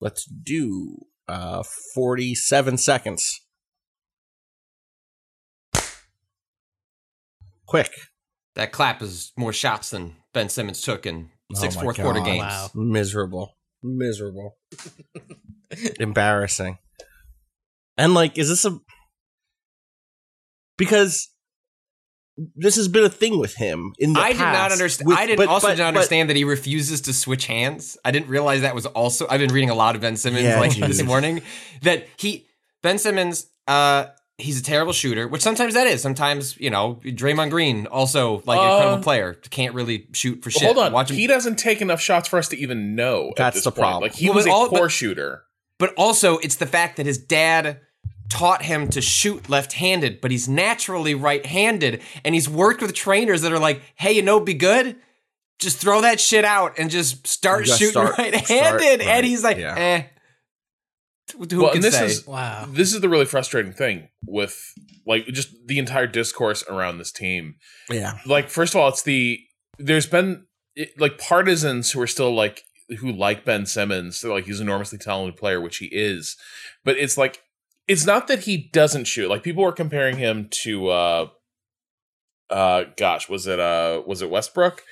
Let's do uh 47 seconds. Quick. That clap is more shots than Ben Simmons took in six Oh my fourth quarter games. Wow. Miserable. Miserable. Embarrassing. And like, is this a because this has been a thing with him in the I did not understand. with- I didn't but- also but- did not but- understand that he refuses to switch hands. I didn't realize that was also. I've been reading a lot of Ben Simmons Yeah, like geez. this morning. That he Ben Simmons. uh He's a terrible shooter, which sometimes that is. Sometimes, you know, Draymond Green also like an Uh, incredible player, can't really shoot for shit. Hold on, Watch him he doesn't take enough shots for us to even know. at That's this the point. problem. Like he Well, was but a all- poor but- shooter. But also, it's the fact that his dad taught him to shoot left-handed, but he's naturally right-handed, and he's worked with trainers that are like, "Hey, you know, be good." Just throw that shit out and just start Just shooting start- right-handed. start, right, And he's like, yeah. eh. Who well, can and this say? is Wow. this is the really frustrating thing with like just the entire discourse around this team. yeah. Like, first of all, it's the there's been it, like partisans who are still like who like Ben Simmons. They're like he's an enormously talented player, which he is. But it's like it's not that he doesn't shoot. Like people were comparing him to uh uh gosh, was it uh was it Westbrook?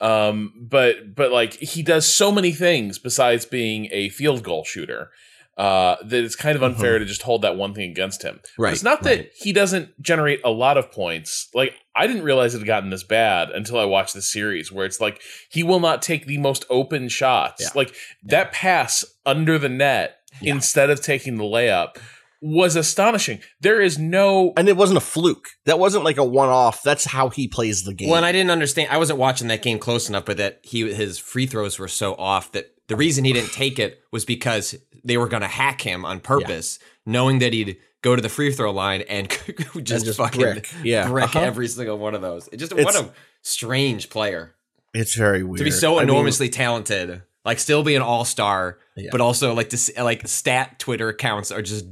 Um but but like he does so many things besides being a field goal shooter. Uh, that it's kind of unfair to just hold that one thing against him. But Mm-hmm. Right, it's not that right. he doesn't generate a lot of points. Like I didn't realize it had gotten this bad until I watched the series, where it's like he will not take the most open shots. Yeah. Like that pass under the net Yeah. instead of taking the layup was astonishing. There is no And it wasn't a fluke. That wasn't like a one off. That's how he plays the game. Well, and I didn't understand. I wasn't watching that game close enough, but that he his free throws were so off that the reason he didn't take it was because they were going to hack him on purpose, knowing that he'd go to the free throw line and just, just fucking brick. Yeah. brick Uh-huh. every single one of those. It just It's- what a strange player it's very weird. to be so I mean, enormously talented, like still be an all star, Yeah. but also like to s- like stat Twitter accounts are just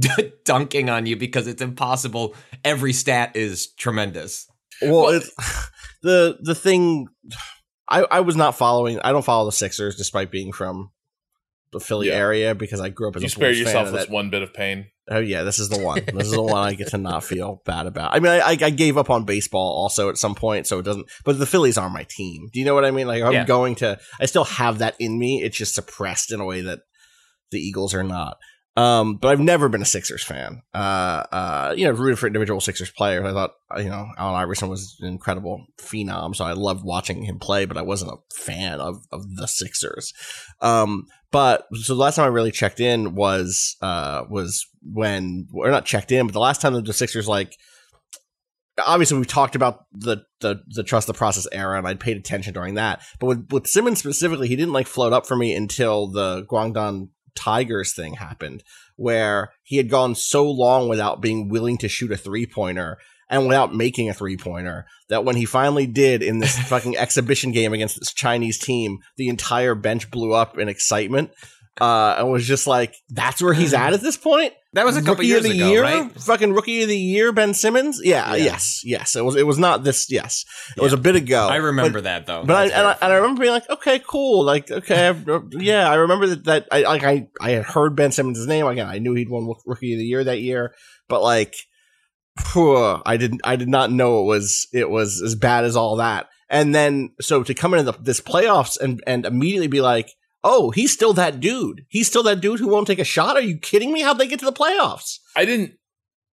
dunking on you because it's impossible. Every stat is tremendous. well, it's, the the thing I, I was not following. I don't follow the Sixers despite being from the Philly Yeah. area because I grew up as you a spare Bulls fan yourself this that. one bit of pain. Oh yeah, this is the one. This is the one I get to not feel bad about. I mean, I, I, I gave up on baseball also at some point, so it doesn't. But the Phillies are my team. Do you know what I mean? Like I'm Yeah. going to. I still have that in me. It's just suppressed in a way that the Eagles are not. Um, but I've never been a Sixers fan. Uh, uh, you know, rooted for individual Sixers players. I thought, you know, Allen Iverson was an incredible phenom, so I loved watching him play. But I wasn't a fan of of the Sixers. Um, but so the last time I really checked in was uh was when or not checked in, but the last time that the Sixers like obviously we talked about the the the trust the process era and I'd paid attention during that. But with with Simmons specifically, he didn't like float up for me until the Guangdong Tigers thing happened, where he had gone so long without being willing to shoot a three pointer and without making a three pointer that when he finally did in this fucking exhibition game against this Chinese team, the entire bench blew up in excitement. Uh, and was just like, that's where he's at at this point. That was a couple rookie years of the ago, year, right? Fucking rookie of the year, Ben Simmons. Yeah, Yeah. yes, yes. It was. It was not this. Yes, it was a bit ago. I remember but, that though. But I and, I and I remember being like, okay, cool. Like, okay, yeah, I remember that. That I like I I had heard Ben Simmons' name again. I knew he'd won rookie of the year that year, but like, phew, I didn't. I did not know it was it was as bad as all that. And then so to come into the, this playoffs and and immediately be like. Oh, he's still that dude. He's still that dude who won't take a shot. Are you kidding me? How'd they get to the playoffs? I didn't.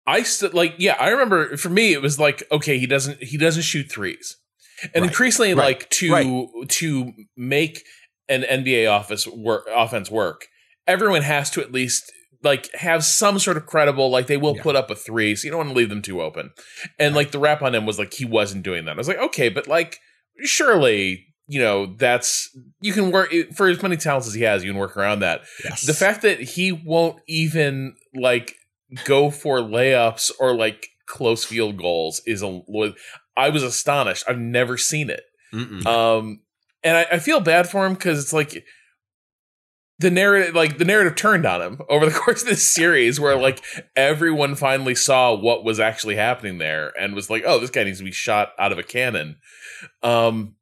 I st- like yeah. I remember for me it was like okay he doesn't he doesn't shoot threes, and Right. increasingly Right. like to Right. to make an NBA office work offense work, everyone has to at least like have some sort of credible like they will Yeah. put up a three, so you don't want to leave them too open. And like the rap on him was like he wasn't doing that. I was like okay, but like surely you know, that's you can work for as many talents as he has. You can work around that. Yes. The fact that he won't even like go for layups or like close field goals is a. I was astonished. I've never seen it. Mm-mm. Um, and I, I feel bad for him because it's like the narrative, like the narrative turned on him over the course of this series, where like everyone finally saw what was actually happening there and was like, "Oh, this guy needs to be shot out of a cannon." Um,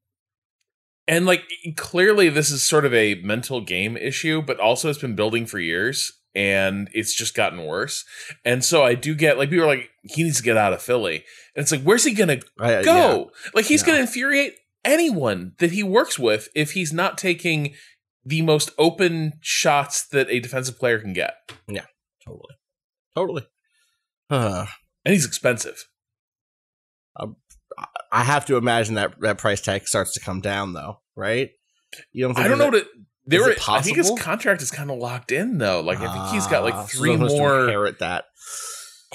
and like clearly, this is sort of a mental game issue, but also it's been building for years and it's just gotten worse. And so I do get like people are like, he needs to get out of Philly. And it's like, where's he gonna I- yeah. go? Like he's Yeah. going to infuriate anyone that he works with if he's not taking the most open shots that a defensive player can get. Yeah, totally. Totally. Uh, And he's expensive. I have to imagine that that price tag starts to come down, though, right? You don't. Think I don't know that- that they is were. it I think his contract is kind of locked in though. Like I think he's got Ah, like three someone has to more. inherit that.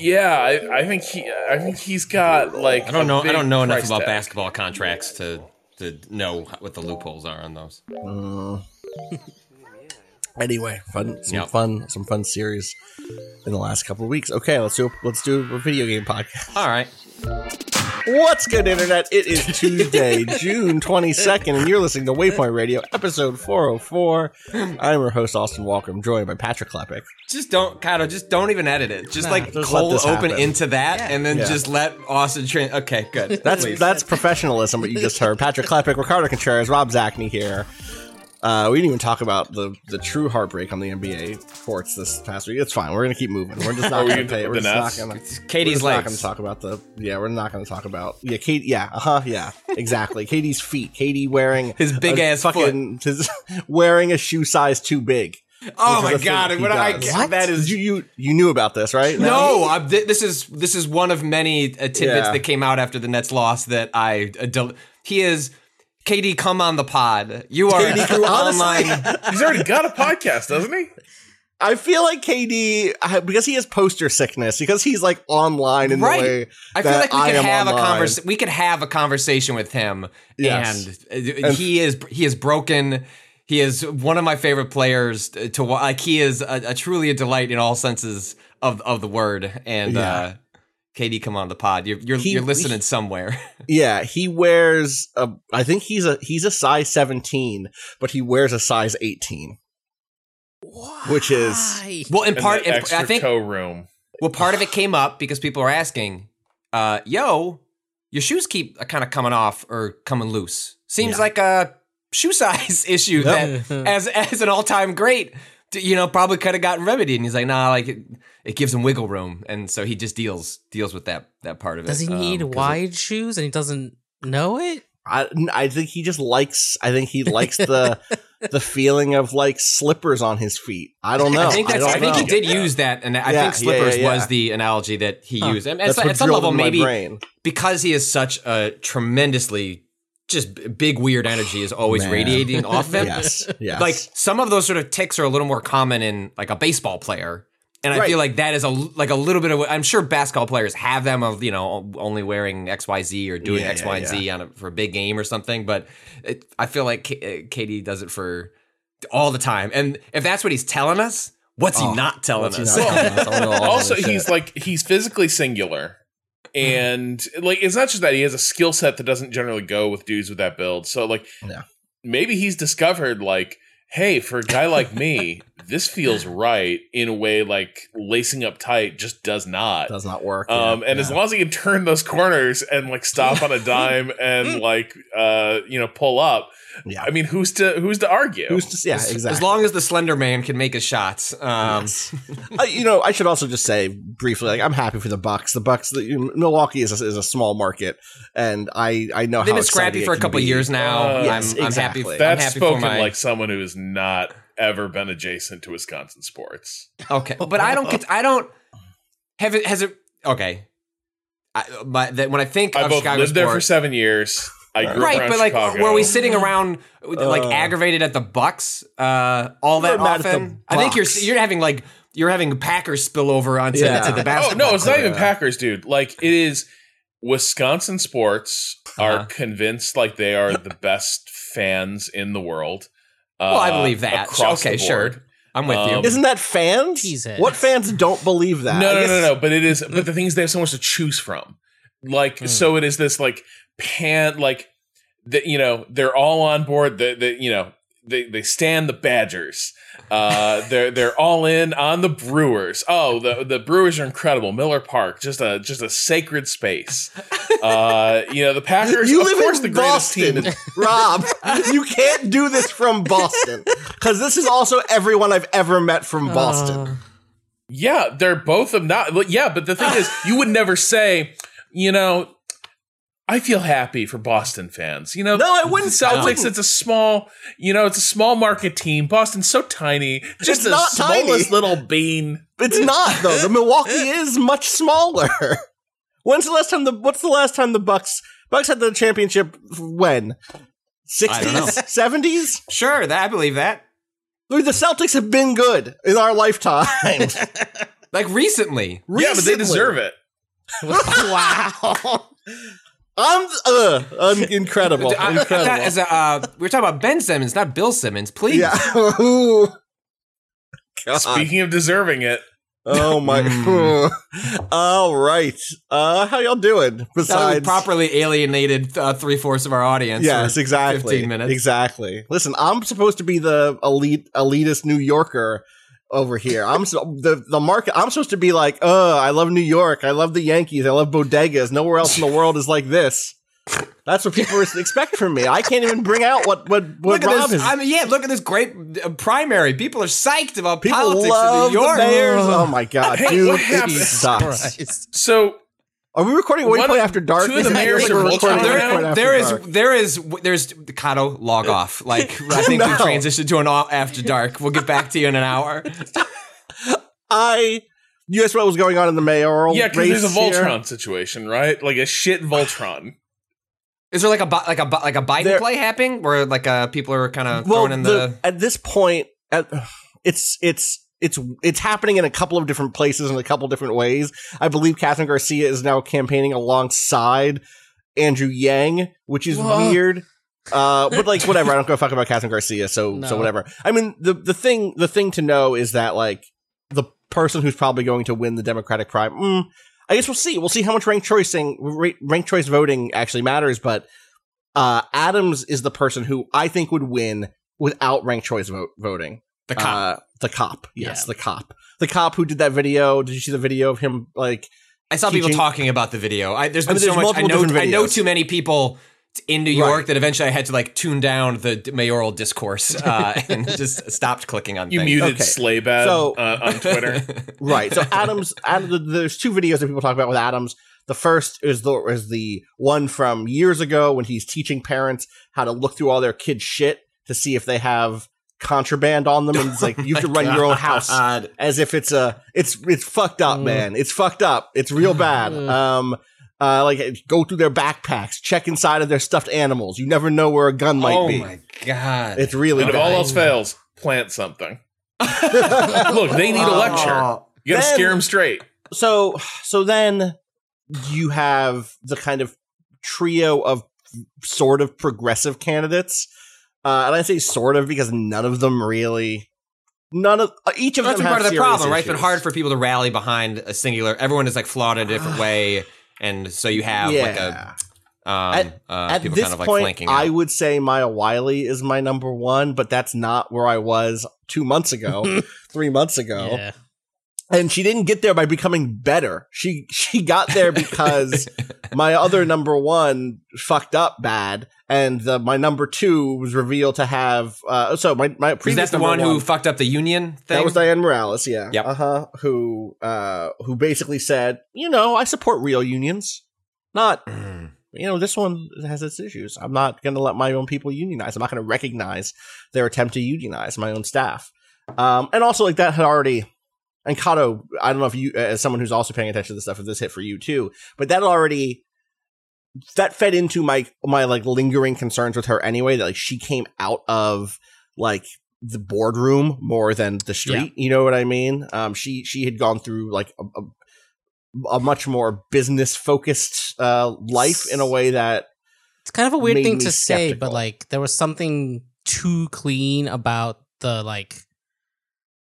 Yeah, I, I think he. I think he's got like. I don't know. I don't know enough about tag. basketball contracts to to know what the loopholes are on those. Mm. Anyway, fun, some Yep. fun, some fun series in the last couple of weeks. Okay, let's do let's do a video game podcast. All right. What's good, Internet? It is Tuesday, June 22nd, and you're listening to Waypoint Radio, episode 404. I'm your host, Austin Walker. I'm joined by Patrick Klepek. Just don't, Kyle. Just don't even edit it. Just Nah, like just cold open happen. into that, and then Yeah. just let Austin train. Okay, good. That's Please. that's professionalism, what you just heard. Patrick Klepek, Ricardo Contreras, Rob Zacny here. Uh, we didn't even talk about the the true heartbreak on the NBA courts this past week. It's fine. We're gonna keep moving. We're just not gonna gonna- pay. We're just not gonna. KD's we're just not gonna talk about the. Yeah, we're not gonna talk about. Yeah, Kate. Yeah, uh huh. Yeah, exactly. KD's feet. Katie wearing His big ass fucking his, wearing a shoe size too big. Oh my is a thing god! What I what? that is You you you knew about this, right? no. I'm, th- this is this is one of many uh, tidbits Yeah. that came out after the Nets loss that I. Uh, del- he is. KD, come on the pod. You are KD, honestly- online. He's already got a podcast, doesn't he? I feel like KD because he has poster sickness because he's like online in Right. the way I feel that like we could am have a online. convers. We could have a conversation with him, Yes. and, uh, he is he is broken. He is one of my favorite players to to wa- like. He is a, a truly a delight in all senses of of the word. And Yeah. uh, KD, come on the pod. You're you're, He- you're listening somewhere. Yeah, he wears a. I think he's a he's a size seventeen, but he wears a size eighteen, Why? which is well, in In part, in- extra I think toe room. well, part of it came up because people are asking, uh, "Yo, your shoes keep kind of coming off or coming loose. Seems Yeah. like a shoe size issue Yep. that, as as an all time great, d- you know, probably could have gotten remedied." And he's like, "Nah, like it, it gives him wiggle room," and so he just deals deals with that that part of it. Does he um, need 'cause it- wide shoes and he doesn't know it? I. I think he just likes. I think he likes the the feeling of like slippers on his feet. I don't know. I think that's. don't I, think he did use that, and I Yeah, think slippers yeah, yeah, was the analogy that he used. And at, That's some- what at some level, in my maybe brain. because he is such a tremendously just big weird energy is always Man. radiating off him. Yes, yes. Like some of those sort of ticks are a little more common in like a baseball player. And I Right. feel like that is a like a little bit of I'm sure basketball players have them of you know only wearing X Y Z or doing Yeah, X Y yeah, and Z on a, for a big game or something. But it, I feel like K- uh, KD does it for all the time. And if that's what he's telling us, what's Oh, he not telling what's he us? not telling us? I don't know all also he's like he's physically singular and like it's not just that he has a skill set that doesn't generally go with dudes with that build so like Yeah. maybe he's discovered like hey for a guy like me this feels right in a way like lacing up tight just does not does not work. um yeah, and as long as he can turn those corners and like stop on a dime and like uh you know pull up yeah, i mean who's to who's to argue who's just yeah As- exactly. As long as the Slender Man can make his shots. Um, uh, you know, I should also just say briefly, like I'm happy for the Bucks. The Bucks, the, Milwaukee is a, is a small market, and I I know They've how been scrappy it for a couple be. years now. Uh, yes, I'm, I'm exactly. happy. I'm that's happy spoken for my, like someone who has not ever been adjacent to wisconsin sports Okay, but I don't get. I don't have it. Has it? Okay. I, but that when I think I of both Chicago lived there for seven years. I grew right? around But like, Chicago. were we sitting around like Uh, aggravated at the Bucks uh, all that We're mad at the often? I think you're you're having like you're having Packers spill over onto Yeah. to the Oh no, it's not even Packers, dude. Like it is. Wisconsin sports are Uh-huh. convinced like they are the best fans in the world. Uh, Well, I believe that. across okay, the board. sure. I'm with you. Um, Isn't that fans? Jesus. What fans don't believe that? No, I no, no, no. But it is. But the thing is, they have so much to choose from. Like, Hmm. so it is this like pan like that. You know, they're all on board. The the you know they they stand the Badgers. Uh, they're they're all in on the Brewers. Oh, the the Brewers are incredible. Miller Park, just a just a sacred space. Uh, you know the Packers. You of live course, in the Boston, team. Rob. You can't do this from Boston because this is also everyone I've ever met from Boston. Uh, Yeah, they're both of not. Yeah, but the thing is, you would never say, you know, I feel happy for Boston fans. You know, No, I wouldn't- The I Celtics. wouldn't. It's a small, you know, it's a small market team. Boston's so tiny, just It's the not tiny. smallest little bean. It's not though. The Milwaukee is much smaller. When's the last time the What's the last time the Bucks Bucks had the championship? When I don't know. sixties, seventies? Sure, that I believe that. The Celtics have been good in our lifetime. Like recently. Yeah, but they deserve it. wow. I'm uh, I'm incredible. I- I- incredible. that is a, uh, we're talking about Ben Simmons, not Bill Simmons. Please. yeah. God. Speaking of deserving it, Oh my. All right. Uh, how y'all doing? Now that we Besides, properly alienated uh, three fourths of our audience. yes, exactly. 15 minutes. Exactly. Listen, I'm supposed to be the elite, elitist New Yorker over here. I'm so, the the market. I'm supposed to be like, uh, I love New York. I love the Yankees. I love bodegas. Nowhere else in the world is like this. That's what people expect from me. I can't even bring out what what what Look at Rob this. is. I mean, yeah, look at this great uh, primary. People are psyched about People politics love in New York. the Bears. Oh my god, dude, what it happened? sucks. Christ. so Are we recording One- Waypoint After Dark? two of the mayors like are we're both recording on there, Waypoint After there is, Dark? there is, there's Cado log off. Like I think No. we transitioned to an all after dark. We'll get back to you in an hour. I. You guys what was going on in the mayoral yeah, because there's a here? Voltron situation, right? Like a shit Voltron. Is there like a like a like a Biden There- play happening where like uh people are kind of Well, throwing in the, at this point, at, it's it's it's it's happening in a couple of different places in a couple different ways. I believe Kathryn Garcia is now campaigning alongside Andrew Yang, which is Whoa. weird. Uh, but like whatever, I don't give a fuck about Kathryn Garcia, so so whatever. I mean, the the thing the thing to know is that like the person who's probably going to win the Democratic prime. Mm, I guess we'll see. We'll see how much ranked choicing, ra- ranked choice voting actually matters. But uh, Adams is the person who I think would win without ranked choice vote voting. The cop. Uh, the cop, yes, Yeah. the cop, the cop who did that video. Did you see the video of him? Like, I saw people talking about the video. I, there's I been mean, so there's much. I know. I know too many people in New York Right. that eventually I had to like tune down the mayoral discourse uh, and just stopped clicking on You things. muted Okay. Slaybad So- uh, on Twitter. right. So Adams, Adam, there's two videos that people talk about with Adams. The first is the is the one from years ago when he's teaching parents how to look through all their kids' shit to see if they have contraband on them, and it's like you can to run your own house as if it's a it's it's fucked up, man. It's fucked up. It's real bad. Um, uh, like go through their backpacks, check inside of their stuffed animals. You never know where a gun might oh be. Oh my god! It's really and if all else fails, plant something. Look, they need a lecture. You gotta Then- scare them straight. so so then you have the kind of trio of sort of progressive candidates. Uh, and I say sort of because none of them really, none of uh, each of That's them part have of the serious problem, right? It's been hard for people to rally behind a singular. Everyone is like flawed in a different way, and so you have like a um, At- uh, At people this kind of like point, flanking. I out. would say Maya Wiley is my number one, but that's not where I was two months ago, three months ago. Yeah. And she didn't get there by becoming better. She she got there because my other number one fucked up bad, and the, my number two was revealed to have. Uh, so my my Is previous that the number one who fucked up the union thing? that was Dianne Morales, yeah, Yep. uh huh. Who uh who basically said, you know, I support real unions, not. Mm. You know, this one has its issues. I'm not going to let my own people unionize. I'm not going to recognize their attempt to unionize my own staff. Um, and also, like that had already and Cado, I don't know if you, as someone who's also paying attention to this stuff, if this hit for you too, but that already that fed into my my like lingering concerns with her anyway. That like she came out of like the boardroom more than the street. You know what I mean? Um, she she had gone through like a, a a much more business focused uh, life in a way that It's kind of a weird thing to say, but like there was something too clean about the like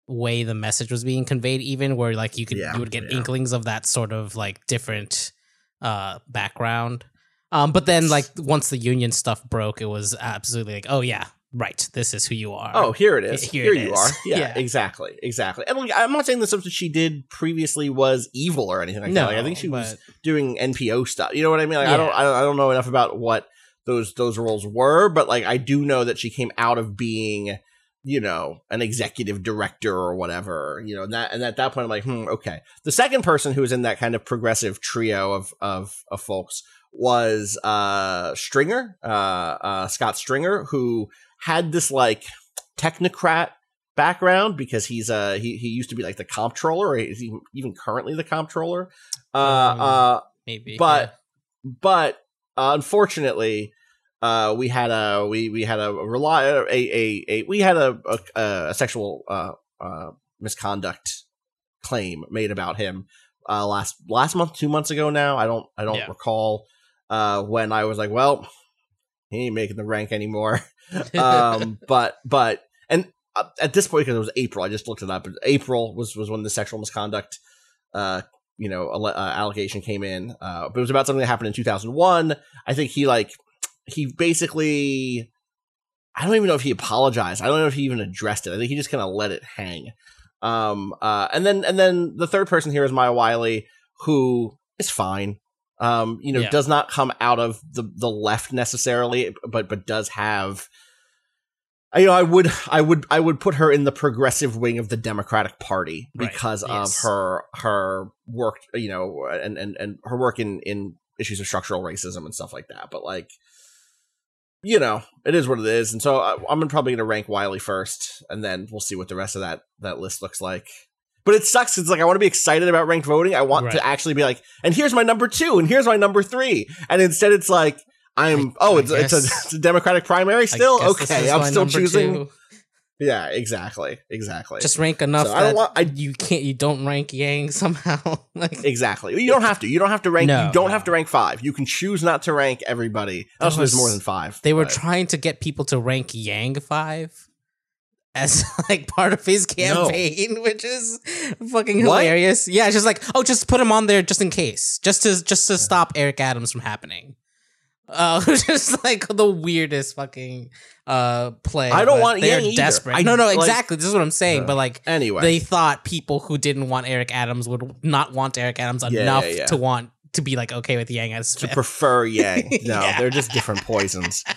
way the message was being conveyed, even where like you could Yeah, you would get yeah. inklings of that sort of like different uh background. Um, but then like once the union stuff broke, it was absolutely like, oh yeah, right, this is who you are. Oh, here it is. Here Here, it you is. are. Yeah, Yeah. exactly, exactly. And like, I'm not saying the stuff that she did previously was evil or anything like no, that. Like, I think she was doing NPO stuff. You know what I mean? Like, I don't, Yeah. I don't, I don't know enough about what those those roles were, but like, I do know that she came out of being, you know, an executive director or whatever. You know, and that and at that point, I'm like, hmm, okay. The second person who was in that kind of progressive trio of of of folks was uh Stringer, uh, uh Scott Stringer, who had this like technocrat background because he's uh he, he used to be like the comptroller or is he even currently the comptroller uh Um, uh maybe, but but uh, unfortunately uh we had a we we had a rely a a, a we had a a, a sexual uh uh misconduct claim made about him uh last last month two months ago now i don't i don't Yeah. recall uh when i was like well he ain't making the rank anymore um but but and uh, at this point because it was april i just looked it up april was was when the sexual misconduct uh you know uh, allegation came in uh but it was about something that happened in 2001 i think he like he basically i don't even know if he apologized i don't know if he even addressed it i think he just kind of let it hang um uh and then and then the third person here is maya wiley who is fine um you know Yeah. does not come out of the the left necessarily but but does have I- you know i would i would i would put her in the progressive wing of the democratic party Right. because Yes. of her her work you know and and and her work in in issues of structural racism and stuff like that but like you know it is what it is. And so I, i'm probably going to rank wiley first and then we'll see what the rest of that that list looks like. But it sucks it's like i want to be excited about ranked voting. I want Right. to actually be like and here's my number two and here's my number three. And instead it's like i'm I- oh it's, it's, a, it's a democratic primary still? okay i'm still choosing two. Yeah exactly exactly Just rank enough So I don't want- I- you can't you don't rank Yang somehow. like Exactly. You don't have to. You don't have to rank. No, you don't no. have to rank five. You can choose not to rank everybody. Also, there's more than five. they were trying to get people to rank Yang five as like part of his campaign, which is fucking What? hilarious. Yeah, it's just like, oh, just put him on there just in case, just to just to stop Eric Adams from happening. Uh, just like the weirdest fucking uh play. I don't want they're Yang either. desperate. I- no, no, like- exactly. This is what I'm saying. Uh, but like, anyway. they thought people who didn't want Eric Adams would not want Eric Adams Yeah, enough yeah, yeah. to want to be like okay with Yang as to prefer Yang. No, they're just different poisons.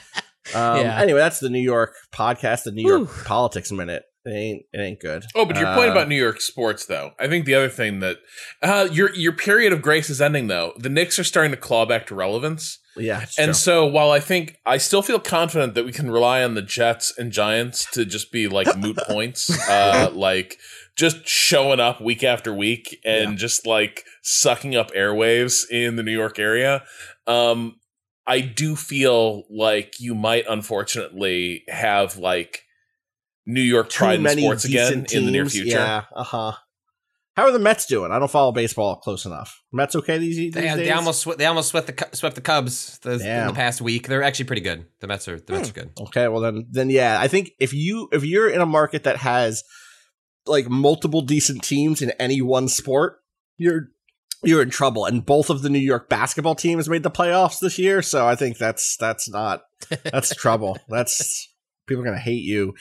Um, Yeah. Anyway, that's the New York podcast, the New York politics minute. It ain't. It ain't good. Oh, but your point Uh, about New York sports, though, I think the other thing that uh, your your period of grace is ending, though. The Knicks are starting to claw back to relevance, Yeah, and true. so while I think I still feel confident that we can rely on the Jets and Giants to just be like moot points, uh, like just showing up week after week and just like sucking up airwaves in the New York area. Um, I do feel like you might unfortunately have like New York Too pride in sports again decent in the near future. Yeah. Uh huh. How are the Mets doing? I don't follow baseball close enough. Mets okay these, these They, days? they almost swe- they almost swept the Cu- swept the Cubs the, in the past week. They're actually pretty good. The Mets are the Mets are good. Okay, well then then yeah, I think if you if you're in a market that has like multiple decent teams in any one sport, you're you're in trouble. And both of the New York basketball teams made the playoffs this year, so I think that's that's not that's trouble. That's people are gonna hate you.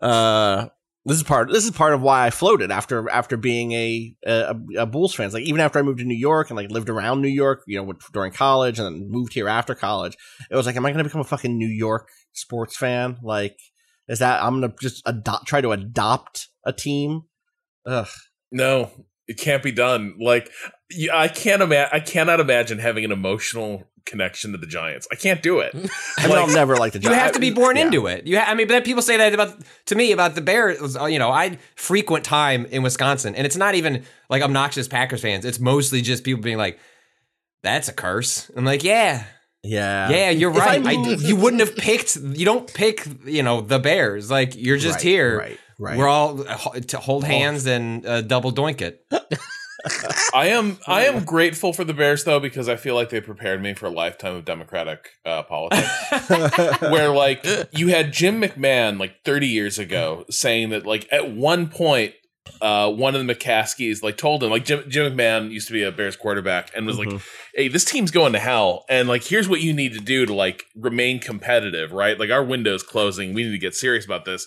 Uh this is part. This is part of why I floated after after being a, a a Bulls fan. Like even after I moved to New York and like lived around New York, you know, during college and then moved here after college, it was like, am I to become a fucking New York sports fan? Like, is that I'm to just adopt, try to adopt a team? Ugh. No, it can't be done. Like I can't imagine. I cannot imagine having an emotional connection to the Giants. I can't do it. I mean, I'll never like the. Giants. You have to be born yeah. into it. You, ha- I mean, but people say that about to me about the Bears. uh, You know, I frequent time in Wisconsin, and it's not even like obnoxious Packers fans. It's mostly just people being like, "That's a curse." I'm like, "Yeah, Yeah, yeah, you're If I right. I moved- you wouldn't have picked. You don't pick. You know, the Bears. Like you're just Right, here. right, right. We're all uh, to hold hands and uh, double doink it. I am I am grateful for the Bears though because I feel like they prepared me for a lifetime of Democratic uh, politics. where like you had Jim McMahon like 30 years ago saying that like at one point uh, one of the McCaskeys like told him like Jim, Jim McMahon used to be a Bears quarterback and was like, "Hey, this team's going to hell, and like here's what you need to do to like remain competitive, right? Like our window's closing, we need to get serious about this."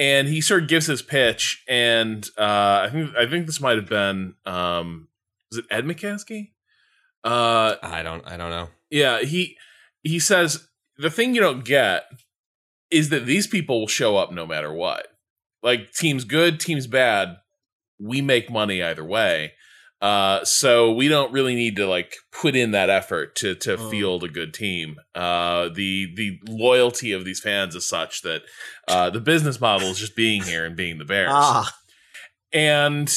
And he sort of gives his pitch, and uh, I think I think this might have been um, was it Ed McCaskey? Uh, I don't. I don't know. yeah, he he says the thing you don't get is that these people will show up no matter what. Like teams good, teams bad, we make money either way. Uh, so we don't really need to like put in that effort to to Mm. field a good team. Uh, the the loyalty of these fans is such that uh, the business model is just being here and being the Bears. ah, And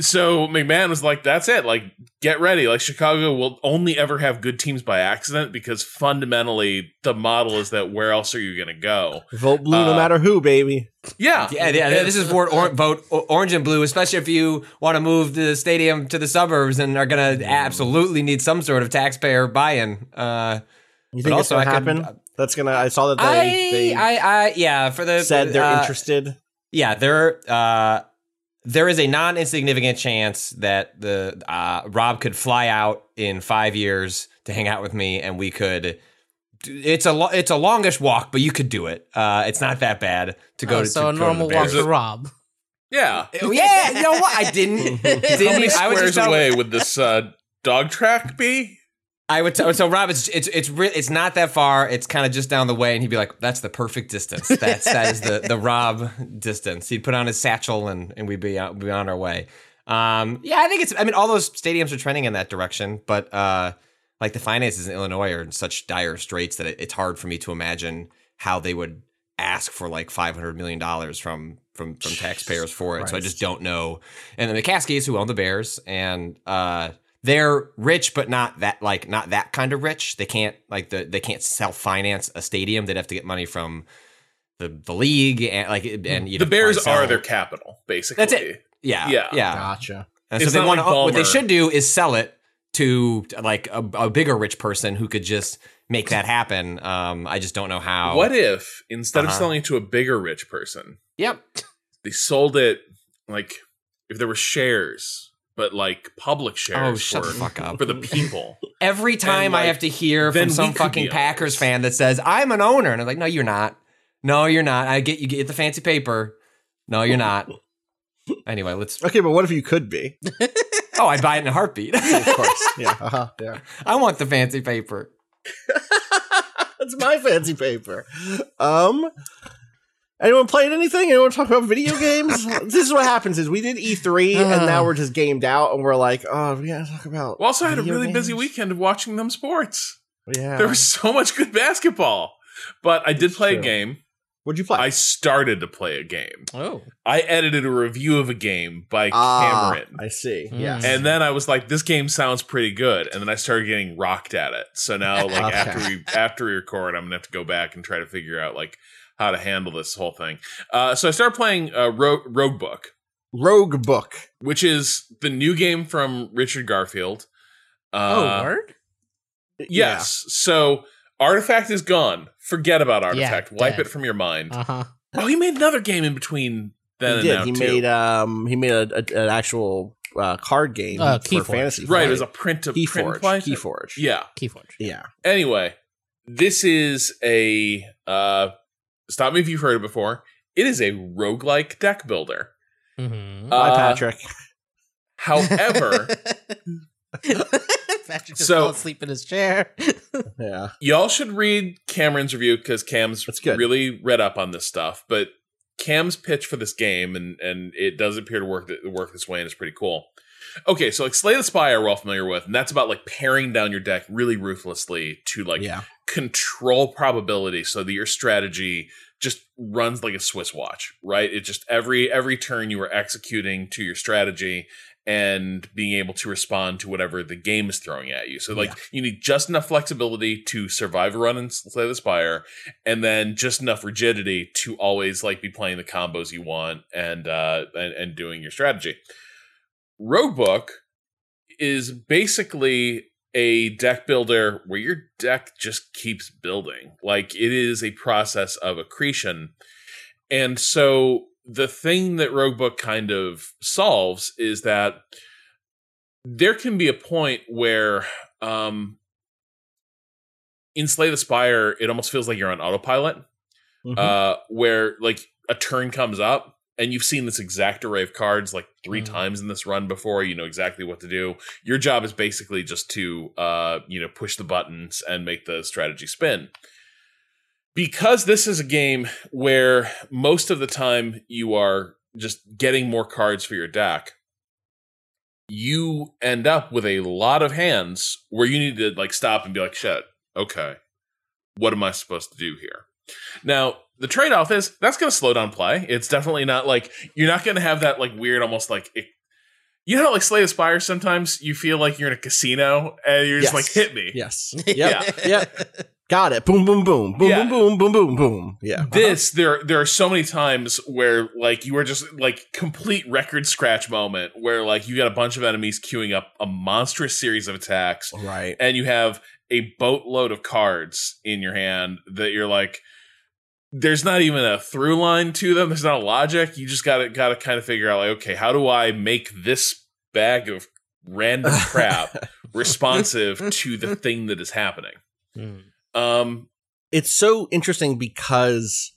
so McMahon was like, that's it. Like, get ready. Like, Chicago will only ever have good teams by accident because fundamentally the model is that where else are you going to go? vote blue no Uh, matter who, baby. Yeah. Yeah, yeah. This is for or, vote orange and blue, especially if you want to move the stadium to the suburbs and are going to absolutely need some sort of taxpayer buy-in. Uh, You think it's also gonna I could- happen? That's gonna. I saw that they, I, they I, I, yeah, for the said they're uh, interested. Yeah, there, uh, there is a non insignificant chance that the uh, Rob could fly out in five years to hang out with me, and we could. It's a lo- it's a longish walk, but you could do it. Uh, it's not that bad to go Oh, to so to a go to normal walk Bears. to Rob. Yeah. Oh, yeah, you know what? I didn't. didn't How many squares just tell- away would this uh, dog track be? I would tell so Rob. It's it's it's re- it's not that far. It's kind of just down the way, and he'd be like, "That's the perfect distance. That's that is the the Rob distance." He'd put on his satchel, and and we'd be out, be on our way. Um, yeah, I think it's. I mean, all those stadiums are trending in that direction, but uh, like the finances in Illinois are in such dire straits that it, it's hard for me to imagine how they would ask for like five hundred million dollars from from from taxpayers for it. So I just don't know. And then the McCaskeys, who own the Bears, and uh, they're rich, but not that like not that kind of rich. They can't like the they can't self finance a stadium. They'd have to get money from the the league and like and you The Bears are their capital, basically. That's it. yeah Yeah. yeah. Gotcha. And so It's they want to. like what they should do is sell it to like a, a bigger rich person who could just make that happen. Um, I just don't know how. What if instead of Uh-huh. selling it to a bigger rich person, Yep. they sold it like if there were shares, but like public shares Oh, shut for, the fuck up. for the people. Every time I have to hear from some fucking Packers fan that says I'm an owner, and I'm like, no, you're not. No, you're not. I get you get the fancy paper. No, you're not. Anyway, let's. Okay, but what if you could be? Oh, I'd buy it in a heartbeat. Of course. Yeah. Uh-huh. Yeah. I want the fancy paper. That's my fancy paper. Um. Anyone playing anything? Anyone talk about video games? this is what happens: is we did E3 and now we're just gamed out, and we're like, oh, we gotta talk about. We also I had a video really busy weekend of watching them sports. Yeah. There was so much good basketball. But I did It's play a game. What'd you play? I started to play a game. Oh, I edited a review of a game by Ah, Cameron. I see. Mm. Yes. And then I was like, this game sounds pretty good. And then I started getting rocked at it. So now like Okay. after we after we record, I'm gonna have to go back and try to figure out like how to handle this whole thing. Uh, so I started playing uh, Rogue, Roguebook, Rogue Book. which is the new game from Richard Garfield. oh, Uh, word. Yes. So Artifact is gone. Forget about Yeah, Artifact. Wipe dead. it from your mind. Uh huh. oh, he made another game in between then he and did. now He too. made um. He made a, a, an actual uh, card game Uh, for Keyforge. fantasy. right. It was a print of print and play. Keyforge. Keyforge. Yeah. Keyforge. Yeah. Anyway, this is a uh stop me if you've heard it before. It is a roguelike deck builder. Mm-hmm. Uh, Hi, Patrick. However, Patrick just So- fell asleep in his chair. Yeah. y'all should read Cameron's review because Cam's really read up on this stuff. But Cam's pitch for this game, and and it does appear to work th- work this way, and it's pretty cool. Okay, so like Slay the Spire, we're all familiar with, and that's about like paring down your deck really ruthlessly to like yeah. Control probability so that your strategy just runs like a Swiss watch, right? It just every every turn you are executing to your strategy and being able to respond to whatever the game is throwing at you. So like you need just enough flexibility to survive a run and slay the spire, and then just enough rigidity to always like be playing the combos you want and uh and, and doing your strategy. Roguebook is basically a deck builder where your deck just keeps building. Like it is a process of accretion. And so the thing that Roguebook kind of solves is that there can be a point where um in Slay the Spire, it almost feels like you're on autopilot. Mhm. Uh where like a turn comes up and you've seen this exact array of cards like 3 Mhm. times in this run before, you know exactly what to do. Your job is basically just to uh, you know, push the buttons and make the strategy spin because this is a game where most of the time you are just getting more cards for your deck you end up with a lot of hands where you need to like stop and be like shit okay what am i supposed to do here now the trade-off is that's going to slow down play it's definitely not like you're not going to have that like weird almost like it, you know how like slay the spire sometimes you feel like you're in a casino and you're just Yes. like hit me Yes. Yeah. Yeah. yeah. Got it. Boom, boom, boom, boom, Yeah. boom, boom, boom, boom, boom. Yeah. Uh-huh. this there there are so many times where like you are just like complete record scratch moment where like you got a bunch of enemies queuing up a monstrous series of attacks Right. and you have a boatload of cards in your hand that you're like there's not even a through line to them. There's not a logic. You just gotta gotta kind of figure out like okay how do i make this bag of random crap responsive to the thing that is happening? Mm. um it's so interesting because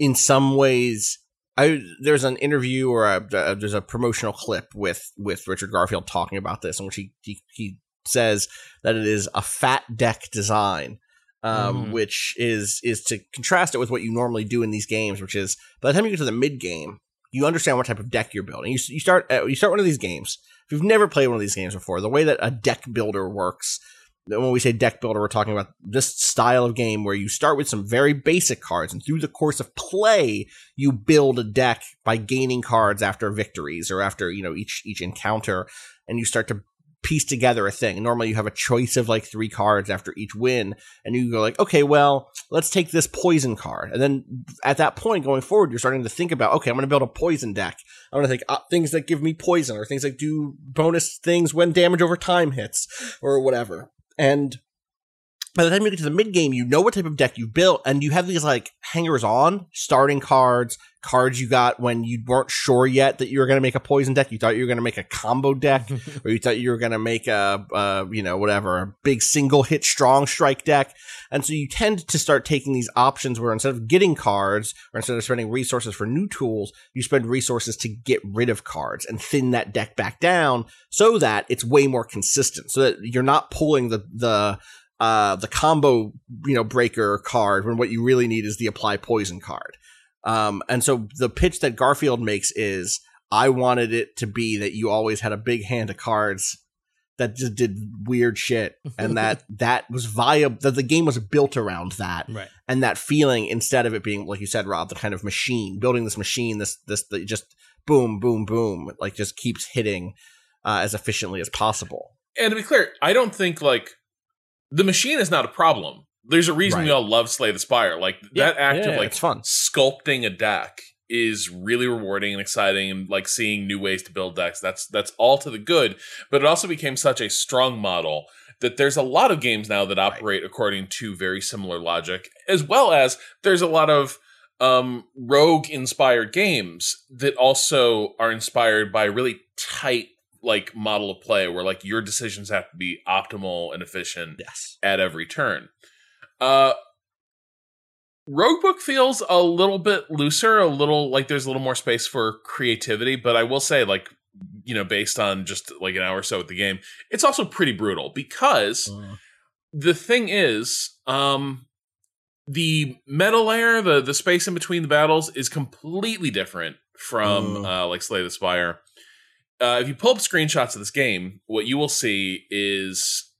in some ways I there's an interview or a, a- there's a promotional clip with with Richard Garfield talking about this in which he he, he says that it is a fat deck design um, Mhm. which is is to contrast it with what you normally do in these games which is by the time you get to the mid game you understand what type of deck you're building you, you start uh, you start one of these games if you've never played one of these games before the way that a deck builder works when we say deck builder, we're talking about this style of game where you start with some very basic cards, and through the course of play, you build a deck by gaining cards after victories or after you know each each encounter, and you start to piece together a thing. Normally, you have a choice of like three cards after each win, and you go like, okay, well, let's take this poison card, and then at that point going forward, you're starting to think about, okay, I'm going to build a poison deck. I'm going to think uh, things that give me poison or things that do bonus things when damage over time hits or whatever. And by the time you get to the mid game, you know what type of deck you built, and you have these like hangers on, starting cards, cards you got when you weren't sure yet that you were going to make a poison deck. You thought you were going to make a combo deck, or you thought you were going to make a, uh, you know, whatever, a big single hit strong strike deck. And so you tend to start taking these options where instead of getting cards, or instead of spending resources for new tools, you spend resources to get rid of cards and thin that deck back down so that it's way more consistent, so that you're not pulling the the uh, the combo you know breaker card when what you really need is the apply poison card. Um, and so the pitch that Garfield makes is I wanted it to be that you always had a big hand of cards that just did weird shit and that that was viable that the game was built around that Right. and that feeling instead of it being like you said rob the kind of machine building this machine this this that just boom boom boom like just keeps hitting uh, as efficiently as possible and to be clear, I don't think like the machine is not a problem. There's a reason we all love Slay the Spire. Like that act yeah, of like it's fun. sculpting a deck is really rewarding and exciting and like seeing new ways to build decks. That's that's all to the good. But it also became such a strong model that there's a lot of games now that operate according to very similar logic, as well as there's a lot of um rogue inspired games that also are inspired by really tight like model of play where like your decisions have to be optimal and efficient yes at every turn. Uh Roguebook feels a little bit looser, a little like there's a little more space for creativity, but I will say like you know based on just like an hour or so with the game, it's also pretty brutal because the thing is um the meta layer, the the space in between the battles is completely different from Mm. uh like Slay the Spire. Uh, if you pull up screenshots of this game, what you will see is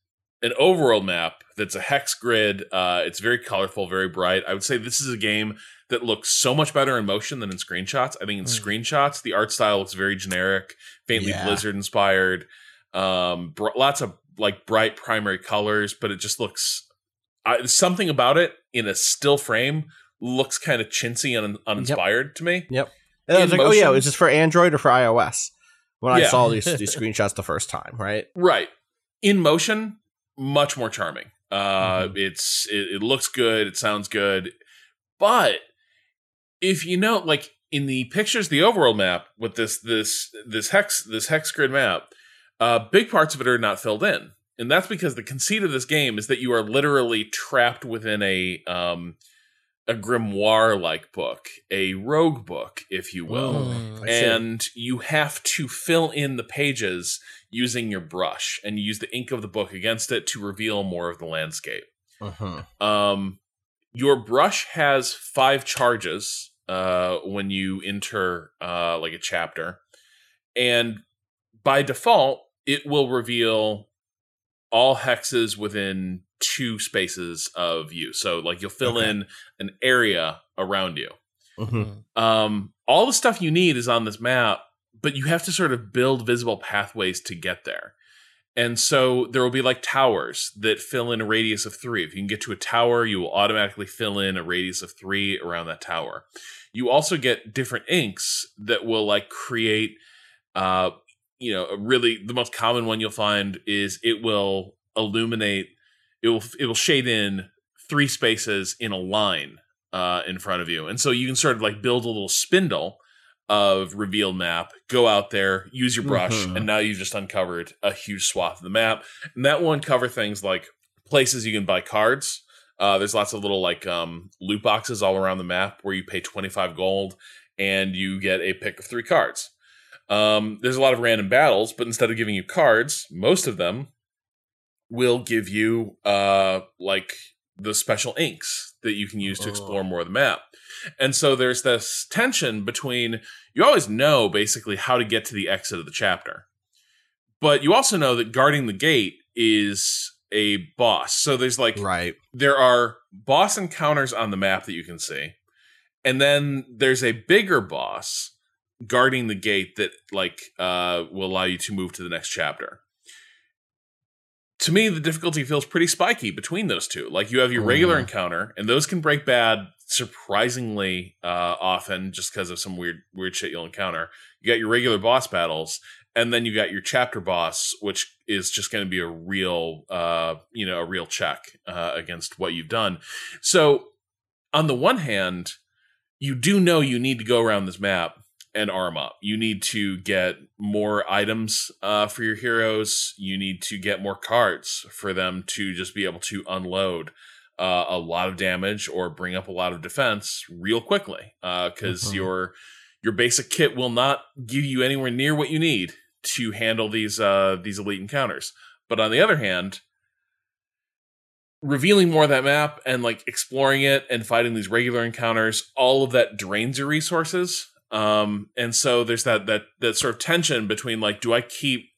an overworld map that's a hex grid. Uh, it's very colorful, very bright. I would say this is a game that looks so much better in motion than in screenshots. I think in Mm. screenshots, the art style looks very generic, faintly Yeah. Blizzard inspired. Um, br- lots of like bright primary colors, but it just looks I, something about it in a still frame looks kind of chintzy and un- uninspired to me. Yep. And I was like, oh yeah, motion- is this for Android or for iOS? when I saw these these screenshots the first time, right? Right. In motion, much more charming. Uh Mhm. it's it, it looks good, it sounds good. But if you know like in the pictures the overworld map with this this this hex this hex grid map, uh big parts of it are not filled in. And that's because the conceit of this game is that you are literally trapped within a um a grimoire like book, a rogue book, if you will see. and you have to fill in the pages using your brush and you use the ink of the book against it to reveal more of the landscape Mhm. um your brush has five charges uh when you enter uh like a chapter and by default it will reveal all hexes within two spaces of you so like you'll fill Okay. in an area around you Mhm. um, all the stuff you need is on this map, but you have to sort of build visible pathways to get there. And so there will be like towers that fill in a radius of three. If you can get to a tower, you will automatically fill in a radius of three around that tower. You also get different inks that will like create, uh, you know, really the most common one you'll find is it will illuminate, it will it will shade in three spaces in a line uh, in front of you. And so you can sort of like build a little spindle of revealed map, go out there, use your brush, Mhm. and now you've just uncovered a huge swath of the map. And that will uncover things like places you can buy cards. Uh, there's lots of little like um, loot boxes all around the map where you pay 25 gold and you get a pick of three cards. Um, there's a lot of random battles, but instead of giving you cards, most of them will give you uh, like the special inks that you can use to explore more of the map. And so there's this tension between you always know basically how to get to the exit of the chapter. But you also know that guarding the gate is a boss. So there's like Right. there are boss encounters on the map that you can see. And then there's a bigger boss guarding the gate that like uh will allow you to move to the next chapter. To me, the difficulty feels pretty spiky between those two. Like you have your regular Mhm. encounter, and those can break bad surprisingly uh, often just because of some weird weird shit you'll encounter. You got your regular boss battles, and then you got your chapter boss, which is just going to be a real, uh, you know, a real check uh, against what you've done. So, on the one hand, you do know you need to go around this map and arm up. You need to get more items uh, for your heroes. You need to get more cards for them to just be able to unload uh, a lot of damage or bring up a lot of defense real quickly. Because Mhm. your your basic kit will not give you anywhere near what you need to handle these uh, these elite encounters. But on the other hand, revealing more of that map and like exploring it and fighting these regular encounters, all of that drains your resources. Um, and so there's that that that sort of tension between like, do I keep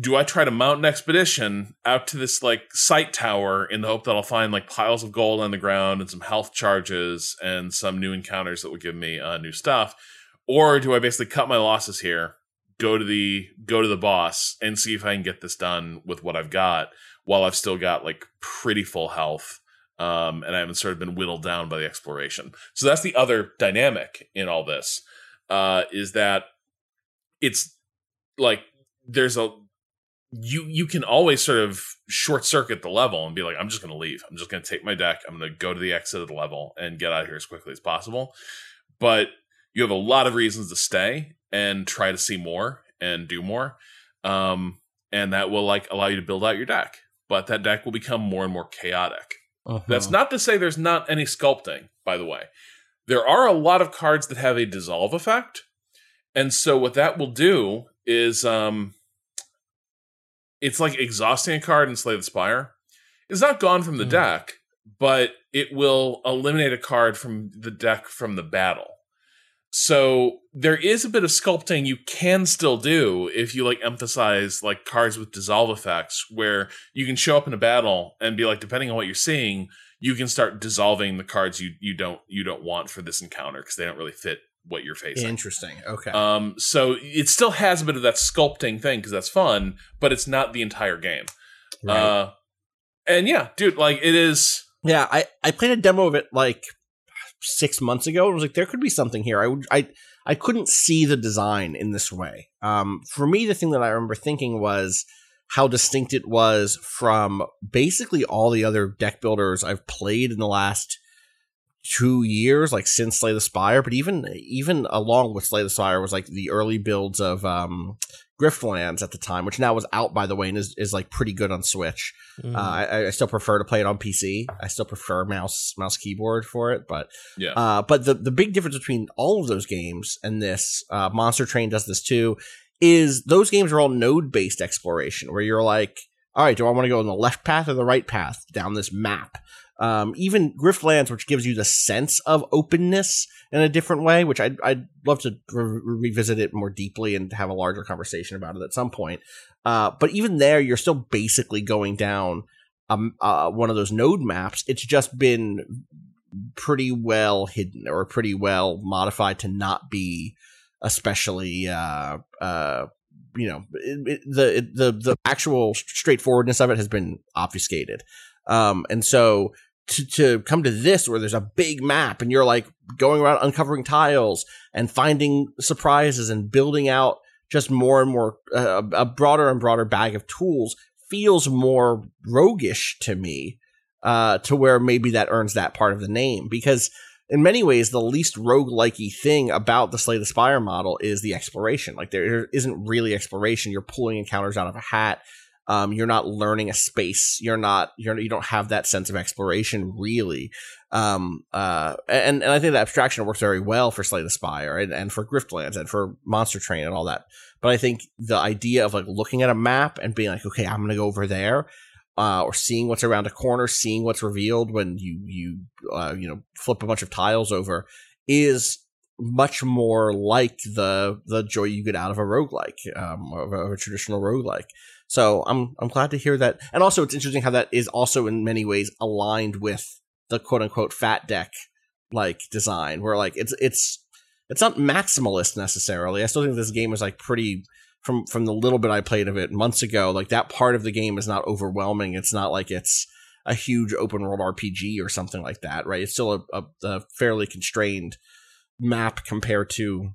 do I try to mount an expedition out to this like sight tower in the hope that I'll find like piles of gold on the ground and some health charges and some new encounters that will give me uh, new stuff, or do I basically cut my losses here, go to the go to the boss and see if I can get this done with what I've got while I've still got like pretty full health um, and I haven't sort of been whittled down by the exploration. So that's the other dynamic in all this uh, is that it's like there's a you you can always sort of short circuit the level and be like I'm just going to leave. I'm just going to take my deck. I'm going to go to the exit of the level and get out of here as quickly as possible. But you have a lot of reasons to stay and try to see more and do more. Um, and that will like allow you to build out your deck. But that deck will become more and more chaotic. Mhm. That's not to say there's not any sculpting, by the way. There are a lot of cards that have a dissolve effect. And so what that will do is um it's like exhausting a card in Slay the Spire. It's not gone from the Hmm. deck, but it will eliminate a card from the deck from the battle. So there is a bit of sculpting you can still do if you like emphasize like cards with dissolve effects where you can show up in a battle and be like depending on what you're seeing you can start dissolving the cards you you don't you don't want for this encounter because they don't really fit what you're facing. Interesting. Okay. Um, so it still has a bit of that sculpting thing because that's fun, but it's not the entire game. Right. Uh, and yeah, dude, like it is. yeah, I, I played a demo of it like six months ago and was like, there could be something here. I would I I couldn't see the design in this way. Um, for me, the thing that I remember thinking was how distinct it was from basically all the other deck builders I've played in the last two years, like since Slay the Spire. But even even along with Slay the Spire was like the early builds of um, Griftlands at the time, which now was out by the way and is, is like pretty good on Switch. Mm. Uh, I, I still prefer to play it on PC. I still prefer mouse mouse keyboard for it, but Yeah. uh, but the the big difference between all of those games and this, uh, Monster Train does this too, is those games are all node based exploration where you're like, all right, do I want to go in the left path or the right path down this map? Um, even Griftlands, which gives you the sense of openness in a different way, which I'd, I'd love to re- revisit it more deeply and have a larger conversation about it at some point. Uh, but even there, you're still basically going down um, uh, one of those node maps. It's just been pretty well hidden or pretty well modified to not be especially uh uh you know it, it, the the the actual straightforwardness of it has been obfuscated um and so to to come to this where there's a big map and you're like going around uncovering tiles and finding surprises and building out just more and more uh, a broader and broader bag of tools feels more roguish to me uh to where maybe that earns that part of the name because in many ways, the least roguelikey thing about the Slay the Spire model is the exploration. Like there isn't really exploration. You're pulling encounters out of a hat. Um, you're not learning a space. You're not. You're. You don't have that sense of exploration really. Um, uh, and and I think the abstraction works very well for Slay the Spire and, and for Griftlands and for Monster Train and all that. But I think the idea of like looking at a map and being like, okay, I'm gonna go over there uh, or seeing what's around a corner, seeing what's revealed when you you uh, you know flip a bunch of tiles over is much more like the the joy you get out of a roguelike, um, of a, of a traditional roguelike. So I'm I'm glad to hear that, and also it's interesting how that is also in many ways aligned with the quote unquote fat deck like design, where like it's it's it's not maximalist necessarily. I still think this game is like pretty from from the little bit I played of it months ago, like that part of the game is not overwhelming. It's not like it's a huge open world RPG or something like that, right? It's still a, a, a fairly constrained map compared to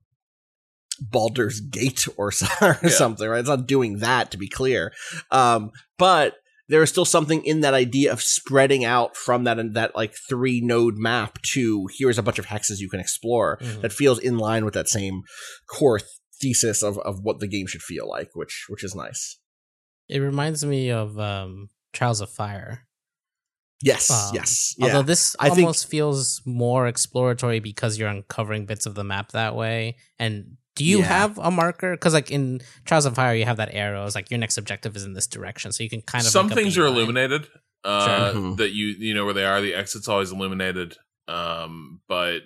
Baldur's Gate or, or Yeah. something, right? It's not doing that to be clear, um, but there is still something in that idea of spreading out from that that like three node map to here's a bunch of hexes you can explore Mhm. that feels in line with that same core thesis of, of what the game should feel like, which which is nice. It reminds me of um, Trials of Fire. Yes, Um, yes, Although this I think- almost feels more exploratory because you're uncovering bits of the map that way. And do you Yeah. have a marker? Because like in Trials of Fire, you have that arrow. It's like your next objective is in this direction, so you can kind of Some make a things are illuminated. Uh, Sure. Mhm. That you you know where they are. The exit's always illuminated. Um, but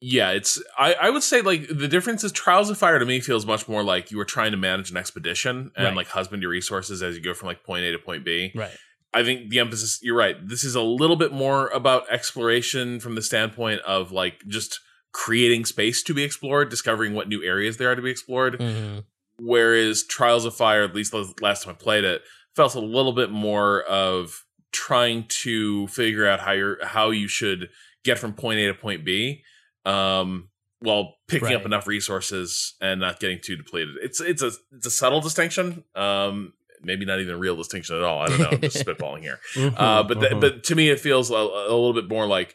yeah, it's I I would say like the difference is Trials of Fire to me feels much more like you were trying to manage an expedition and Right. like husband your resources as you go from like point A to point B. Right. I think the emphasis, you're right. This is a little bit more about exploration from the standpoint of like just creating space to be explored, discovering what new areas there are to be explored. hmm Whereas Trials of Fire, at least the last time I played it, felt a little bit more of trying to figure out how you're how you should get from point A to point B, um, while picking up enough resources and not getting too depleted. It's it's a it's a subtle distinction. Um, maybe not even a real distinction at all. I don't know. I'm just spitballing here. Uh, but th- Mhm. but to me, it feels a, a little bit more like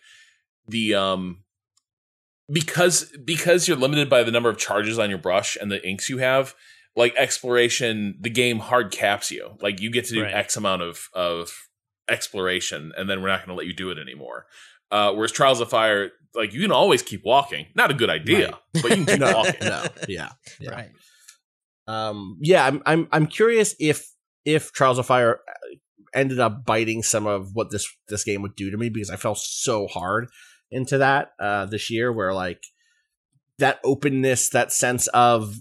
the um because because you're limited by the number of charges on your brush and the inks you have. Like exploration, the game hard caps you. Like you get to do Right. X amount of of exploration, and then we're not going to let you do it anymore. Uh, whereas Trials of Fire, like you can always keep walking. Not a good idea, Right. but you can keep no, walking. no, yeah, yeah. Right. Um, yeah, I'm, I'm, I'm curious if, if Trials of Fire uh, ended up biting some of what this, this game would do to me because I fell so hard into that, uh, this year where like that openness, that sense of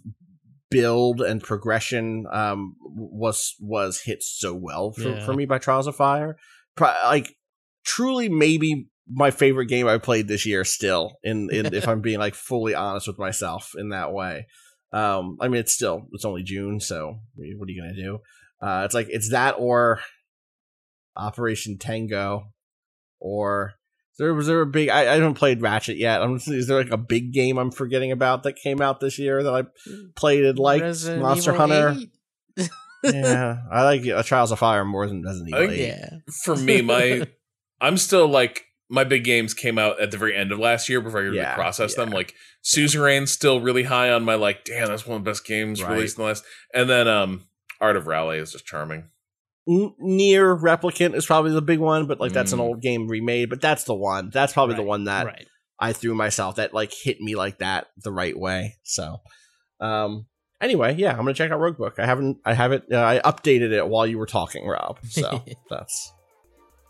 build and progression, um, was, was hit so well for, Yeah. for me by Trials of Fire. Pro- like truly maybe my favorite game I played this year still in, in if I'm being like fully honest with myself in that way. Um, I mean, it's still it's only June, so what are you gonna do? Uh, it's like it's that or Operation Tango, or There was there a big? I, I haven't played Ratchet yet. I'm, is there like a big game I'm forgetting about that came out this year that I played and liked? Resident Monster Evil Hunter. yeah, I like uh, Trials of Fire more than Resident Evil. I think- 8. yeah. For me, my I'm still like my big games came out at the very end of last year before I could Yeah, really process them. Like Suzerain's still really high on my like, damn, that's one of the best games Right. released in the last. And then um Art of Rally is just charming. N- NieR Replicant is probably the big one, but like that's an Mm. old game remade. But that's the one. That's probably the one that right. I threw myself that like hit me like that the right way. So, um, anyway, yeah, I'm gonna check out Roguebook. I haven't, I haven't, uh, I updated it while you were talking, Rob. So that's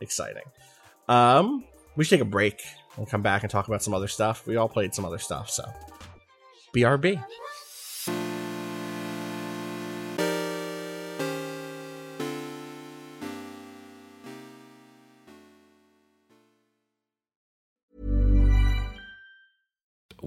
exciting. Um, we should take a break and come back and talk about some other stuff. We all played some other stuff, so BRB.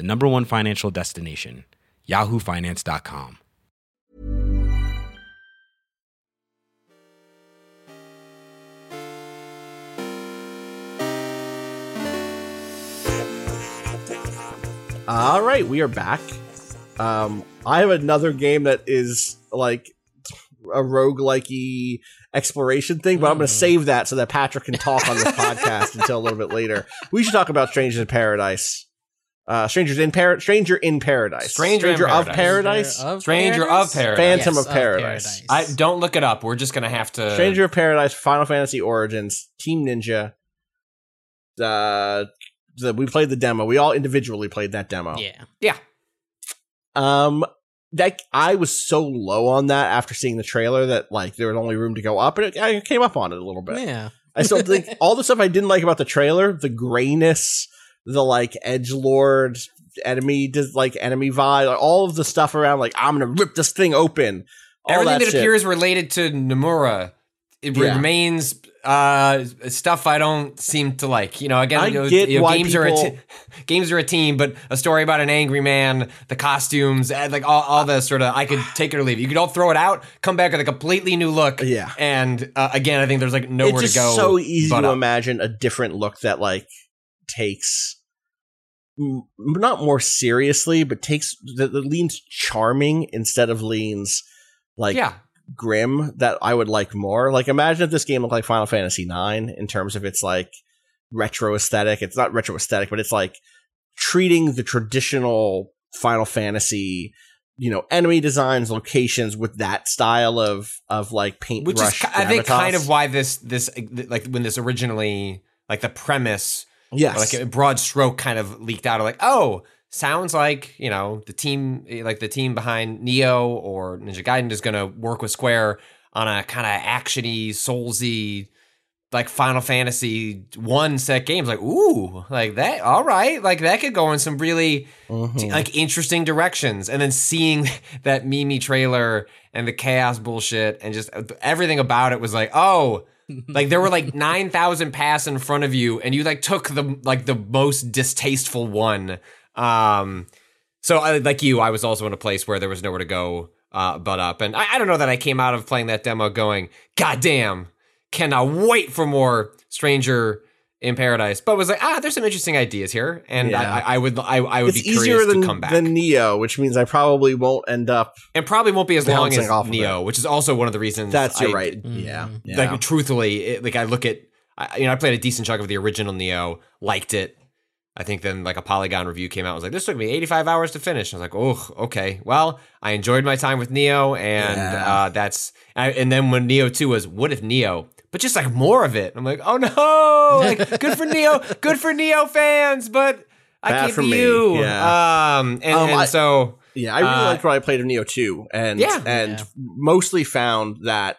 the number one financial destination, yahoofinance.com. All right, we are back. Um, I have another game that is like a roguelikey exploration thing, but I'm going to save that so that Patrick can talk on this podcast until a little bit later. We should talk about Strangers in Paradise. Uh, Strangers in Par- Stranger in Paradise. Stranger in of Paradise. Paradise. Stranger of Paradise. Phantom Yes, of Paradise. I don't look it up. We're just gonna have to. Stranger of Paradise, Final Fantasy Origins, Team Ninja. Uh, the, we played the demo. We all individually played that demo. Yeah. Yeah. Um, that I was so low on that after seeing the trailer that like there was only room to go up, and it, I came up on it a little bit. Yeah. I still think all the stuff I didn't like about the trailer, the grayness, the like edge lord enemy, does like enemy vibe, like, all of the stuff around like I'm gonna rip this thing open. Everything that, shit. appears related to Nomura, it Yeah. remains uh, stuff I don't seem to like. You know, again, I you know, get you know, why games are a people- games are a team, but a story about an angry man, the costumes, and like all, all the sort of I could take it or leave. it. You could all throw it out, come back with a completely new look. Yeah. and uh, again, I think there's like nowhere to go. so easy to up. imagine a different look that like takes m- not more seriously, but takes that, that leans charming instead of leans like yeah, grim that I would like more. Like imagine if this game looked like Final Fantasy IX in terms of its like retro aesthetic. It's not retro aesthetic, but it's like treating the traditional Final Fantasy, you know, enemy designs, locations with that style of of like paint which is ki- I think kind of why this this like when this originally like the premise yes, like a broad stroke kind of leaked out of like oh sounds like you know the team like the team behind Nioh or ninja gaiden is going to work with square on a kind of actiony soulsy like final fantasy one set games. Like ooh like that all right like that could go in some really Mhm. like interesting directions. And then seeing that mimi trailer and the chaos bullshit and just everything about it was like oh like there were like 9000 paths in front of you and you like took the like the most distasteful one. Um so I, like you i was also in a place where there was nowhere to go uh but up. And I, I don't know that i came out of playing that demo going god damn cannot wait for more stranger in paradise but was like ah there's some interesting ideas here and Yeah. I, I, I would I, I would it's be curious easier than, to come back than Nioh, which means I probably won't end up. and probably won't be as long as off of Nioh which is also one of the reasons That's you're I- right. Mhm. Yeah, yeah. like truthfully it, like i look at I, you know i played a decent chunk of the original Nioh liked it i think then like a polygon review came out I was like this took me 85 hours to finish i was like oh okay well i enjoyed my time with Nioh and Yeah. uh that's I, and then when Nioh 2 was what if Nioh but just like more of it i'm like oh no like good for Nioh good for Nioh fans but i Bad can't for be me. you Yeah. um and, Um, and I- so Yeah, I really Uh, liked what I played of Nioh 2 and Yeah. and Yeah. mostly found that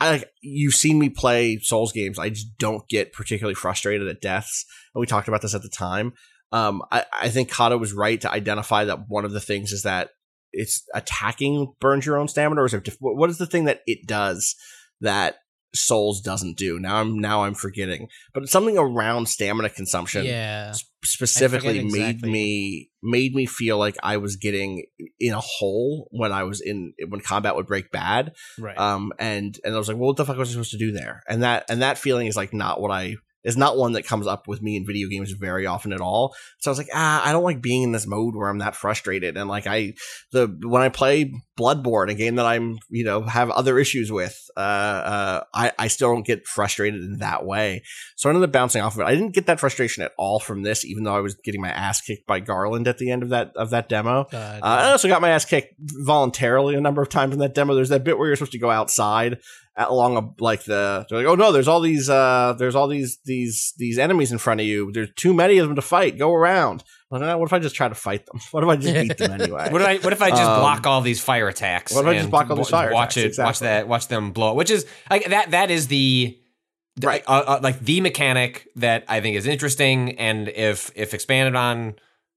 I like you've seen me play Souls games. I just don't get particularly frustrated at deaths, and we talked about this at the time. Um, I, I think Cado was right to identify that one of the things is that it's attacking burns your own stamina, or is it what is the thing that it does that Souls doesn't do? Now I'm now I'm forgetting, but something around stamina consumption Yeah. specifically made exactly. me made me feel like I was getting in a hole when I was in when combat would break bad. Right. Um and and I was like, well, what the fuck was I supposed to do there? And that and that feeling is like not what I is not one that comes up with me in video games very often at all. So I was like, ah, I don't like being in this mode where I'm that frustrated. And like I the when I play Bloodborne, a game that I'm you know have other issues with, uh, uh, I I still don't get frustrated in that way. So I ended up bouncing off of it. I didn't get that frustration at all from this, even though I was getting my ass kicked by Garland at the end of that of that demo. Uh, I also got my ass kicked voluntarily a number of times in that demo. There's that bit where you're supposed to go outside along a, like the they're like, oh no, there's all these uh there's all these these these enemies in front of you. There's too many of them to fight. Go around. Like, "Ah, what if I just try to fight them? What if I just beat them anyway? What if I what if I just Um, block all these fire attacks? what if I just block all these fire watch attacks? it, watch that, watch them blow. Which is like that. That is the Right. uh, uh, like the mechanic that I think is interesting, and if if expanded on,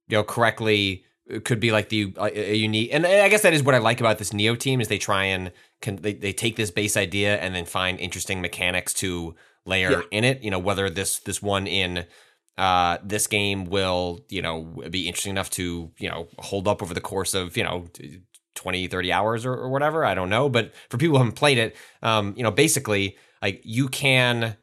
you know, correctly, could be like the uh, a unique. And I guess that is what I like about this Nioh team is they try and can they, they take this base idea and then find interesting mechanics to layer Yeah. in it. You know, whether this this one in uh, this game will, you know, be interesting enough to, you know, hold up over the course of, you know, 20, 30 hours or, or whatever. I don't know. But for people who haven't played it, um, you know, basically, like you can,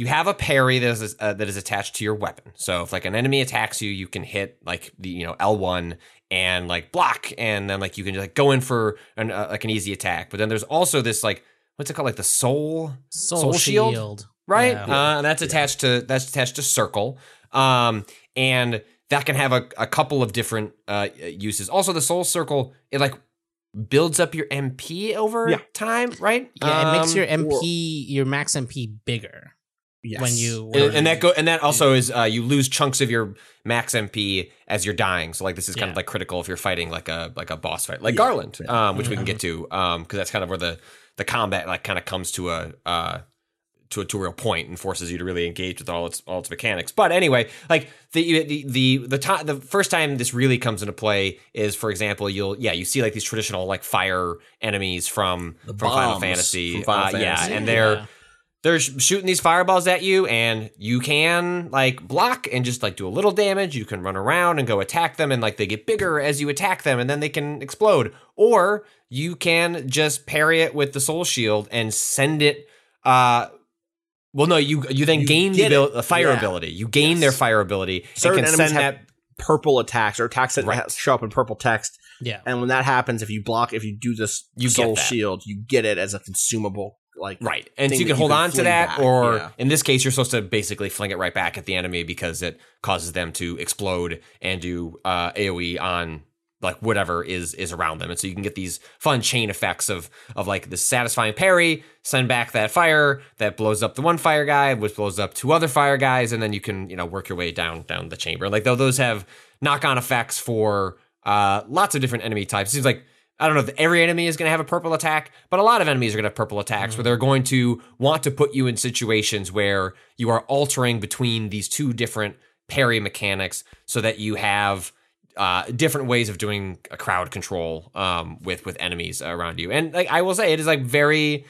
you have a parry that is uh, that is attached to your weapon. So if like an enemy attacks you, you can hit like the you know L one and like block, and then like you can just like go in for an uh, like an easy attack. But then there's also this like what's it called like the soul Soul, Soul Shield? Shield. right? Yeah. Uh, and that's attached to that's attached to circle, um, and that can have a, a couple of different uh, uses. Also, the soul circle it like builds up your MP over Yeah. time, right? Yeah, it makes Um, your MP, your max MP bigger Yes. when you. and, and that go and that also is uh, you lose chunks of your max MP as you're dying. So like this is kind of like critical if you're fighting like a like a boss fight, like Yeah. Garland, Yeah. um, which we can get to, um, because that's kind of where the the combat like kind of comes to a uh to a, to a real point and forces you to really engage with all its all its mechanics. But anyway, like the the the the time the first time this really comes into play is, for example, you'll yeah you see like these traditional like fire enemies from The from Final Fantasy, from Final Uh, yeah, and they're Yeah. They're sh- shooting these fireballs at you and you can like block and just like do a little damage you can run around and go attack them and like they get bigger as you attack them and then they can explode or you can just parry it with the soul shield and send it uh well no you you then You gain the, get abil- it. the fire Yeah. ability you gain Yes. their fire ability Certain and can enemies send have that purple attacks or attacks that Right. show up in purple text. Yeah. And when that happens, if you block, if you do this You soul shield, you get it as a consumable. Like Right. And so you can hold on to that, back. or Yeah. in this case, you're supposed to basically fling it right back at the enemy because it causes them to explode and do uh, AoE on like whatever is is around them. And so you can get these fun chain effects of of like the satisfying parry, send back that fire that blows up the one fire guy, which blows up two other fire guys, and then you can, you know, work your way down down the chamber. Like though those have knock-on effects for uh lots of different enemy types. It seems like I don't know if every enemy is going to have a purple attack, but a lot of enemies are going to have purple attacks where they're going to want to put you in situations where you are altering between these two different parry mechanics so that you have uh, different ways of doing a crowd control um, with with enemies around you. And like I will say, it is like very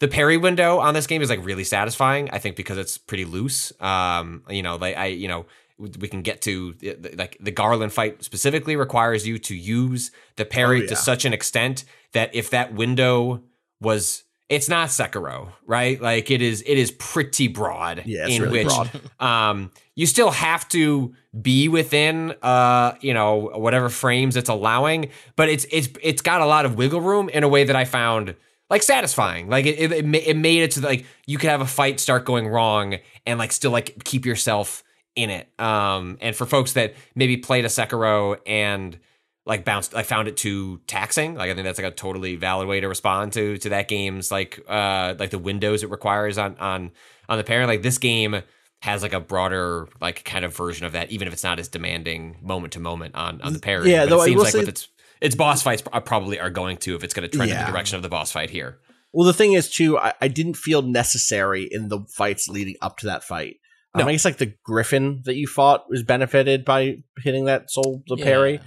the parry window on this game is like really satisfying. I think because it's pretty loose. Um, you know, like I, you know, we can get to like the Garland fight specifically requires you to use the parry Oh, yeah. to such an extent that if that window was it's not Sekiro, right? Like it is it is pretty broad Yeah, it's in really which broad. um you still have to be within uh you know whatever frames it's allowing, but it's it's it's got a lot of wiggle room in a way that I found like satisfying. Like it it, it, it made it to like you could have a fight start going wrong and like still like keep yourself in it. Um and for folks that maybe played a Sekiro and like bounced I found it too taxing. Like I think that's like a totally valid way to respond to to that game's like uh like the windows it requires on on on the parent. Like this game has like a broader like kind of version of that, even if it's not as demanding moment to moment on on the parry. Yeah, But though it I seems will like say- with its its boss fights probably are going to if it's going to trend in the direction of the boss fight here. Well, the thing is, too, I, I didn't feel necessary in the fights leading up to that fight. Um, I guess like the Griffin that you fought was benefited by hitting that soul the Yeah. parry,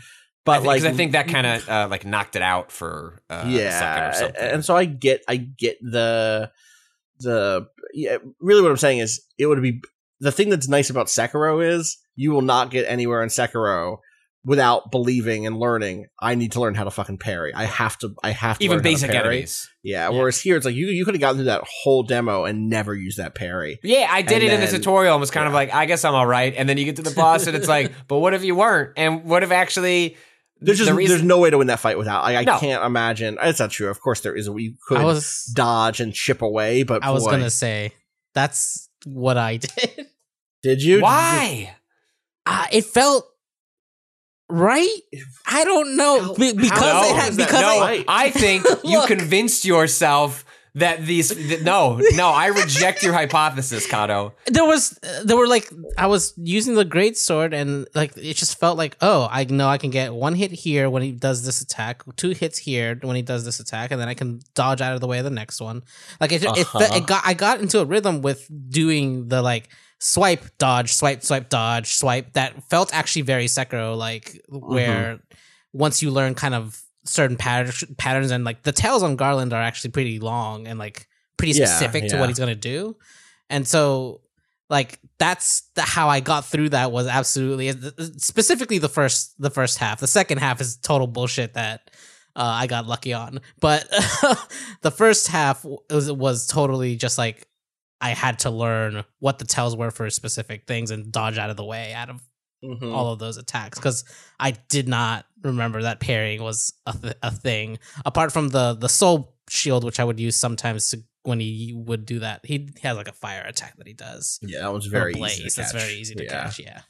but I like think, I think that kind of uh, like knocked it out for uh, yeah, or something. and so I get I get the the yeah. Really, what I'm saying is it would be the thing that's nice about Sekiro is you will not get anywhere in Sekiro without believing and learning. I need to learn how to fucking parry. I have to. I have to Even learn how to basic parry. enemies. Yeah, Whereas here, it's like you you could have gotten through that whole demo and never used that parry. Yeah, I did And it in the tutorial and was kind of like, I guess I'm all right. And then you get to the boss and it's like, but what if you weren't? And what if actually There's just the reason- there's no way to win that fight without. Like, I No. can't imagine. It's not true. Of course, there is. You could was dodge and chip away, but I was gonna say that's what I did. did you? why? Uh, it felt right. I don't know Be- because how it is had that because no, I. I think you Look. convinced yourself that these. That, no, no, I reject your hypothesis, Cado. there was there were like I was using the great sword and like it just felt like oh I know I can get one hit here when he does this attack, two hits here when he does this attack, and then I can dodge out of the way of the next one. Like it, it, Uh-huh. fe- it got I got into a rhythm with doing the like swipe dodge swipe swipe dodge swipe that felt actually very Sekiro like where once you learn kind of certain patterns patterns and like the tails on Garland are actually pretty long and like pretty Yeah, specific to what he's gonna do, and so like that's the, how I got through that was absolutely specifically the first the first half. The second half is total bullshit that uh, I got lucky on, but the first half was was totally just like I had to learn what the tells were for specific things and dodge out of the way out of Mhm. all of those attacks because I did not remember that parrying was a, th- a thing apart from the the soul shield which I would use sometimes to, when he would do that he has like a fire attack that he does Yeah, that one's very easy. To that's very easy to Yeah. catch yeah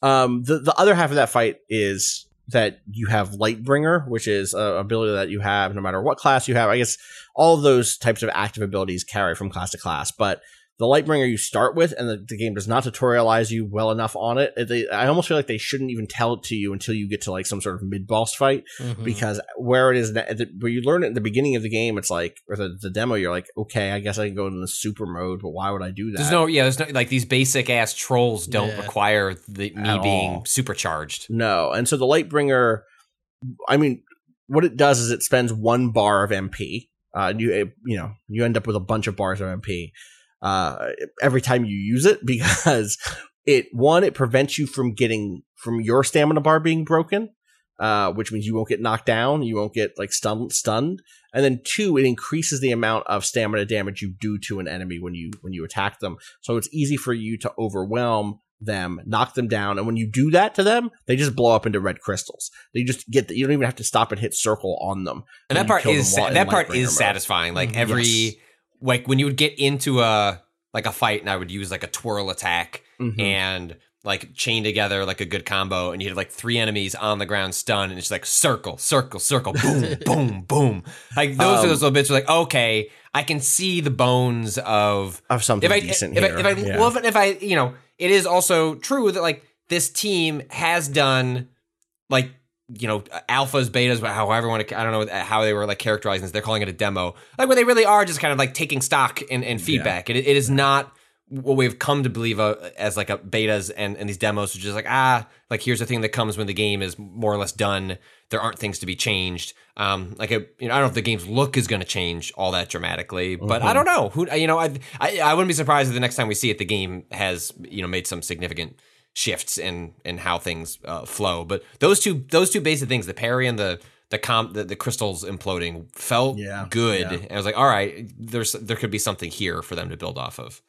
Um, the the other half of that fight is that you have Lightbringer, which is a ability that you have no matter what class you have. I guess all those types of active abilities carry from class to class, but the Lightbringer you start with, and the, the game does not tutorialize you well enough on it. They, I almost feel like they shouldn't even tell it to you until you get to like some sort of mid boss fight, Mhm. because where it is, where you learn it at the beginning of the game, it's like, or the, the demo, you're like, okay, I guess I can go into the super mode, but why would I do that? There's no, yeah, there's no like these basic ass trolls don't Yeah. require the, me At being all. supercharged. No. And so the Lightbringer, I mean, what it does is it spends one bar of MP. Uh, and you, it- you know, you end up with a bunch of bars of MP, uh, every time you use it because it, one, it prevents you from getting, from your stamina bar being broken, uh, which means you won't get knocked down. You won't get like stunned, stunned. And then two, it increases the amount of stamina damage you do to an enemy when you, when you attack them. So it's easy for you to overwhelm them, knock them down, and when you do that to them, they just blow up into red crystals. They just get the, you don't even have to stop and hit circle on them. And that part is that part is mode. satisfying. Like Mhm. every Yes. Like when you would get into a like a fight and I would use like a twirl attack Mhm. and like chain together like a good combo and you had like three enemies on the ground stunned and it's like circle, circle, circle, boom, boom, boom. Like those are Um, those little bits are like, okay, I can see the bones of of something if I, decent if here. I, if I, yeah. well, if, if I, you know, it is also true that like this team has done like, you know, alphas, betas, however want to, I don't know how they were like characterizing this. They're calling it a demo, like where they really are just kind of like taking stock and, and feedback. It, it is not what we've come to believe uh, as like a betas and, and these demos, which is like, ah, like here's the thing that comes when the game is more or less done. There aren't things to be changed. Um, like a, you know, I don't know if the game's look is going to change all that dramatically, but I don't know who, you know, I, I, I wouldn't be surprised if the next time we see it, the game has, you know, made some significant shifts in, in how things uh, flow. But those two, those two basic things, the parry and the, the comp, the, the crystals imploding felt Yeah, good. yeah. And I was like, all right, there's, there could be something here for them to build off of.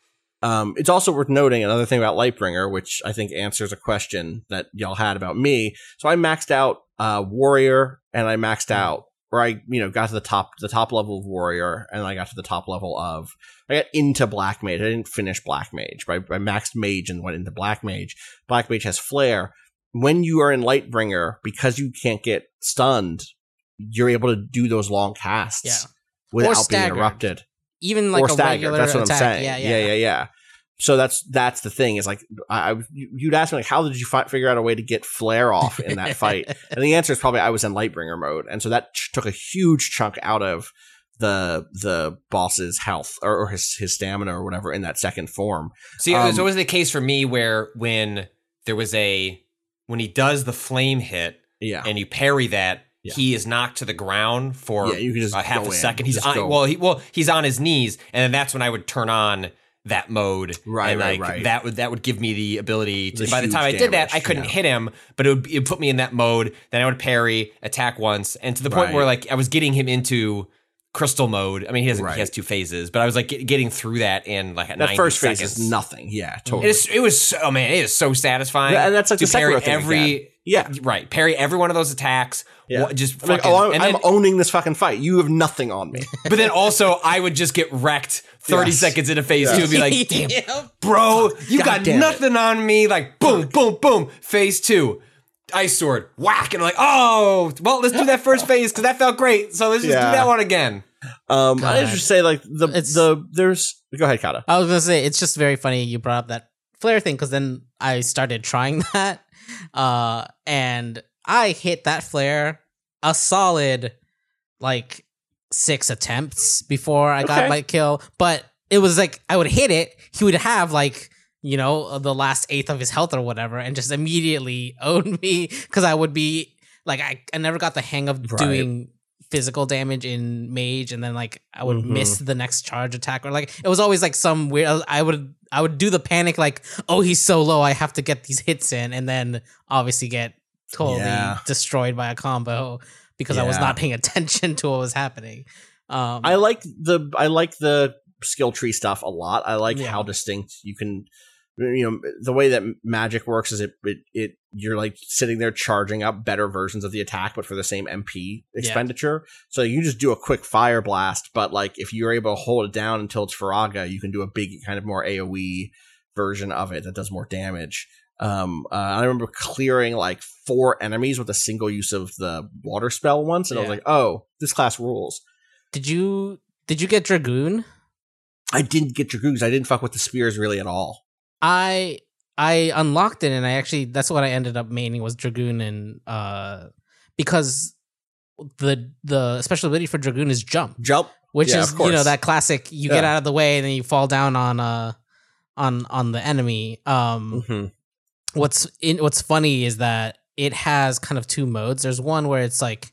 Um, it's also worth noting another thing about Lightbringer, which I think answers a question that y'all had about me. So I maxed out uh, Warrior, and I maxed out, or I you know got to the top the top level of Warrior, and I got to the top level of I got into Black Mage. I didn't finish Black Mage, but I, I maxed Mage and went into Black Mage. Black Mage has Flare. When you are in Lightbringer, because you can't get stunned, you're able to do those long casts Yeah. without being interrupted even like or a staggered. regular That's what attack. I'm saying. Yeah, Yeah, yeah, yeah, So that's that's the thing. Is like I, I you- you'd ask me like, how did you fi- figure out a way to get flare off in that fight? and the answer is probably I was in Lightbringer mode, and so that ch- took a huge chunk out of the the boss's health or, or his his stamina or whatever in that second form. See, it was Um, always the case for me where when there was a when he does the flame hit Yeah. and you parry that, Yeah. he is knocked to the ground for Yeah, you can just a half a in. second. He's on go. well, he well he's on his knees, and then that's when I would turn on that mode. Right, and right, like right. that would that would give me the ability to. The by the time I did that, I couldn't yeah. hit him, but it would it would put me in that mode. Then I would parry, attack once, and to the point Right. where like I was getting him into. Crystal mode. I mean, he has Right. he has two phases, but I was like get, getting through that in like that 90 first phase seconds. is nothing. Yeah, mm-hmm. totally. It, is, it was so oh man, it is so satisfying. Yeah, and that's like to the parry thing every again. Yeah. right parry every one of those attacks. Yeah. Wha- just I'm like, fucking, oh, I'm, and I'm owning this fucking fight. You have nothing on me. but then also I would just get wrecked thirty Yes. seconds into phase two and be like, damn, Yep. bro, you God got damn it. nothing on me. Like boom, boom, boom. Phase two. Ice sword, whack, and I'm like, oh, well, let's do that first phase because that felt great. So let's just Yeah. do that one again. Um, I just say like the It's- the there's go ahead, Cado. I was gonna say it's just very funny you brought up that flare thing because then I started trying that, uh, and I hit that flare a solid like six attempts before I got Okay. my kill. But it was like I would hit it, he would have like you know the last eighth of his health or whatever, and just immediately own me because I would be like I, I never got the hang of Right. doing physical damage in mage and then like I would Mhm. miss the next charge attack or like it was always like some weird I would I would do the panic like oh he's so low I have to get these hits in and then obviously get totally Yeah. destroyed by a combo because I was not paying attention to what was happening. Um I like the I like the skill tree stuff a lot. I like Yeah. how distinct you can you know the way that magic works is it, it it you're like sitting there charging up better versions of the attack but for the same MP expenditure. So you just do a quick fire blast, but like if you're able to hold it down until it's Firaga, you can do a big kind of more AoE version of it that does more damage. Um, uh, I remember clearing like four enemies with a single use of the water spell once, and I was like, "Oh, this class rules." did you did you get dragoon? I didn't get Dragoons. I didn't fuck with the spears really at all. I I unlocked it and I actually that's what I ended up maining was Dragoon and uh because the the special ability for Dragoon is jump, Jump. which Yeah, is you know that classic you get out of the way and then you fall down on uh on on the enemy. Um hmm what's in what's funny is that it has kind of two modes. There's one where it's like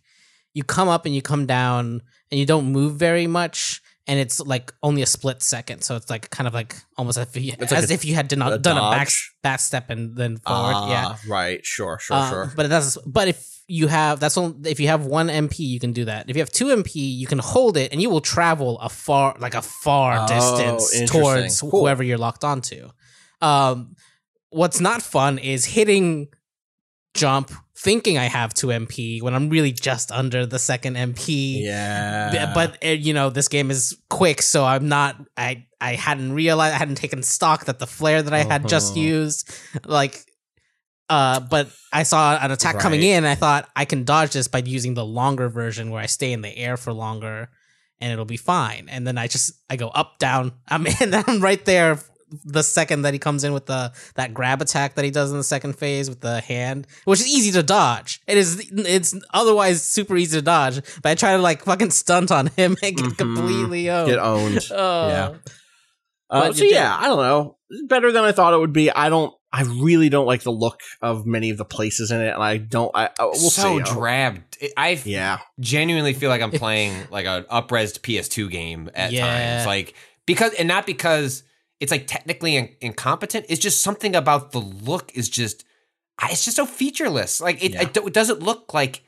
you come up and you come down and you don't move very much and it's like only a split second. So it's like kind of like almost as if you, like as a- if you had done a done a back back step and then forward. yeah. Ah, right. Sure. Sure. Um, sure. But it does. But if you have that's only if you have one MP, you can do that. If you have two MP, you can hold it, and you will travel a far like a far Oh, distance towards Cool. whoever you're locked onto. Um, what's not fun is hitting jump, thinking I have two MP when I'm really just under the second MP. yeah. But uh, you know, this game is quick, so I'm not. I I hadn't realized. I hadn't taken stock that the flare that I had just Uh-huh. used, like, uh, but I saw an attack coming in. And I thought I can dodge this by using the longer version where I stay in the air for longer, and it'll be fine. And then I just I go up down. I'm in. I'm right there. The second that he comes in with the that grab attack that he does in the second phase with the hand, which is easy to dodge. It is it's otherwise super easy to dodge, but I try to like fucking stunt on him and get Mhm. completely owned. Get owned. Oh. Yeah. Uh, so you yeah, I don't know. Better than I thought it would be. I don't. I really don't like the look of many of the places in it, and I don't. I, I we'll so see. drab. I Yeah. genuinely feel like I'm playing like an upresed PS2 game at Yeah. times. Like because and not because it's like technically in- incompetent. It's just something about the look is just it's just so featureless. Like it, Yeah. it, it doesn't look like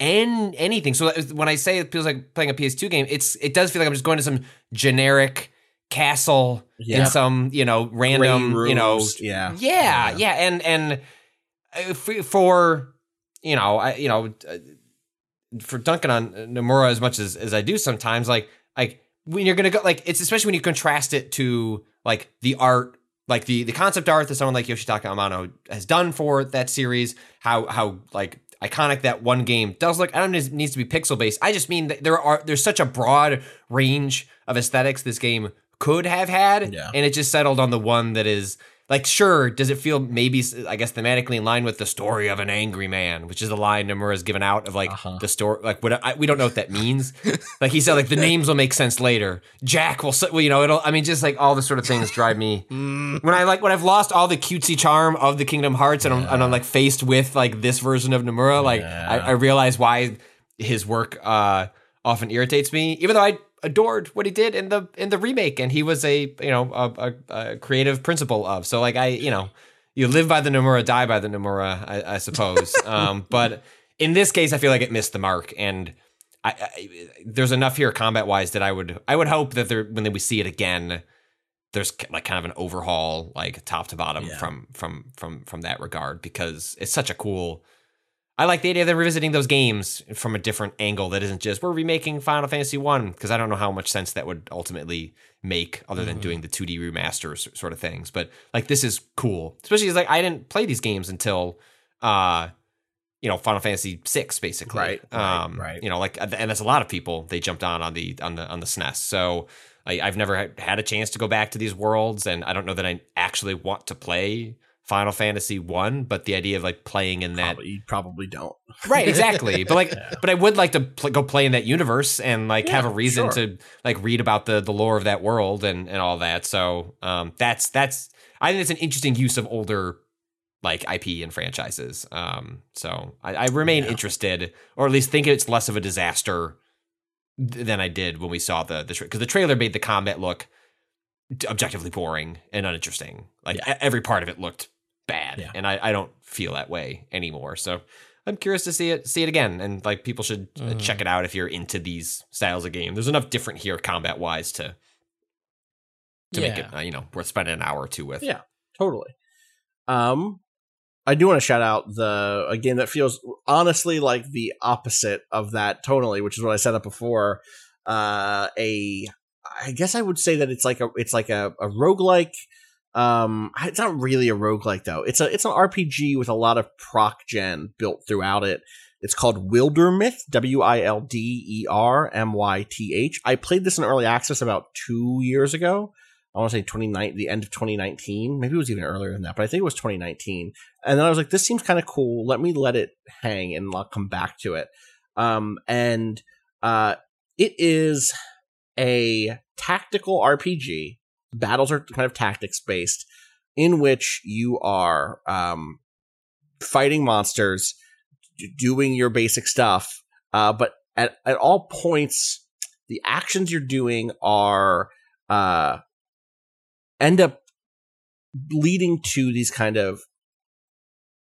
an anything. So when I say it feels like playing a PS2 game, it's it does feel like I'm just going to some generic castle Yeah. in some you know random you know yeah. yeah, Yeah. yeah, and and uh, for, for you know, I you know, uh, for Duncan on Nomura as much as as I do sometimes, like like when you're gonna go, like it's especially when you contrast it to like the art, like the the concept art that someone like Yoshitaka Amano has done for that series, how how like iconic that one game does look. I don't it needs to be pixel based. I just mean that there are there's such a broad range of aesthetics this game could have had, Yeah. and it just settled on the one that is like sure does it feel maybe i guess thematically in line with the story of an angry man which is the line nomura's given out of like Uh-huh. the story like what I, we don't know what that means like he said like the names will make sense later jack will well, you know it'll i mean just like all the sort of things drive me Mm. when i like when i've lost all the cutesy charm of the kingdom hearts and, I'm, and I'm like faced with like this version of nomura like I, I realize why his work uh often irritates me even though i adored what he did in the in the remake and he was a you know a, a, a creative principal of so like i you know you live by the nomura die by the nomura i, I suppose um but in this case i feel like it missed the mark and I, I there's enough here combat wise that i would i would hope that there when we see it again there's like kind of an overhaul like top to bottom Yeah. from from from from that regard because it's such a cool I like the idea of them revisiting those games from a different angle that isn't just we're remaking Final Fantasy One because I don't know how much sense that would ultimately make other than doing the 2D remasters sort of things. But like this is cool, especially as like I didn't play these games until uh you know Final Fantasy Six basically, Right, right, Um, right. You know, like and that's a lot of people they jumped on on the on the on the SNES. So I, I've never had a chance to go back to these worlds, and I don't know that I actually want to play Final Fantasy One. But the idea of like playing in that Probably, you probably don't. right exactly but like but i would like to pl- go play in that universe and like have a reason sure. to like read about the the lore of that world and and all that so um that's that's i think it's an interesting use of older like ip and franchises um so i, I remain interested or at least think it's less of a disaster th- than i did when we saw the the because the trailer made the combat look objectively boring and uninteresting like Yeah. every part of it looked bad Yeah. and I, I don't feel that way anymore so i'm curious to see it see it again and like people should uh, check it out if you're into these styles of game there's enough different here combat wise to to make it uh, you know worth spending an hour or two with Yeah, totally. Um, I do want to shout out the a game that feels honestly like the opposite of that tonally, which is what I said up before. Uh, a I guess I would say that it's like a it's like a, a roguelike. Um, it's not really a roguelike though. It's a it's an RPG with a lot of proc gen built throughout it. It's called Wildermyth, W I L D E R M Y T H. I played this in early access about two years ago. I want to say 29, the end of 2019. Maybe it was even earlier than that, but I think it was 2019. And then I was like, this seems kind of cool. Let me let it hang and I'll come back to it. Um, and uh, it is a tactical RPG. Battles are kind of tactics based, in which you are um, fighting monsters, d- doing your basic stuff. Uh, but at, at all points, the actions you're doing are uh, end up leading to these kind of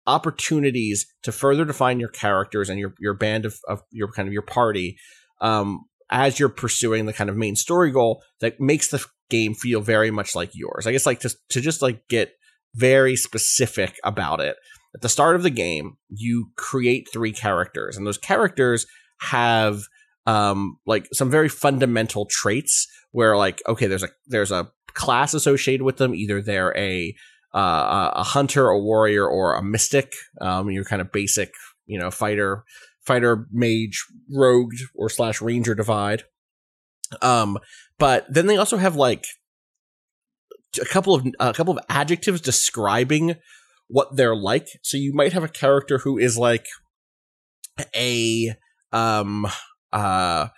opportunities to further define your characters and your your band of, of your kind of your party um as you're pursuing the kind of main story goal that makes the game feel very much like yours. I guess like to, to just like get very specific about it. At the start of the game you create three characters and those characters have um like some very fundamental traits where like okay there's a there's a class associated with them. Either they're a uh, a hunter a warrior or a mystic. Um your kind of basic you know fighter fighter mage rogue or slash ranger divide. Um but then they also have like a couple of a couple of adjectives describing what they're like. So you might have a character who is like a um uh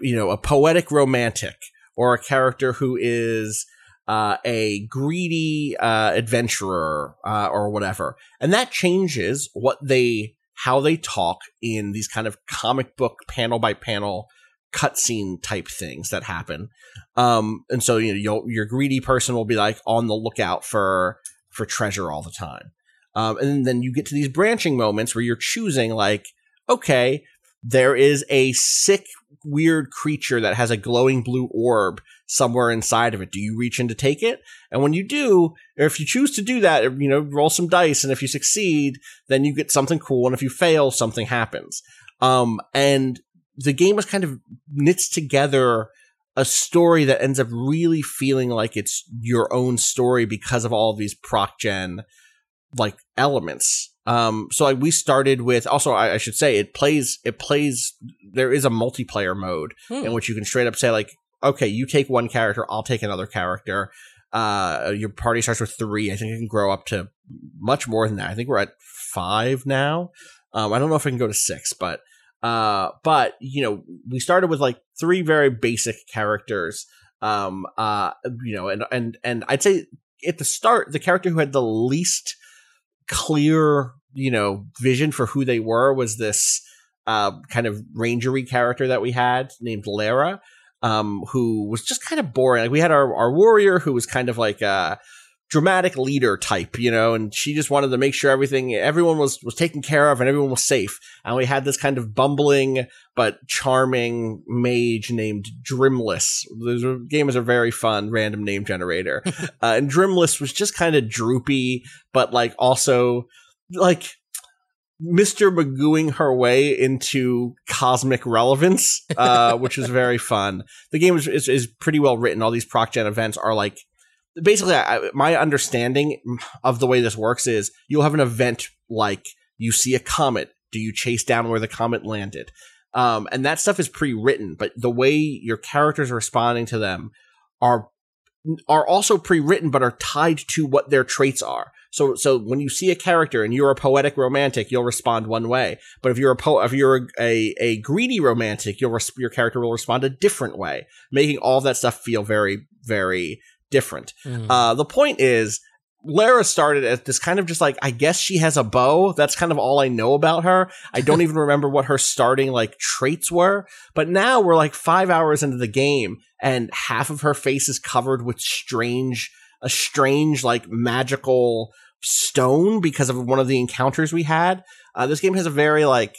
you know a poetic romantic or a character who is uh, a greedy uh, adventurer uh, or whatever, and that changes what they how they talk in these kind of comic book panel by panel cutscene type things that happen. Um, and so you know your greedy person will be like on the lookout for for treasure all the time. Um, and then you get to these branching moments where you're choosing like, okay, there is a sick, weird creature that has a glowing blue orb somewhere inside of it. Do you reach in to take it? And when you do, or if you choose to do that, you know, roll some dice, and if you succeed, then you get something cool, and if you fail, something happens. Um, and the game is kind of knits together a story that ends up really feeling like it's your own story because of all of these proc gen like elements. Um, so like we started with also I, I should say it plays it plays there is a multiplayer mode Hmm. in which you can straight up say like okay you take one character I'll take another character Uh, your party starts with three. I think it can grow up to much more than that. I think we're at five now. Um, I don't know if I can go to six, but uh, but you know, we started with like three very basic characters. Um, uh, you know, and and and I'd say at the start, the character who had the least clear, you know, vision for who they were was this uh, kind of rangery character that we had named Lara, um, who was just kind of boring. Like we had our, our warrior who was kind of like a dramatic leader type, you know, and she just wanted to make sure everything, everyone was, was taken care of and everyone was safe. And we had this kind of bumbling but charming mage named Drimless. The game is a very fun random name generator. uh, and Drimless was just kind of droopy, but like also like Mr. Magooing her way into cosmic relevance, uh, which is very fun. The game is, is, is pretty well written. All these proc gen events are like basically I, my understanding of the way this works is you'll have an event like you see a comet. Do you chase down where the comet landed? Um, and that stuff is pre-written, but the way your characters are responding to them are are also pre-written, but are tied to what their traits are. So, so when you see a character and you're a poetic romantic, you'll respond one way. But if you're a po- if you're a, a, greedy romantic, you'll res- your character will respond a different way, making all that stuff feel very, very different. Mm. Uh, the point is, Lara started as this kind of just like, I guess she has a bow. That's kind of all I know about her. I don't even remember what her starting like traits were. But now we're like five hours into the game and half of her face is covered with strange, a strange like magical stone because of one of the encounters we had. Uh, this game has a very like,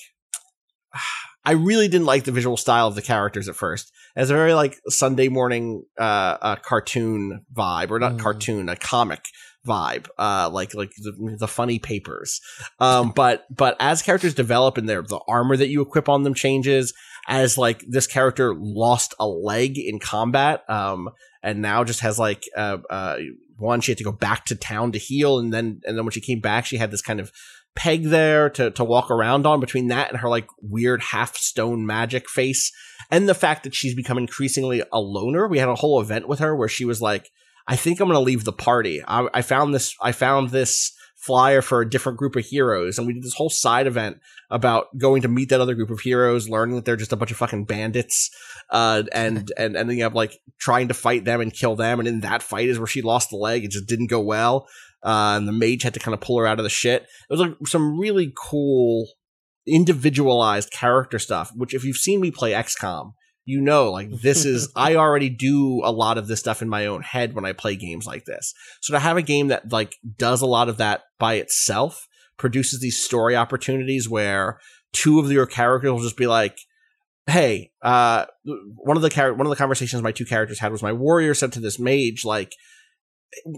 I really didn't like the visual style of the characters at first. Has a very like Sunday morning uh, uh cartoon vibe, or not mm. cartoon, a comic vibe, uh, like like the, the funny papers. Um, but but as characters develop and their the armor that you equip on them changes, as like this character lost a leg in combat, um, and now just has like uh, uh, one she had to go back to town to heal, and then and then when she came back, she had this kind of peg there to to walk around on between that and her like weird half stone magic face and the fact that she's become increasingly a loner. We had a whole event with her where she was like i think i'm gonna leave the party. I, I found this i found this flyer for a different group of heroes. And we did this whole side event about going to meet that other group of heroes learning that they're just a bunch of fucking bandits uh, and and ending up like trying to fight them and kill them. And in that fight is where she lost the leg. It just didn't go well. Uh, and the mage had to kind of pull her out of the shit. It was like some really cool individualized character stuff, which if you've seen me play XCOM, you know, like this is, I already do a lot of this stuff in my own head when I play games like this. So to have a game that like does a lot of that by itself produces these story opportunities where two of your characters will just be like, Hey, uh, one of the char- one of the conversations my two characters had was my warrior said to this mage, like,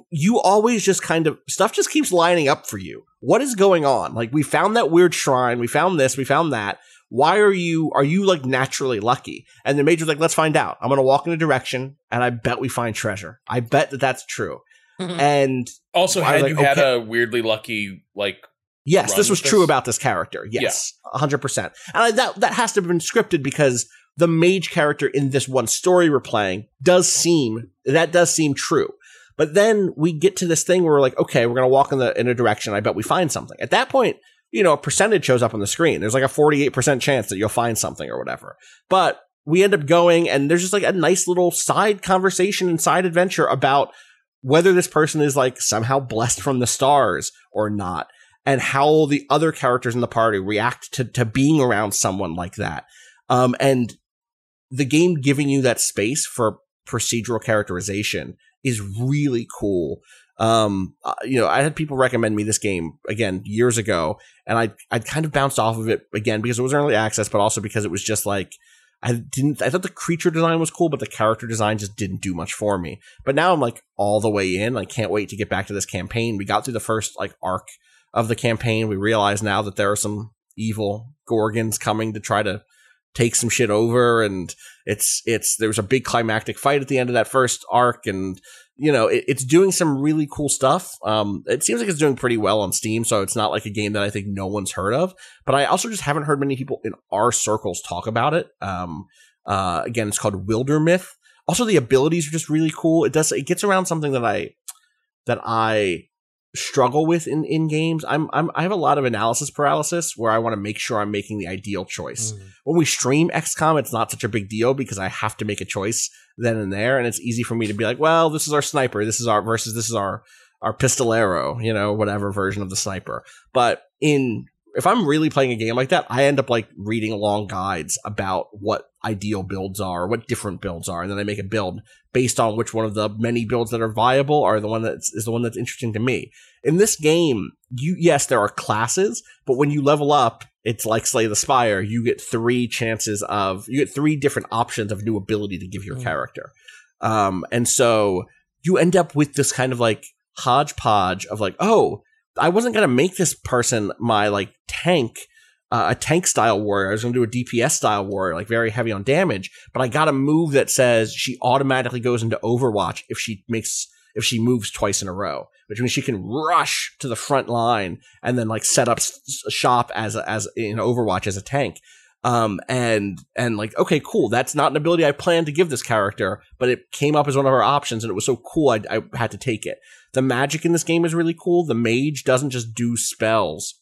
you always just kind of stuff just keeps lining up for you. What is going on? Like we found that weird shrine, we found this, we found that. Why are you are you like naturally lucky? And the major's like, let's find out. I'm gonna walk in a direction, and I bet we find treasure. I bet that that's true. Mm-hmm. and also, had like, you had a weirdly lucky like Yes, this was true about this character. Yes, hundred yeah. percent. And that that has to have been scripted because the mage character in this one story we're playing does seem that does seem true. But then we get to this thing where we're like, okay, we're going to walk in the in a direction. I bet we find something. At that point, you know, a percentage shows up on the screen. There's like a 48% chance that you'll find something or whatever. But we end up going and there's just like a nice little side conversation and side adventure about whether this person is like somehow blessed from the stars or not and how the other characters in the party react to, to being around someone like that. Um, and the game giving you that space for procedural characterization is really cool. Um, uh, you know, I had people recommend me this game again years ago, and I I kind of bounced off of it again because it was early access, but also because it was just like I didn't. I thought the creature design was cool, but the character design just didn't do much for me. But now I'm like all the way in. I can't wait to get back to this campaign. We got through the first like arc of the campaign. We realize now that there are some evil gorgons coming to try to take some shit over and it's it's there's a big climactic fight at the end of that first arc and you know it, it's doing some really cool stuff. Um it seems like it's doing pretty well on steam so it's not like a game that i think no one's heard of but i also just haven't heard many people in our circles talk about it. Um uh again it's called wildermyth Also, the abilities are just really cool. It does it gets around something that I that I struggle with in, in games. I'm, I'm I have a lot of analysis paralysis where I want to make sure I'm making the ideal choice. Mm. When we stream XCOM, it's not such a big deal because I have to make a choice then and there, and it's easy for me to be like, well, this is our sniper, this is our versus this is our our pistolero, you know, whatever version of the sniper. But in if I'm really playing a game like that, I end up like reading long guides about what ideal builds are, what different builds are, and then I make a build based on which one of the many builds that are viable are the one that is the one that's interesting to me. In this game, you yes, there are classes, but when you level up, it's like Slay the Spire. You get three chances of you get three different options of new ability to give your Mm. character, um, and so you end up with this kind of like hodgepodge of like, oh, I wasn't gonna make this person my like tank, uh, a tank style warrior. I was gonna do a DPS style warrior, like very heavy on damage. But I got a move that says she automatically goes into Overwatch if she makes if she moves twice in a row, which means she can rush to the front line and then like set up shop as a, as in Overwatch as a tank. Um, and, and like, okay, cool. That's not an ability I planned to give this character, but it came up as one of our options and it was so cool. I, I had to take it. The magic in this game is really cool. The mage doesn't just do spells.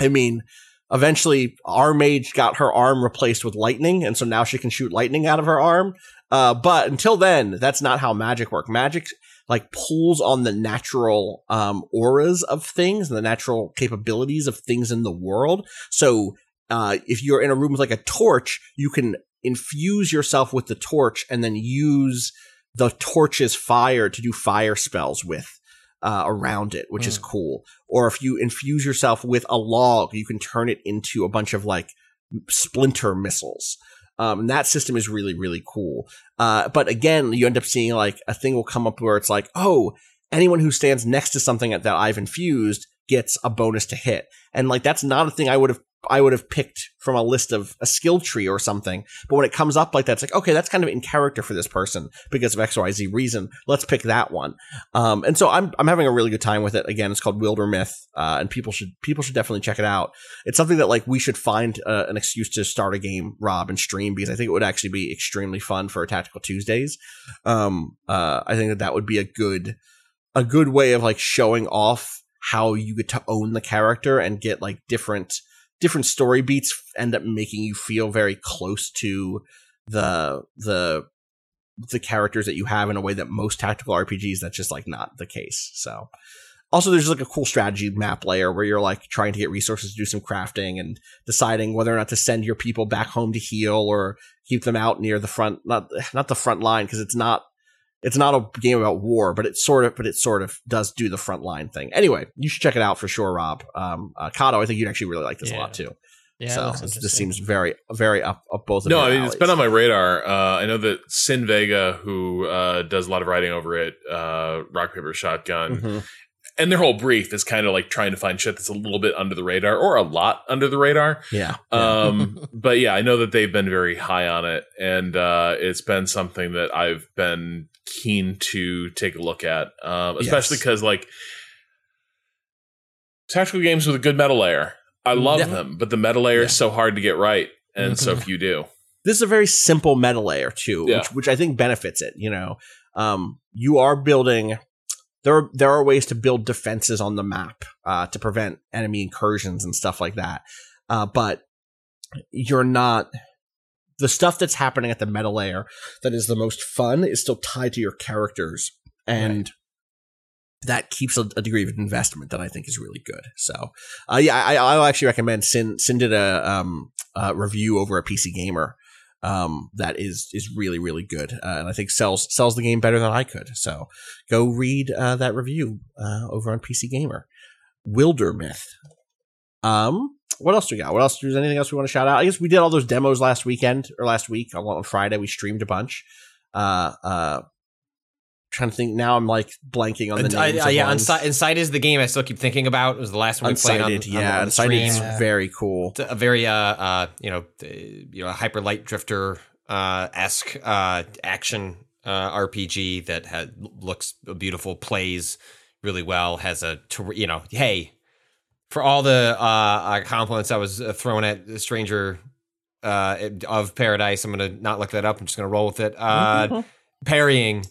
I mean, eventually our mage got her arm replaced with lightning. And so now she can shoot lightning out of her arm. Uh, but until then, that's not how magic works. Magic like pulls on the natural, um, auras of things and the natural capabilities of things in the world. So, uh, if you're in a room with like a torch, you can infuse yourself with the torch and then use the torch's fire to do fire spells with uh, around it, which is cool. Or if you infuse yourself with a log, you can turn it into a bunch of like splinter missiles. Um, and that system is really, really cool. Uh, but again, you end up seeing like a thing will come up where it's like, oh, anyone who stands next to something that I've infused gets a bonus to hit. And like, that's not a thing I would have I would have picked from a list of a skill tree or something. But when it comes up like that, it's like, okay, that's kind of in character for this person because of XYZ reason. Let's pick that one. Um, and so I'm, I'm having a really good time with it. Again, it's called Wildermyth. Uh, and people should, people should definitely check it out. It's something that like we should find uh, an excuse to start a game, Rob, and stream because I think it would actually be extremely fun for Tactical Tuesdays. Um, uh, I think that that would be a good, a good way of like showing off how you get to own the character and get like different, different story beats end up making you feel very close to the the the characters that you have in a way that most tactical RPGs that's just like not the case. So also there's like a cool strategy map layer where you're like trying to get resources to do some crafting and deciding whether or not to send your people back home to heal or keep them out near the front not not the front line because it's not it's not a game about war, but it sort of, but it sort of does do the front line thing. Anyway, you should check it out for sure, Rob. Um, uh, Cado, I think you'd actually really like this a lot too. Yeah, so that this, this seems very, very up, up both of No, your I mean it's been on my radar. Uh, I know that Sin Vega, who uh, does a lot of writing over it, uh, Rock Paper Shotgun, Mhm. and their whole brief is kind of like trying to find shit that's a little bit under the radar or a lot under the radar. Yeah. Um, but yeah, I know that they've been very high on it, and uh, it's been something that I've been keen to take a look at, um, especially Yes. because like tactical games with a good meta layer. I love Yeah. them, but the meta layer Yeah. is so hard to get right, and so Mhm. few do. this is a very simple meta layer too, Yeah. which, which I think benefits it. You know, um, you are building. There are there are ways to build defenses on the map uh, to prevent enemy incursions and stuff like that, uh, but you're not. The stuff that's happening at the meta layer that is the most fun is still tied to your characters, and that keeps a, a degree of investment that I think is really good. So, uh, yeah, I, I'll actually recommend. Sin Sin did a um, uh, review over at PC Gamer um, that is is really really good, uh, and I think sells sells the game better than I could. So go read uh, that review uh, over on PC Gamer. Wildermyth. Um, what else do we got? What else? There's anything else we want to shout out? I guess we did all those demos last weekend or last week on, Friday. We streamed a bunch. Uh, uh, trying to think now. I'm like blanking on the names. Of yeah, Inside is the game I still keep thinking about. It was the last one we played on, yeah, on the Unsighted is stream. very cool. It's a very uh uh you know uh, you know a hyper light drifter uh esque uh action uh RPG that had looks beautiful, plays really well, has a ter- you know hey for all the uh, uh compliments I was uh, throwing at the Stranger uh, of Paradise. I'm gonna not look that up. I'm just gonna roll with it. Uh, parrying,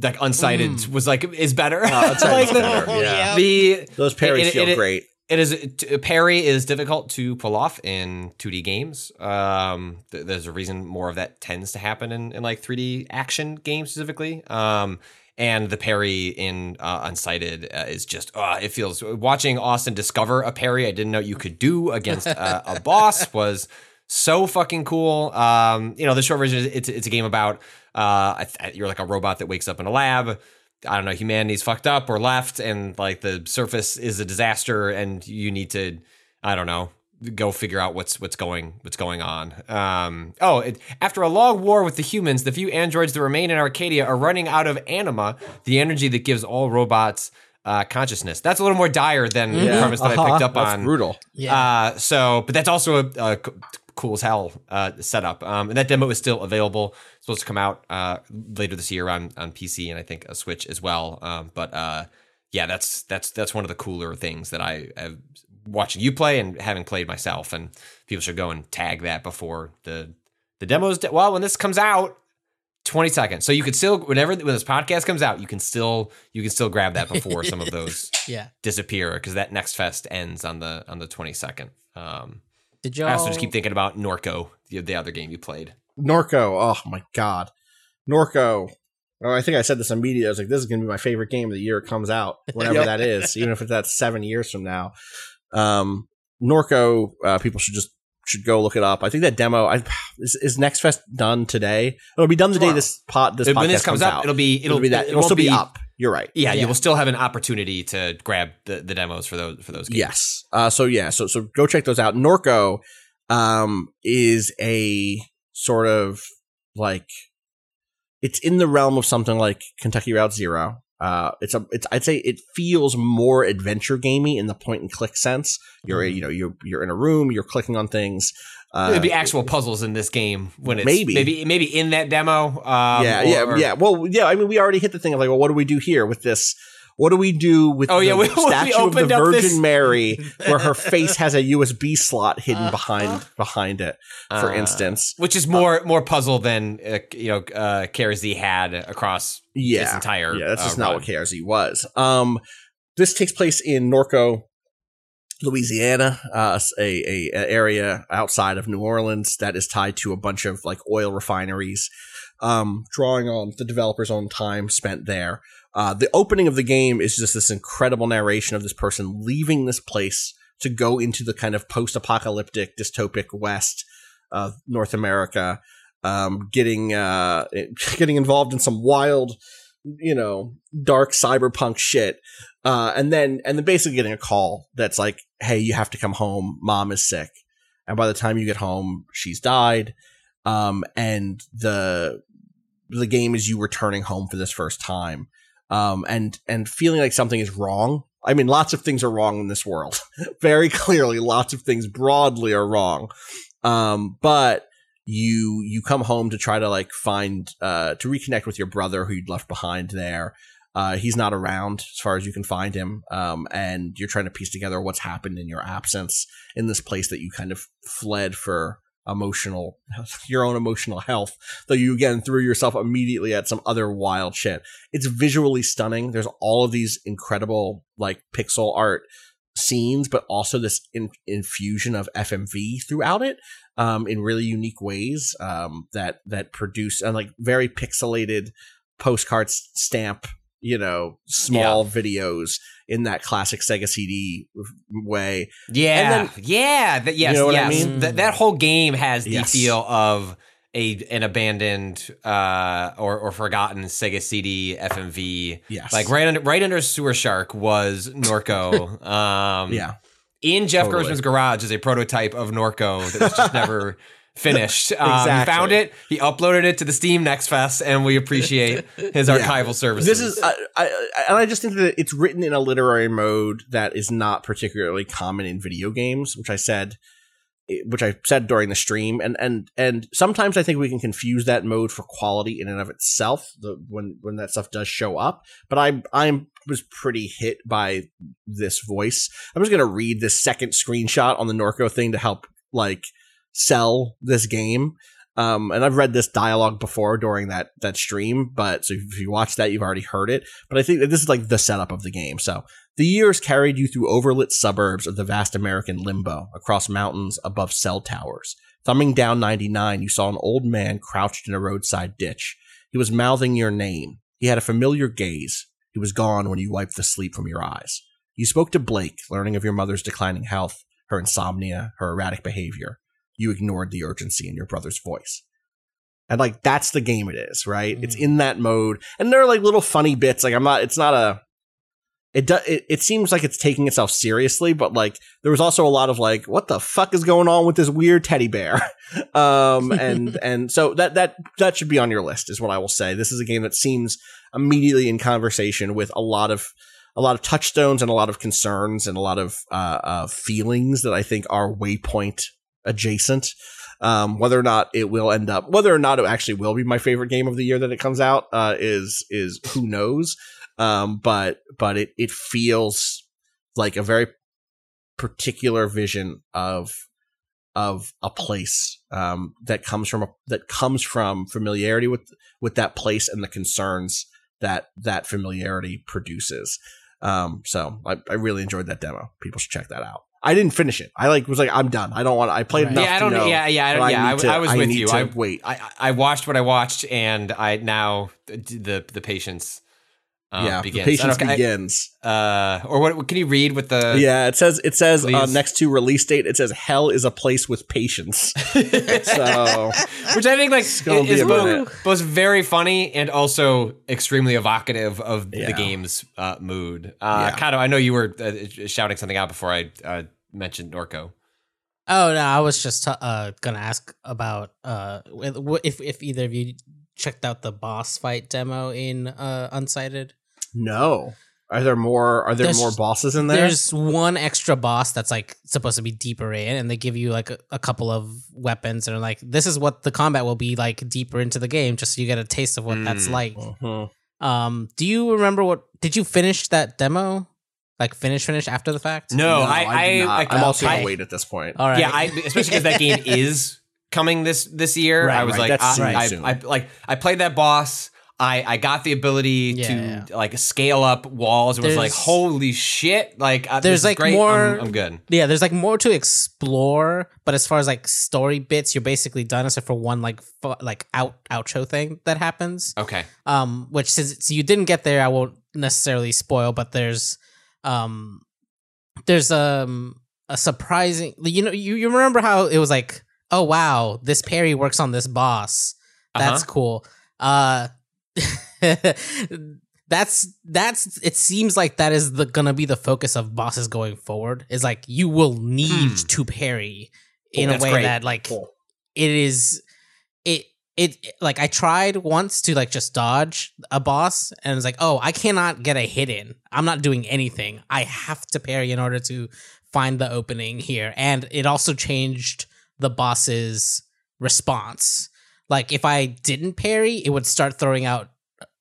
like unsighted, was like is better. Unsighted's Like the- better, yeah. The Those parries it- feel it- great. It is t- parry is difficult to pull off in 2D games. Um, th- there's a reason more of that tends to happen in, in like 3D action games specifically. Um, and the parry in uh, Unsighted uh, is just uh, it feels watching Austin discover a parry I didn't know you could do against uh, a boss was so fucking cool. Um, you know, the short version is it's it's a game about uh, you're like a robot that wakes up in a lab. I don't know, humanity's fucked up or left, and like the surface is a disaster, and you need to, I don't know, go figure out what's what's going what's going on. Um, oh, it, after a long war with the humans, the few androids that remain in Arcadia are running out of anima, the energy that gives all robots uh, consciousness. That's a little more dire than the premise that I Uh-huh. picked up That's on. brutal. Yeah. Uh, so, but that's also a, a c- cool as hell uh, setup. Um, and that demo is still available. It's supposed to come out uh, later this year on on PC and I think a Switch as well. Um, but uh, yeah, that's that's that's one of the cooler things that I have watching you play and having played myself. And people should go and tag that before the the demos. De- well, when this comes out. 20 seconds. So you could still whenever when this podcast comes out, you can still you can still grab that before some of those yeah. disappear because that next fest ends on the on the 22nd. Um, Did y'all I also just keep thinking about Norco, the, the other game you played. Norco. Oh my god, Norco. Oh, I think I said this immediately. I was like, "This is going to be my favorite game of the year it comes out, whenever that is, even if it's that seven years from now." Um, Norco. Uh, people should just should go look it up. I think that demo I, is, is Next Fest done today. It'll be done the day this pot this when podcast this comes, up, out. it'll be it'll, be that. it It'll won't still be, up. You're right. Yeah, Yeah. you will still have an opportunity to grab the, the demos for those for those games. Yes. Uh, so yeah, so so go check those out. Norco um, is a sort of like it's in the realm of something like Kentucky Route Zero. Uh, it's a it's I'd say it feels more adventure gamey in the point and click sense. You're Mm-hmm. you know you're you're in a room, you're clicking on things. Uh, There'll be actual puzzles in this game when it's Maybe. maybe maybe in that demo. Um, yeah, yeah, or- yeah. Well, yeah. I mean, we already hit the thing of like, well, what do we do here with this? What do we do with Oh, the yeah, we- we statue of the Virgin this- Mary, where her face has a USB slot hidden behind behind it, for Uh, instance? which is more more puzzle than uh, you know uh, KRZ had across Yeah, its entire. yeah. That's uh, just not run. what KRZ was. Um, this takes place in Norco, Louisiana, uh, a, a, a area outside of New Orleans that is tied to a bunch of like oil refineries, um, drawing on the developer's own time spent there. Uh, the opening of the game is just this incredible narration of this person leaving this place to go into the kind of post-apocalyptic dystopic West of North America, um, getting uh, getting involved in some wild, you know, dark cyberpunk shit, uh, and then and then basically getting a call that's like, "Hey, you have to come home. Mom is sick." And by the time you get home, she's died. Um, and the the game is you returning home for this first time, um, and and feeling like something is wrong. I mean, lots of things are wrong in this world. Very clearly, lots of things broadly are wrong. Um, but you you come home to try to like find uh to reconnect with your brother who you'd left behind there. Uh, he's not around as far as you can find him. Um, and you're trying to piece together what's happened in your absence in this place that you kind of fled for emotional, your own emotional health. Though you again threw yourself immediately at some other wild shit. It's visually stunning. There's all of these incredible like pixel art scenes, but also this in- infusion of FMV throughout it, um, in really unique ways, um, that, that produce and like very pixelated postcards stamp, you know, small videos in that classic Sega CD way. Yeah, And yeah, that, yes, You know what I yes. mean? That that whole game has the Yes. feel of a an abandoned uh, or or forgotten Sega CD FMV. Yes. like right under right under Sewer Shark was Norco. um, Yeah. in Jeff Totally. Gerstmann's garage is a prototype of Norco that was just never finished. Um, He found it, he uploaded it to the Steam Next Fest, and we appreciate his archival services. This is, I, I, I- and I just think that it's written in a literary mode that is not particularly common in video games, which I said, which I said during the stream, and and and sometimes I think we can confuse that mode for quality in and of itself. The when when that stuff does show up, but I I'm was pretty hit by this voice. I'm just gonna read this second screenshot on the Norco thing to help like sell this game. Um, and I've read this dialogue before during that that stream, but so if you watch that, you've already heard it. But I think that this is like the setup of the game. So the years carried you through overlit suburbs of the vast American limbo, across mountains above cell towers. Thumbing down 99, you saw an old man crouched in a roadside ditch. He was mouthing your name. He had a familiar gaze. He was gone when you wiped the sleep from your eyes. You spoke to Blake, learning of your mother's declining health, her insomnia, her erratic behavior. You ignored the urgency in your brother's voice. And like that's the game it is, right? It's in that mode. And there are like little funny bits. Like I'm not it's not a it does it, it seems like it's taking itself seriously, but like there was also a lot of like, what the fuck is going on with this weird teddy bear? um and and so that that that should be on your list, is what I will say. This is a game that seems immediately in conversation with a lot of a lot of touchstones and a lot of concerns and a lot of uh, uh feelings that I think are waypoint adjacent. Um, whether or not it will end up, whether or not it actually will be my favorite game of the year that it comes out, uh, is is who knows. Um, but but it it feels like a very particular vision of of a place um, that comes from a, that comes from familiarity with with that place and the concerns that that familiarity produces. Um, so I, I really enjoyed that demo. People should check that out. I didn't finish it. I like was like I'm done. I don't want. I played Right. enough. yeah, I don't. know yeah, yeah, I don't, yeah. I, to- I was with you. to I wait. I, I watched what I watched, and I now the the patience. Uh, yeah, begins. the patience I don't- I- begins. uh, or what? what- Can you read with the? yeah, it says it says uh, next to release date. It says hell is a place with patience. so which I think like gonna is a minute. both, both very funny and also extremely evocative of Yeah. the game's uh, mood. Uh, Yeah. Cado, I know you were uh, shouting something out before I uh, mentioned Norco. Oh no, I was just uh gonna ask about uh if if either of you checked out the boss fight demo in uh Unsighted. No, are there more? Are there There's- more bosses in there? There's one extra boss that's like supposed to be deeper in, and they give you like a, a couple of weapons, and are like, this is what the combat will be like deeper into the game, just so you get a taste of what that's Mm. like. Mhm. Um, do you remember what? Did you finish that demo? Like finish, finish after the fact? No, No, I, I, did not. I, I'm also I- gonna wait at this point. All right. Yeah, I, especially because that game is coming this this year. Right, I was right, like, that's I, soon, I. I, like I played that boss. I, I got the ability Yeah, to like scale up walls. It was like, holy shit! Like uh, There's, like, great. more- I'm, I'm good. Yeah, there's like more to explore, but as far as like story bits, you're basically done except for one like fu- like out outro thing that happens. Okay. Um, which since you didn't get there, I won't necessarily spoil, but there's um there's um a surprising you know you, you remember how it was like oh wow this parry works on this boss that's Uh-huh. cool uh that's that's it seems like that is the gonna be the focus of bosses going forward is like you will need Hmm. to parry Oh, in a way great. that like Cool. it is it it like I tried once to like just dodge a boss and it's like, oh, I cannot get a hit in. I'm not doing anything. I have to parry in order to find the opening here. And it also changed the boss's response. Like if I didn't parry, it would start throwing out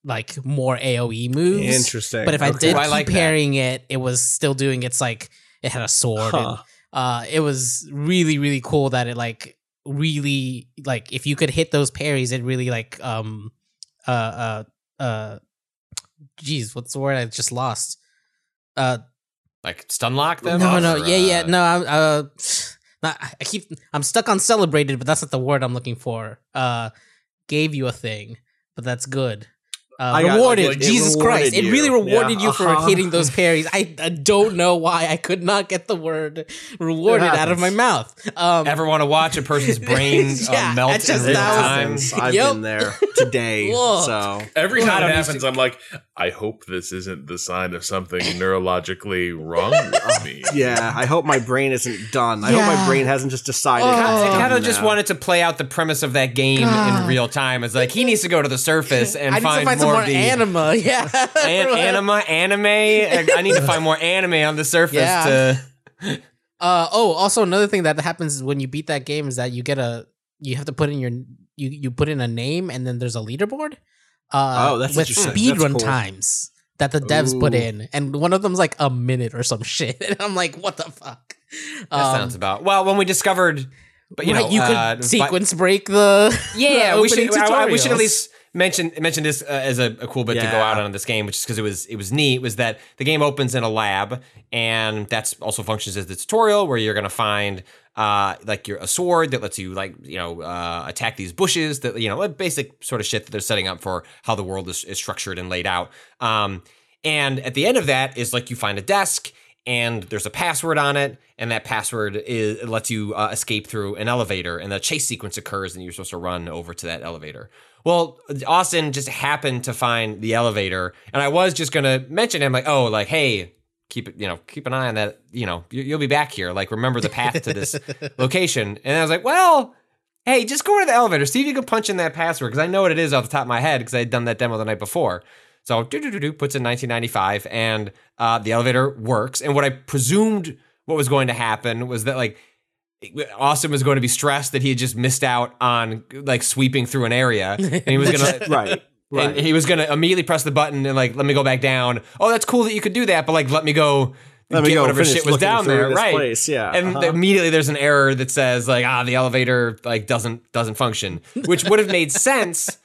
like more AoE moves. Interesting. But if I Okay. did I keep like that. parrying it, it was still doing its like it had a sword and uh it was really really cool that it like really like if you could hit those parries it really like um uh uh uh geez what's the word i just lost uh Like stun lock them? no no yeah yeah uh, no i'm uh not, i keep i'm stuck on celebrated but that's not the word i'm looking for uh gave you a thing but that's good uh, I got, rewarded like, it Jesus rewarded Christ! It really rewarded Yeah, you for uh-huh. hitting those parries. I, I don't know why I could not get the word rewarded out of my mouth. Um, Ever want to watch a person's brain Yeah, uh, melt I in just- real that was- time? happens. I've Yep. been there today. So Every time it happens, I'm like, I hope this isn't the sign of something neurologically wrong with me. yeah, I hope my brain isn't done. I hope my brain hasn't just decided. Oh. it's I kind of just wanted to play out the premise of that game in real time. It's like he needs to go to the surface and I need find, to find more, some more the anima. Yeah, an- anima, anime. I need to find more anime on the surface. Yeah. To Uh oh, also another thing that happens when you beat that game is that you get a you have to put in your you you put in a name and then there's a leaderboard. Uh, Oh, that's with interesting. speed That's run cool. times that the devs put in, and one of them's like a minute or some shit. And I'm like, what the fuck? that Um, sounds about well. When we discovered but you right, know, you could uh, but- sequence break the yeah, the we should. I- I- we should at least mention mention this uh, as a, a cool bit to go out on this game, which is because it was it was neat. Was that the game opens in a lab, and that's also functions as the tutorial where you're gonna find uh like your a sword that lets you like you know uh, attack these bushes that you know basic sort of shit that they're setting up for how the world is, is structured and laid out. Um, and at the end of that is like you find a desk and there's a password on it, and that password is lets you uh, escape through an elevator, and the chase sequence occurs, and you're supposed to run over to that elevator. Well, Austin just happened to find the elevator, and I was just gonna mention him like, oh, like, hey, keep it, you know, keep an eye on that, you know, you, you'll be back here. Like, remember the path to this location. And I was like, well, hey, just go to the elevator, see if you can punch in that password because I know what it is off the top of my head because I had done that demo the night before. So do do do do puts in 1995, and uh, the elevator works. And what I presumed what was going to happen was that like Austin was going to be stressed that he had just missed out on like sweeping through an area, and he was gonna right. And he was gonna immediately press the button and like let me go back down. Oh, that's cool that you could do that, but like let me go. Let me get go whatever shit was down there, right? place, yeah, and uh-huh. immediately there's an error that says like ah the elevator like doesn't doesn't function, which would have made sense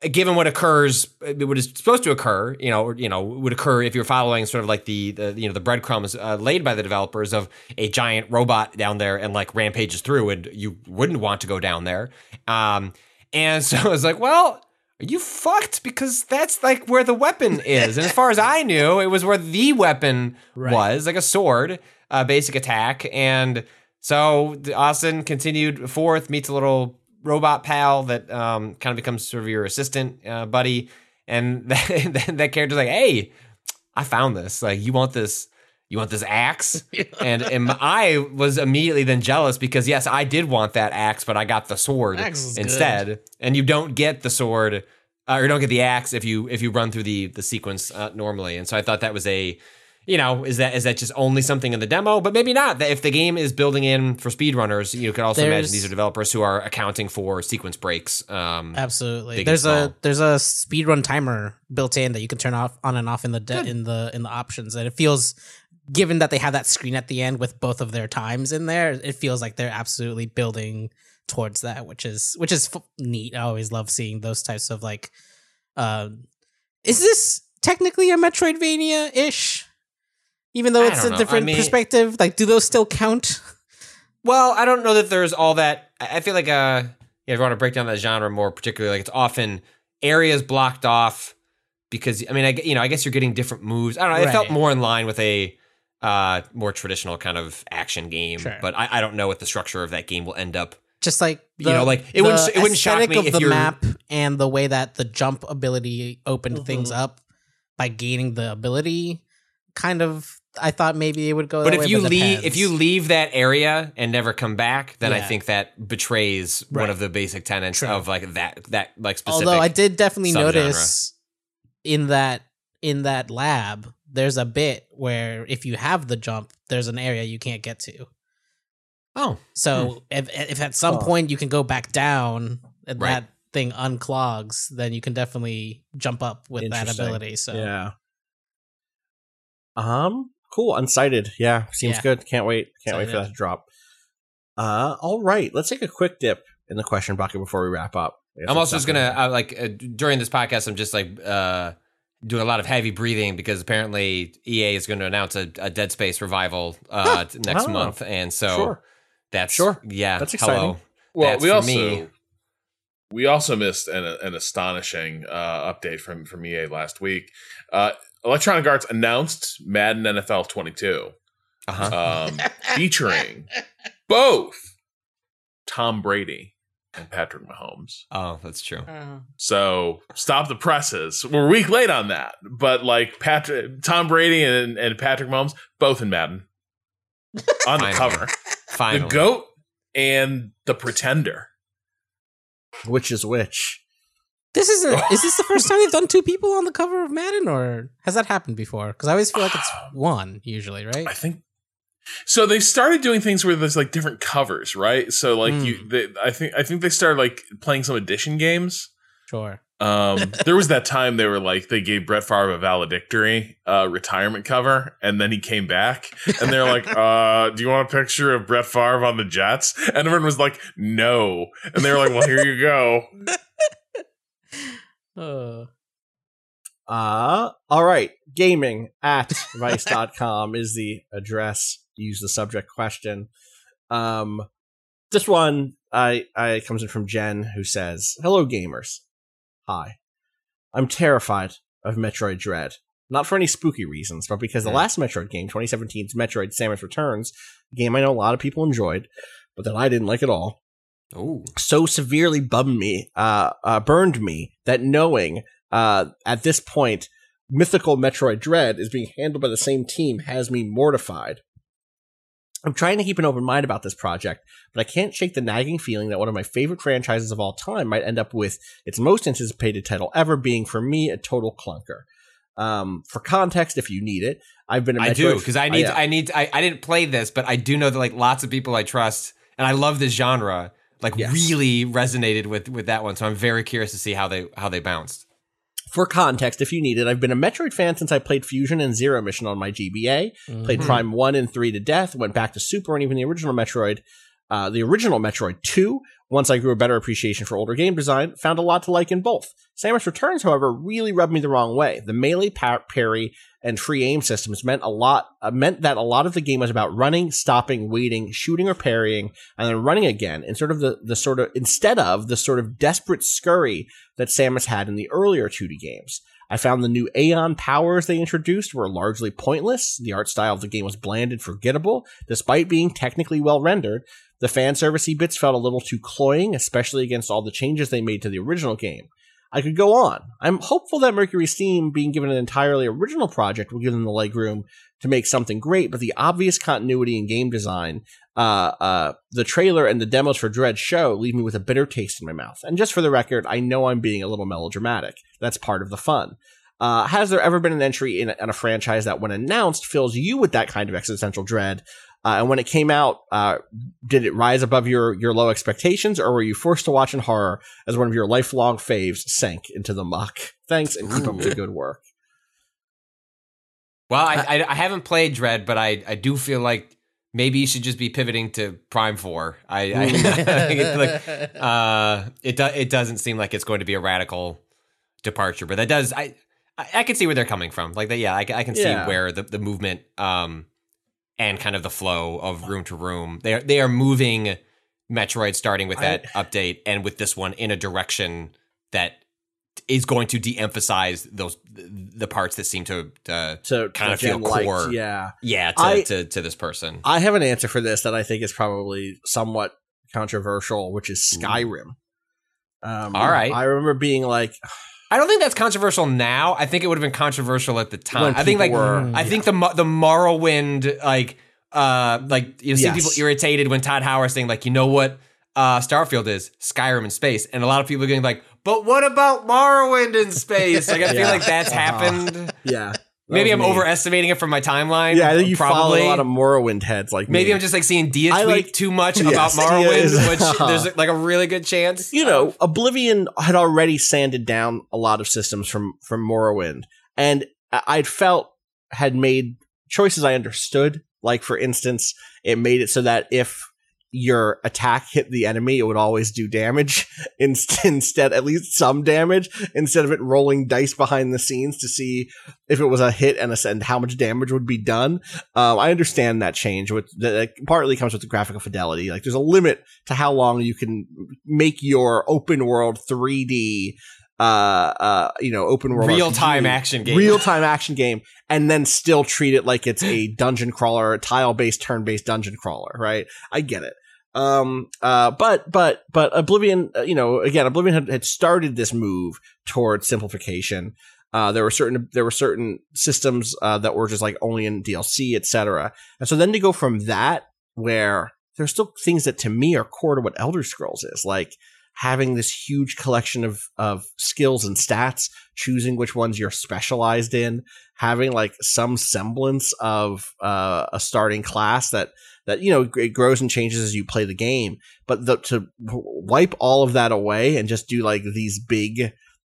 given what occurs, what is supposed to occur, you know, or, you know, would occur if you're following sort of like the, the you know, the breadcrumbs uh, laid by the developers of a giant robot down there and like rampages through, and you wouldn't want to go down there. Um, and so I was like, well, you fucked? Because that's like where the weapon is. And as far as I knew, it was where the weapon was, like a sword, uh, basic attack. And so Austin continued forth, meets a little robot pal that um, kind of becomes sort of your assistant uh, buddy. And that, that character's like, hey, I found this. Like, you want this? You want this axe? and, and I was immediately then jealous because yes, I did want that axe, but I got the sword instead. And you don't get the sword, uh, or you don't get the axe if you if you run through the the sequence uh, normally. And so I thought that was a, you know, is that is that just only something in the demo? But maybe not. That if the game is building in for speedrunners, you could also imagine these are developers who are accounting for sequence breaks. Um, Absolutely. There's a there's a speedrun timer built in that you can turn off on and off in the de- in the in the options, and it feels, given that they have that screen at the end with both of their times in there, it feels like they're absolutely building towards that, which is which is f- neat. I always love seeing those types of like, um, is this technically a Metroidvania ish? Even though it's a know. I different mean- perspective, like do those still count? Well, I don't know that there's all that. I I feel like uh, yeah, if you want to break down that genre more, particularly, like it's often areas blocked off because I mean, I you know, I guess you're getting different moves. I don't know. It felt more in line with a uh more traditional kind of action game, Sure. but I, I don't know what the structure of that game will end up. just like You know, like, it wouldn't- it wouldn't shock aesthetic me of if the you're- map and the way that the jump ability opened things Mm-hmm. up by gaining the ability. Kind of, I thought maybe it would go. But that if way, you it leave, if you leave that area and never come back, then I think that betrays one of the basic tenets True. of like that that like specific. although I did definitely subgenre. notice in that in that lab, there's a bit where if you have the jump, there's an area you can't get to. Oh, So if if at some Huh. point you can go back down and Right. that thing unclogs, then you can definitely jump up with that ability. So Yeah. Um. Cool. Unsighted. Yeah. Seems Yeah. good. Can't wait. Can't wait for that to drop. Uh. All right. Let's take a quick dip in the question bucket before we wrap up. I'm also just gonna in there. uh, like uh, during this podcast. I'm just like uh, doing a lot of heavy breathing because apparently EA is going to announce a, a Dead Space revival uh, t- next Oh. month, and so Sure. that's Sure. yeah, That's hello. exciting. Well, That's we also me. we also missed an, an astonishing uh, update from from EA last week. Uh, Electronic Arts announced Madden NFL 22, Uh-huh. um, featuring both Tom Brady and Patrick Mahomes. Oh, that's true. Oh. So stop the presses. We're a week late on that, but like Patrick, Tom Brady and, and Patrick Mahomes both in Madden on the Finally. cover. Finally, The goat and the pretender. which is which. This isn't. is this the first time they've done two people on the cover of Madden, or has that happened before? Because I always feel like it's one usually, right? I think so. They started doing things where there's like different covers, right? So like you, Hmm. they, I think I think they started like playing some edition games Sure. Um, there was that time they were like they gave Brett Favre a valedictory uh, retirement cover, and then he came back, and they're like, uh, "Do you want a picture of Brett Favre on the Jets?" And everyone was like, "No," and they were like, "Well, here you go." Uh, Uh, all right. Gaming at vice.com is the address. Use the subject question. Um, this one I, I comes in from Jen who says, Hello, gamers. Hi. I'm terrified of Metroid Dread. Not for any spooky reasons, but because the last Metroid game, 2017's Metroid Samus Returns, a game I know a lot of people enjoyed, but that I didn't like at all, Oh, so severely bummed me, uh, uh, burned me that knowing uh, at this point mythical Metroid Dread is being handled by the same team has me mortified. I'm trying to keep an open mind about this project, but I can't shake the nagging feeling that one of my favorite franchises of all time might end up with its most anticipated title ever being, for me, a total clunker. Um, for context, if you need it, I've been a I do because I need yeah. I need I, I didn't play this, but I do know that like lots of people I trust and I love this genre like Yes. really resonated with with that one. So I'm very curious to see how they how they bounced. For context, if you need it, I've been a Metroid fan since I played Fusion and Zero Mission on my GBA. Played Prime 1 and 3 to death, went back to Super and even the original Metroid, uh, the original Metroid 2. Once I grew a better appreciation for older game design, found a lot to like in both. Samus Returns, however, really rubbed me the wrong way. The melee par- parry and free aim systems meant a lot, uh, meant that a lot of the game was about running, stopping, waiting, shooting or parrying, and then running again, and sort of the, the sort of, instead of the sort of desperate scurry that Samus had in the earlier 2D games. I found the new Aeion powers they introduced were largely pointless. The art style of the game was bland and forgettable, despite being technically well rendered. The fan servicey bits felt a little too cloying, especially against all the changes they made to the original game. I could go on. I'm hopeful that MercurySteam, being given an entirely original project, will give them the legroom to make something great, but the obvious continuity in game design, uh, uh, the trailer and the demos for Dread show leave me with a bitter taste in my mouth. And just for the record, I know I'm being a little melodramatic. That's part of the fun. Uh, has there ever been an entry in a, in a franchise that, when announced, fills you with that kind of existential dread? Uh, and when it came out, uh, did it rise above your your low expectations, or were you forced to watch in horror as one of your lifelong faves sank into the muck? Thanks, and keep up the good work. Well, I, I I haven't played Dread, but I I do feel like maybe you should just be pivoting to Prime Four. I, I, I like, uh, it do, it doesn't seem like it's going to be a radical departure, but that does I I, I can see where they're coming from. Like that, yeah, I, can- I can see Yeah. where the the movement um and kind of the flow of room to room they are they are moving Metroid starting with that update and with this one in a direction that is going to de-emphasize those the parts that seem to uh, So kind of feel liked, core yeah. yeah to, I- to to this person I have an answer for this that I think is probably somewhat controversial, which is Skyrim. Um, All right. I remember being like, I don't think that's controversial now. I think it would have been controversial at the time. I think like were- I think the the Morrowind like uh like you know see Yes. people irritated when Todd Howard saying like you know what uh Starfield is Skyrim in space and a lot of people are getting like but what about Morrowind in space? Like I feel like that's Uh-huh. happened. yeah. Maybe I'm me. overestimating it from my timeline. Yeah, I think you follow probably. a lot of Morrowind heads like Maybe me. I'm just like seeing Dia tweet like- too much Yes, about Morrowind, is- which there's like a really good chance. you know, Oblivion had already sanded down a lot of systems from from Morrowind, and I- I'd felt had made choices I understood. Like for instance, it made it so that if your attack hit the enemy, it would always do damage instead, at least some damage, instead of it rolling dice behind the scenes to see if it was a hit and, a, and how much damage would be done. Um, I understand that change, which that partly comes with the graphical fidelity. Like there's a limit to how long you can make your open world 3D, uh, uh, you know, open world Real time action game. real time action game, and then still treat it like it's a dungeon crawler, a tile based, turn based dungeon crawler, right? I get it. Um, uh, but, but, but Oblivion, uh, you know, again, Oblivion had, had started this move towards simplification. Uh, there were certain, there were certain systems, uh, that were just like only in DLC, etc. And so then to go from that, where there's still things that to me are core to what Elder Scrolls is, like having this huge collection of, of skills and stats, choosing which ones you're specialized in, having like some semblance of, uh, a starting class that that you know it grows and changes as you play the game. But the, to wipe all of that away and just do like these big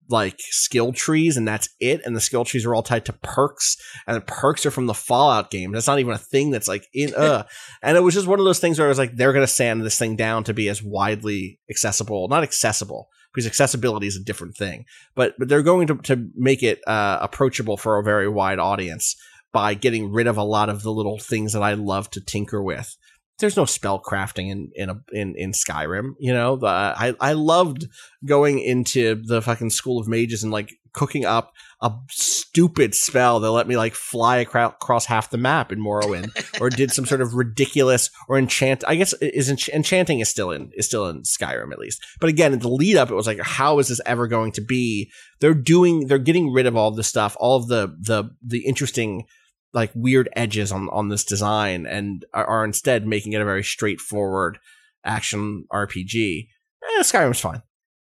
like skill trees and that's it and the skill trees are all tied to perks and the perks are from the fallout game. That's not even a thing that's like in uh and it was just one of those things where i was like they're gonna sand this thing down to be as widely accessible not accessible because accessibility is a different thing but but they're going to, to make it uh, approachable for a very wide audience by getting rid of a lot of the little things that i love to tinker with there's no spell crafting in in a, in in Skyrim. You know, the, I I loved going into the fucking School of Mages and like cooking up a stupid spell that let me like fly across half the map in Morrowind, or did some sort of ridiculous or enchant. I guess is ench- enchanting is still in is still in Skyrim at least. But again, in the lead up, it was like, how is this ever going to be? They're doing, they're getting rid of all the stuff, all of the the the interesting like weird edges on on this design and are, are instead making it a very straightforward action RPG. Eh, Skyrim's fine.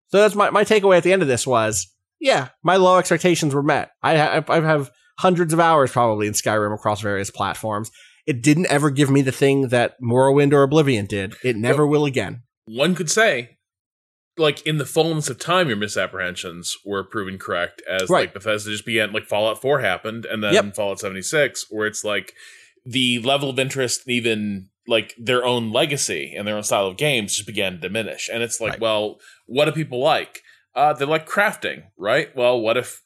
So that's my, my takeaway at the end of this was, yeah, my low expectations were met. I have, I have hundreds of hours probably in Skyrim across various platforms. It didn't ever give me the thing that Morrowind or Oblivion did. It never will again. One could say like in the fullness of time, your misapprehensions were proven correct. As Right. like Bethesda just began, like Fallout Four happened, and then Yep. Fallout seventy six, where it's like the level of interest, even like their own legacy and their own style of games, just began to diminish. And it's like, Right. well, what do people like? Uh, they like crafting, right? Well, what if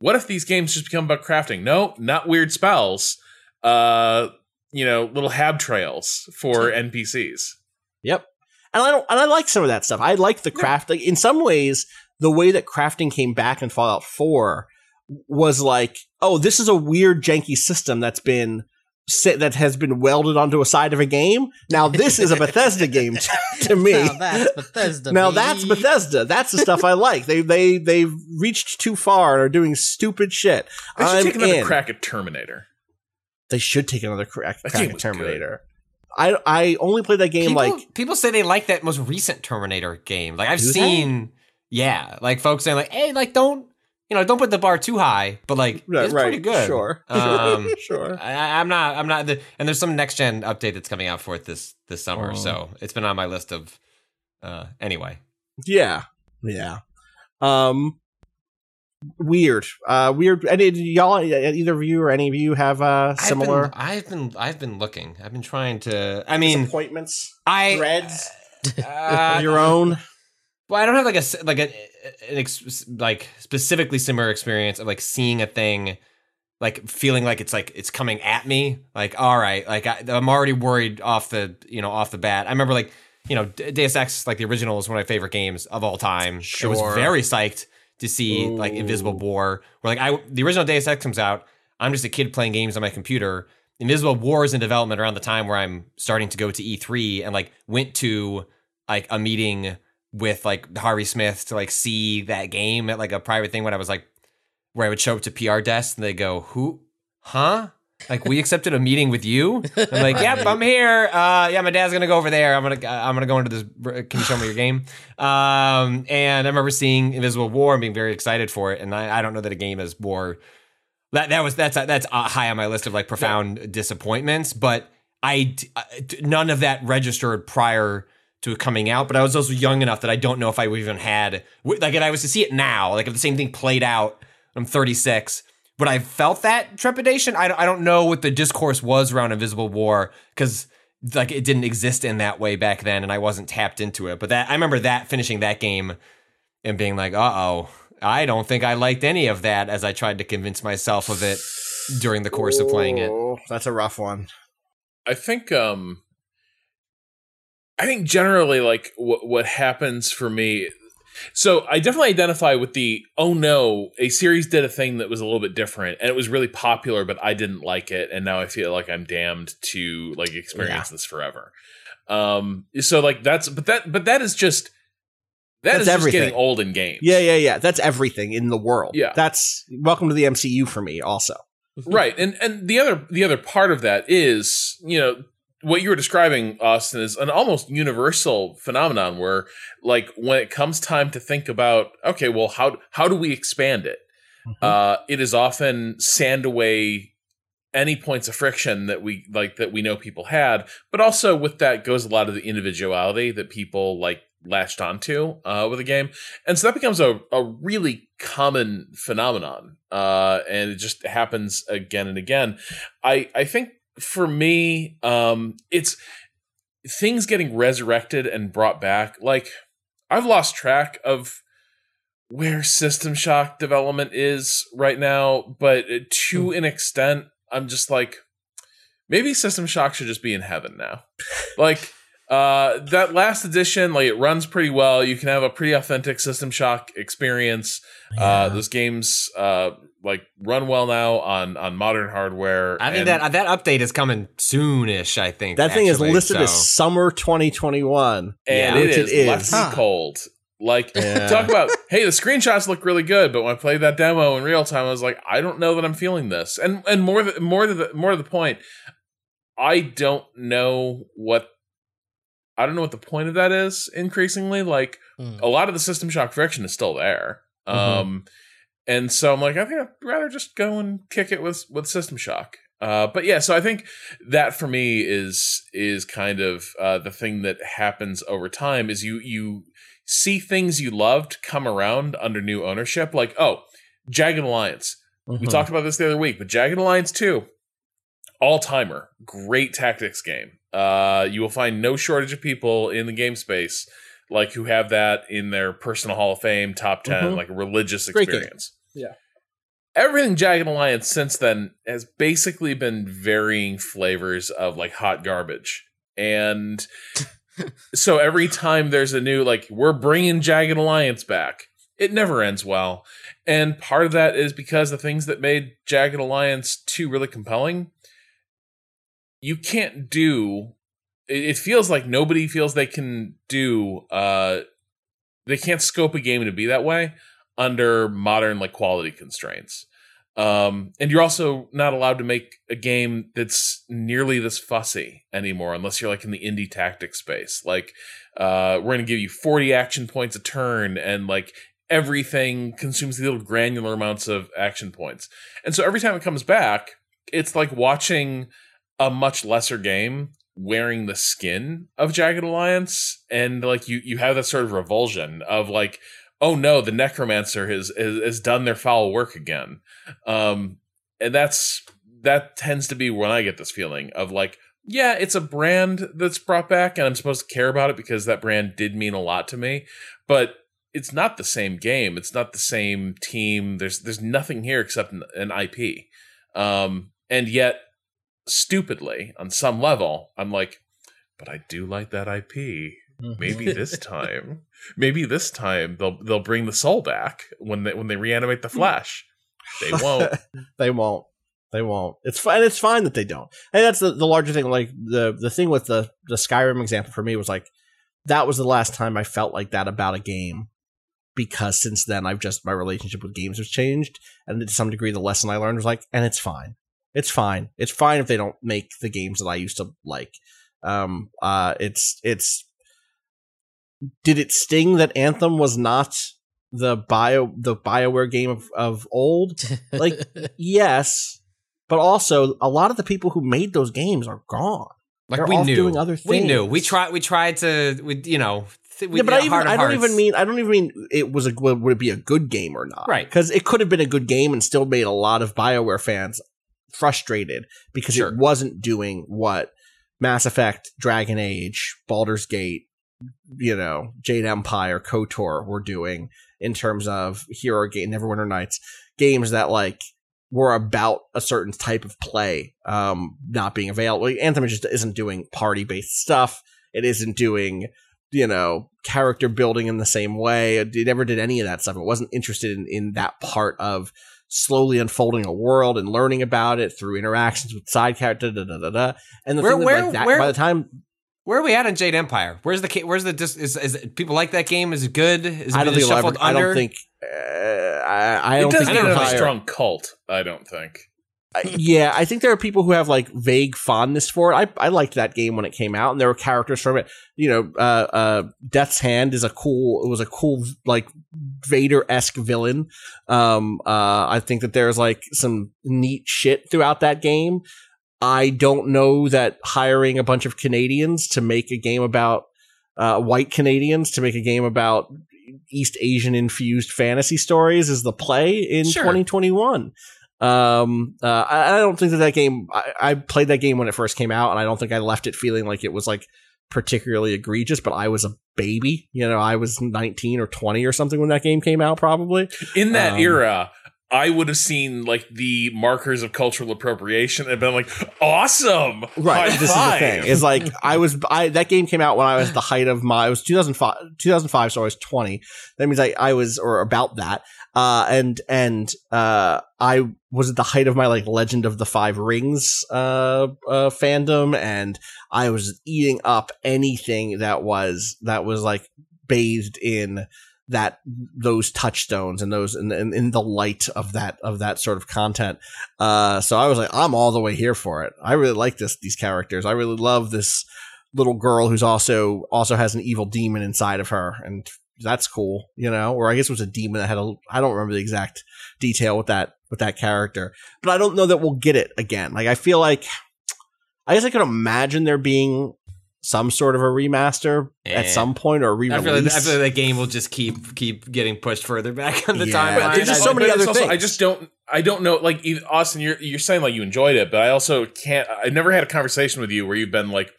what if these games just become about crafting? No, not weird spells. Uh, you know, little hab trails for NPCs. Yep. And I don't, and I like some of that stuff. I like the craft. Like in some ways, the way that crafting came back in Fallout 4 was like, oh, this is a weird janky system that's been sit, that has been welded onto a side of a game. Now this is a Bethesda game to, to me. Now that's Bethesda. Now that's. Bethesda. That's the stuff I like. They they they've reached too far and are doing stupid shit. They should I'm take another in. crack at Terminator. They should take another crack, That crack at was good. Terminator. I I only played that game people, like people say they like that most recent Terminator game. Like I've they? seen, yeah, like folks saying like, hey, like don't you know, don't put the bar too high, but like Right, it's right, pretty good. sure. um, sure. I, I'm not, I'm not. The, and there's some next gen update that's coming out for it this this summer, Oh. so it's been on my list of. Uh, anyway, Yeah. Yeah. Um weird. Uh weird any y'all either of you or any of you have uh similar I've been, I've been, I've been looking. I've been trying to. I mean, appointments? I Threads? uh, your own? Well, I don't have like a like a an ex, like specifically similar experience of like seeing a thing, like feeling like it's like it's coming at me. Like, all right, like I, I'm already worried off the you know off the bat. I remember like you know Deus Ex, like the original, is one of my favorite games of all time. Sure. was very psyched to see like Invisible War. Where like I the original Deus Ex comes out, I'm just a kid playing games on my computer. Invisible War is in development around the time where I'm starting to go to E3 and like went to like a meeting with like Harvey Smith to like see that game at like a private thing when I was like where I would show up to PR desk and they go, "Who? Huh? Like we accepted a meeting with you?" I'm like, "Yep, I'm here. Uh, yeah, my dad's gonna go over there. I'm gonna I'm gonna go into this. Can you show me your game?" Um, and I remember seeing Invisible War and being very excited for it. And I, I don't know that a game is more that that was that's that's uh, high on my list of like profound disappointments, but I uh, none of that registered prior to coming out. But I was also young enough that I don't know if I even had like if I was to see it now, like if the same thing played out. I'm 36. Would I felt that trepidation? I don't, I don't know what the discourse was around Invisible War because like it didn't exist in that way back then, and I wasn't tapped into it. But that I remember that finishing that game and being like, uh oh, I don't think I liked any of that as I tried to convince myself of it during the course of playing it. That's a rough one. I think um I think generally like what what happens for me so I definitely identify with the oh no, a series did a thing that was a little bit different and it was really popular but I didn't like it and now I feel like I'm damned to like experience this forever. Um so like that's but that but that is just that That's is just everything. getting old in games. Yeah, yeah, yeah. That's everything in the world. Yeah. That's welcome to the MCU for me also. right and and the other the other part of that is you know what you were describing austin is an almost universal phenomenon where like when it comes time to think about okay well how how do we expand it? Uh it is often sand away any points of friction that we like that we know people had, but also with that goes a lot of the individuality that people like latched onto uh, with the game, and so that becomes a, a really common phenomenon, uh, and it just happens again and again. I I think for me, um, it's things getting resurrected and brought back. Like I've lost track of where System Shock development is right now, but to an extent, I'm just like, maybe System Shock should just be in heaven now. like, uh, that last edition, like it runs pretty well. You can have a pretty authentic System Shock experience. Uh, those games, uh, like run well now on on modern hardware. I think and- that that update is coming soonish. I think That thing is actually, listed as summer 2021. and Yeah. it Which is, it is. left me Huh. cold. Like Yeah. talk about, hey, the screenshots look really good, but when I played that demo in real time, I was like, I don't know that I'm feeling this. And and more th- more to the more to the point, I don't know what I don't know what the point of that is. Increasingly, like Hmm. a lot of the system shock friction is still there. Mhm. Um, and so I'm like, I think I'd rather just go and kick it with with system shock. Uh, but yeah, so I think that for me is is kind of uh, the thing that happens over time is you you see things you loved come around under new ownership. Like oh, Jagged Alliance. We Mhm. talked about this the other week, but Jagged Alliance 2, all timer, great tactics game. Uh, you will find no shortage of people in the game space like who have that in their personal Hall of Fame, top 10, Mhm. like a religious Great experience. Yeah. Everything Jagged Alliance since then has basically been varying flavors of like hot garbage. And so every time there's a new, like, we're bringing Jagged Alliance back, it never ends well. And part of that is because the things that made Jagged Alliance 2 really compelling, you can't do. It it feels like nobody feels they can do. Uh, they can't scope a game to be that way under modern like quality constraints. Um, and you're also not allowed to make a game that's nearly this fussy anymore, unless you're like in the indie tactics space. Like, uh, we're going to give you 40 action points a turn, and like everything consumes the little granular amounts of action points. And so every time it comes back, it's like watching a much lesser game wearing the skin of Jagged Alliance, and like you you have that sort of revulsion of like, oh no, the Necromancer has has, has done their foul work again, um, and that's that tends to be when I get this feeling of like, yeah, it's a brand that's brought back, and I'm supposed to care about it because that brand did mean a lot to me, but it's not the same game. It's not the same team. There's there's nothing here except an, an IP, um, and yet stupidly on some level, I'm like, but I do like that IP. Maybe this time, maybe this time they'll they'll bring the soul back when they when they reanimate the Flash. They won't. they won't. They won't. It's fine. It's fine that they don't. And that's the, the larger thing. Like the the thing with the the Skyrim example for me was like that was the last time I felt like that about a game. Because since then, I've just my relationship with games has changed, and to some degree, the lesson I learned was like, and it's fine. It's fine. It's fine if they don't make the games that I used to like. Um, uh, it's it's. Did it sting that Anthem was not the bio the Bioware game of, of old? Like, yes, but also a lot of the people who made those games are gone. Like They're we knew, doing other things. we knew. We tried. We tried to. We, you know. Th- we, yeah, but I, even, I don't even mean I don't even mean it was a would it be a good game or not? Right. Because it could have been a good game and still made a lot of Bioware fans frustrated because Sure. it wasn't doing what Mass Effect, Dragon Age, Baldur's Gate, you know, Jade Empire, KOTOR were doing in terms of Hero Game, Neverwinter Nights, games that like were about a certain type of play um not being available. Anthem just isn't doing party based stuff. It isn't doing you know character building in the same way. It never did any of that stuff. It wasn't interested in, in that part of slowly unfolding a world and learning about it through interactions with side character. Da, da, da, da. And the Where- thing that, where- like that, where- by the time Where are we at in Jade Empire? Where's the where's the dis- is is people like that game? Is it good? Is I it don't think shuffled ever, I don't think uh, I, I don't doesn't think have a strong cult. I don't think. I- yeah, I think there are people who have like vague fondness for it. I, I liked that game when it came out, and there were characters from it. You know, uh, uh, Death's Hand is a cool. It was a cool like Vader esque villain. Um, uh, I think that there's like some neat shit throughout that game. I don't know that hiring a bunch of Canadians to make a game about uh, white Canadians to make a game about East Asian infused fantasy stories is the play in Sure. 2021. Um, uh, I, I don't think that that game. I, I played that game when it first came out, and I don't think I left it feeling like it was like particularly egregious. But I was a baby, you know, I was 19 or 20 or something when that game came out, probably. In that Um, era, I would have seen like the markers of cultural appropriation and been like, awesome. Right. High this five. is the thing. Is like I was I that game came out when I was the height of my it was 2005 2005 so I was 20. That means I I was or about that. Uh and and uh I was at the height of my like Legend of the Five Rings uh uh fandom and I was eating up anything that was that was like bathed in that those touchstones and those in, in, in the light of that of that sort of content uh, so I was like, I'm all the way here for it. I really like this these characters. I really love this little girl who's also also has an evil demon inside of her, and that's cool, you know. Or I guess it was a demon that had a I don't remember the exact detail with that with that character, but I don't know that we'll get it again. Like I feel like I guess I could imagine there being some sort of a remaster Eh. at some point or a I re-release. feel, like, I feel like that game will just keep keep getting pushed further back on the Yeah, timeline. there's just so many But it's other also- I just don't. I don't know. Like Austin, you're you're saying like you enjoyed it, but I also can't. I've never had a conversation with you where you've been like,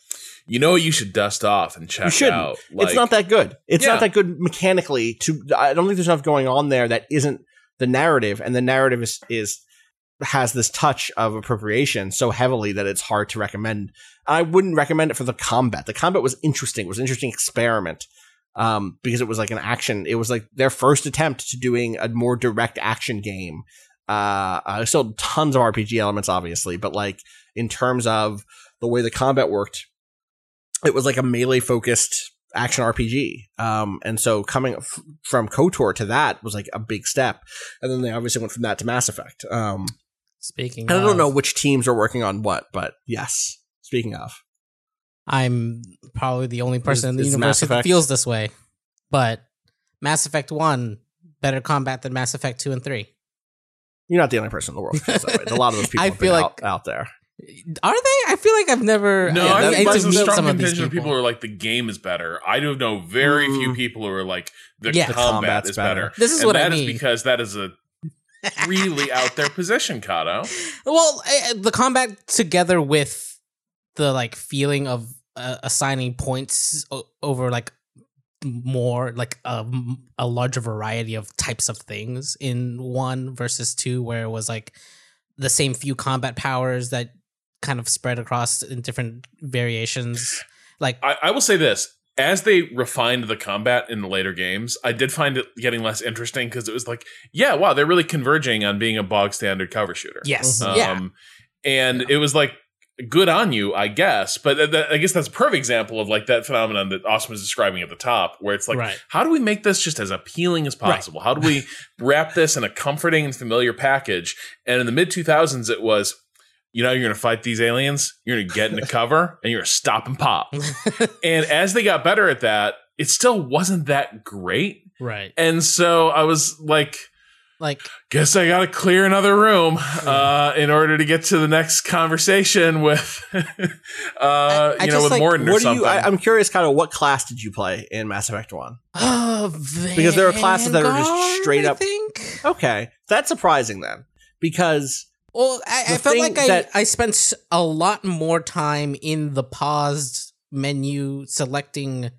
you know, you should dust off and check You shouldn't. out. it's not that good. It's Yeah. not that good mechanically. To I don't think there's enough going on there that isn't the narrative, and the narrative is is has this touch of appropriation so heavily that it's hard to recommend. I wouldn't recommend it for the combat. The combat was interesting. It was an interesting experiment. Um, because it was like an action. It was like their first attempt to doing a more direct action game. Uh, still tons of RPG elements, obviously, but like in terms of the way the combat worked, it was like a melee focused action RPG. Um, and so coming f- from KOTOR to that was like a big step. And then they obviously went from that to Mass Effect. Um, Speaking, and I don't of, know which teams are working on what, but yes. Speaking of, I'm probably the only person in the universe who feels this way, but Mass Effect One better combat than Mass Effect Two and Three. you're not the only person in the world who feels that way. A lot of those people I feel like- out, out there. Are they? I feel like I've never. No, yeah, I need think to there's a meet strong some of these contingent of people people. who are like the game is better. I do know very few Mm. people who are like the Yeah. The combat combat's is better. better. This is And what I that is mean. because that is a really out there position, Cado. Well, eh, the combat together with the like feeling of uh, assigning points o- over like more like a, a larger variety of types of things in one versus two, where it was like the same few combat powers that kind of spread across in different variations. Like, I, I will say this. As they refined the combat in the later games, I did find it getting less interesting because it was like, yeah, wow, they're really converging on being a bog standard cover shooter. yes, Um, yeah, And it was like, good on you, I guess. But th- th- I guess that's a perfect example of like that phenomenon that Austin was describing at the top, where it's like, Right. how do we make this just as appealing as possible? How do we wrap this in a comforting and familiar package? And in the mid 2000s, it was, you know, you're going to fight these aliens, you're going to get into cover, and you're to stop and pop. and as they got better at that, it still wasn't that great. right. And so I was like, Like, guess I got to clear another room uh, in order to get to the next conversation with, uh, I you know, with like, Mordin or something. you? I, I'm curious, kind of, what class did you play in Mass Effect One? because Because there are classes that are just straight I up- think. Okay, that's surprising then, because Well, I, I felt like I, that- I spent a lot more time in the paused menu selecting uh,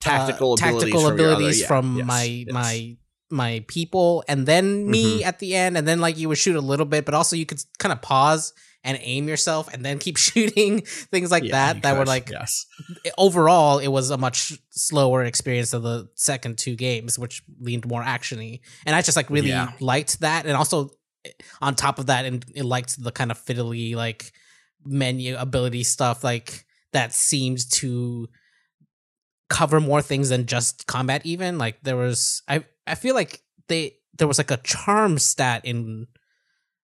tactical abilities tactical from your other- abilities yeah, from yes, my yes. my my people, and then me Mm-hmm. at the end, and then like you would shoot a little bit, but also you could kind of pause and aim yourself, and then keep shooting things like Yeah, you that. That were like yes. overall, it was a much slower experience of the second two games, which leaned more actiony, and I just like really Yeah. liked that, and also on top of that, and it liked the kind of fiddly like menu ability stuff, like that seemed to cover more things than just combat. Even like there was, I I feel like they there was like a charm stat in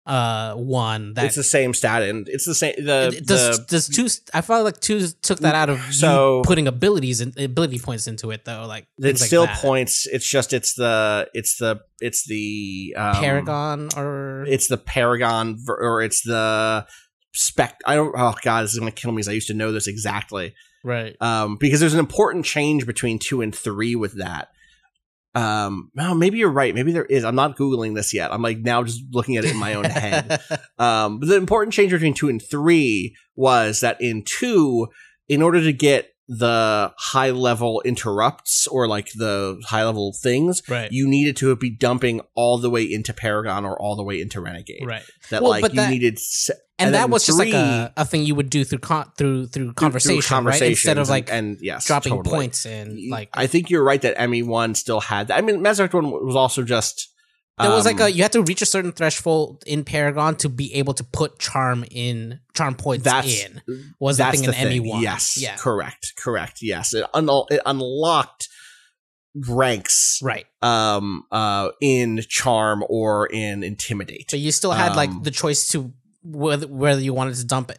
uh one that it's the same stat, and it's the same. The, does the does two I felt like two took that out of So- you putting abilities and ability points into it though like it's like still that. points. It's just it's the it's the it's the um, Paragon or It's the Paragon or it's the spec. I don't. Oh god, this is gonna kill me. Because I used to know this exactly. right um, because there's an important change between two and three with that. Um, well, maybe you're right. Maybe there is. I'm not googling this yet. I'm like now just looking at it in my own head. Um, but the important change between two and three was that in two, in order to get the high level interrupts or like the high level things, right you needed to be dumping all the way into Paragon or all the way into Renegade. right That Well, like you that- needed, se- and, then that was just like a, a thing you would do through con- through through through- conversation, through right instead of like and, and yes, dropping totally. points and like I think you're right that ME one still had that. I mean, Mass Effect one was also just there was like um, a you had to reach a certain threshold in Paragon to be able to put charm in charm points that's in was that thing in thing. ME1 Yes, yeah correct, correct. Yes, it, un- it unlocked ranks right um uh in charm or in intimidate. but you still had Um, like the choice to whether whether you wanted to dump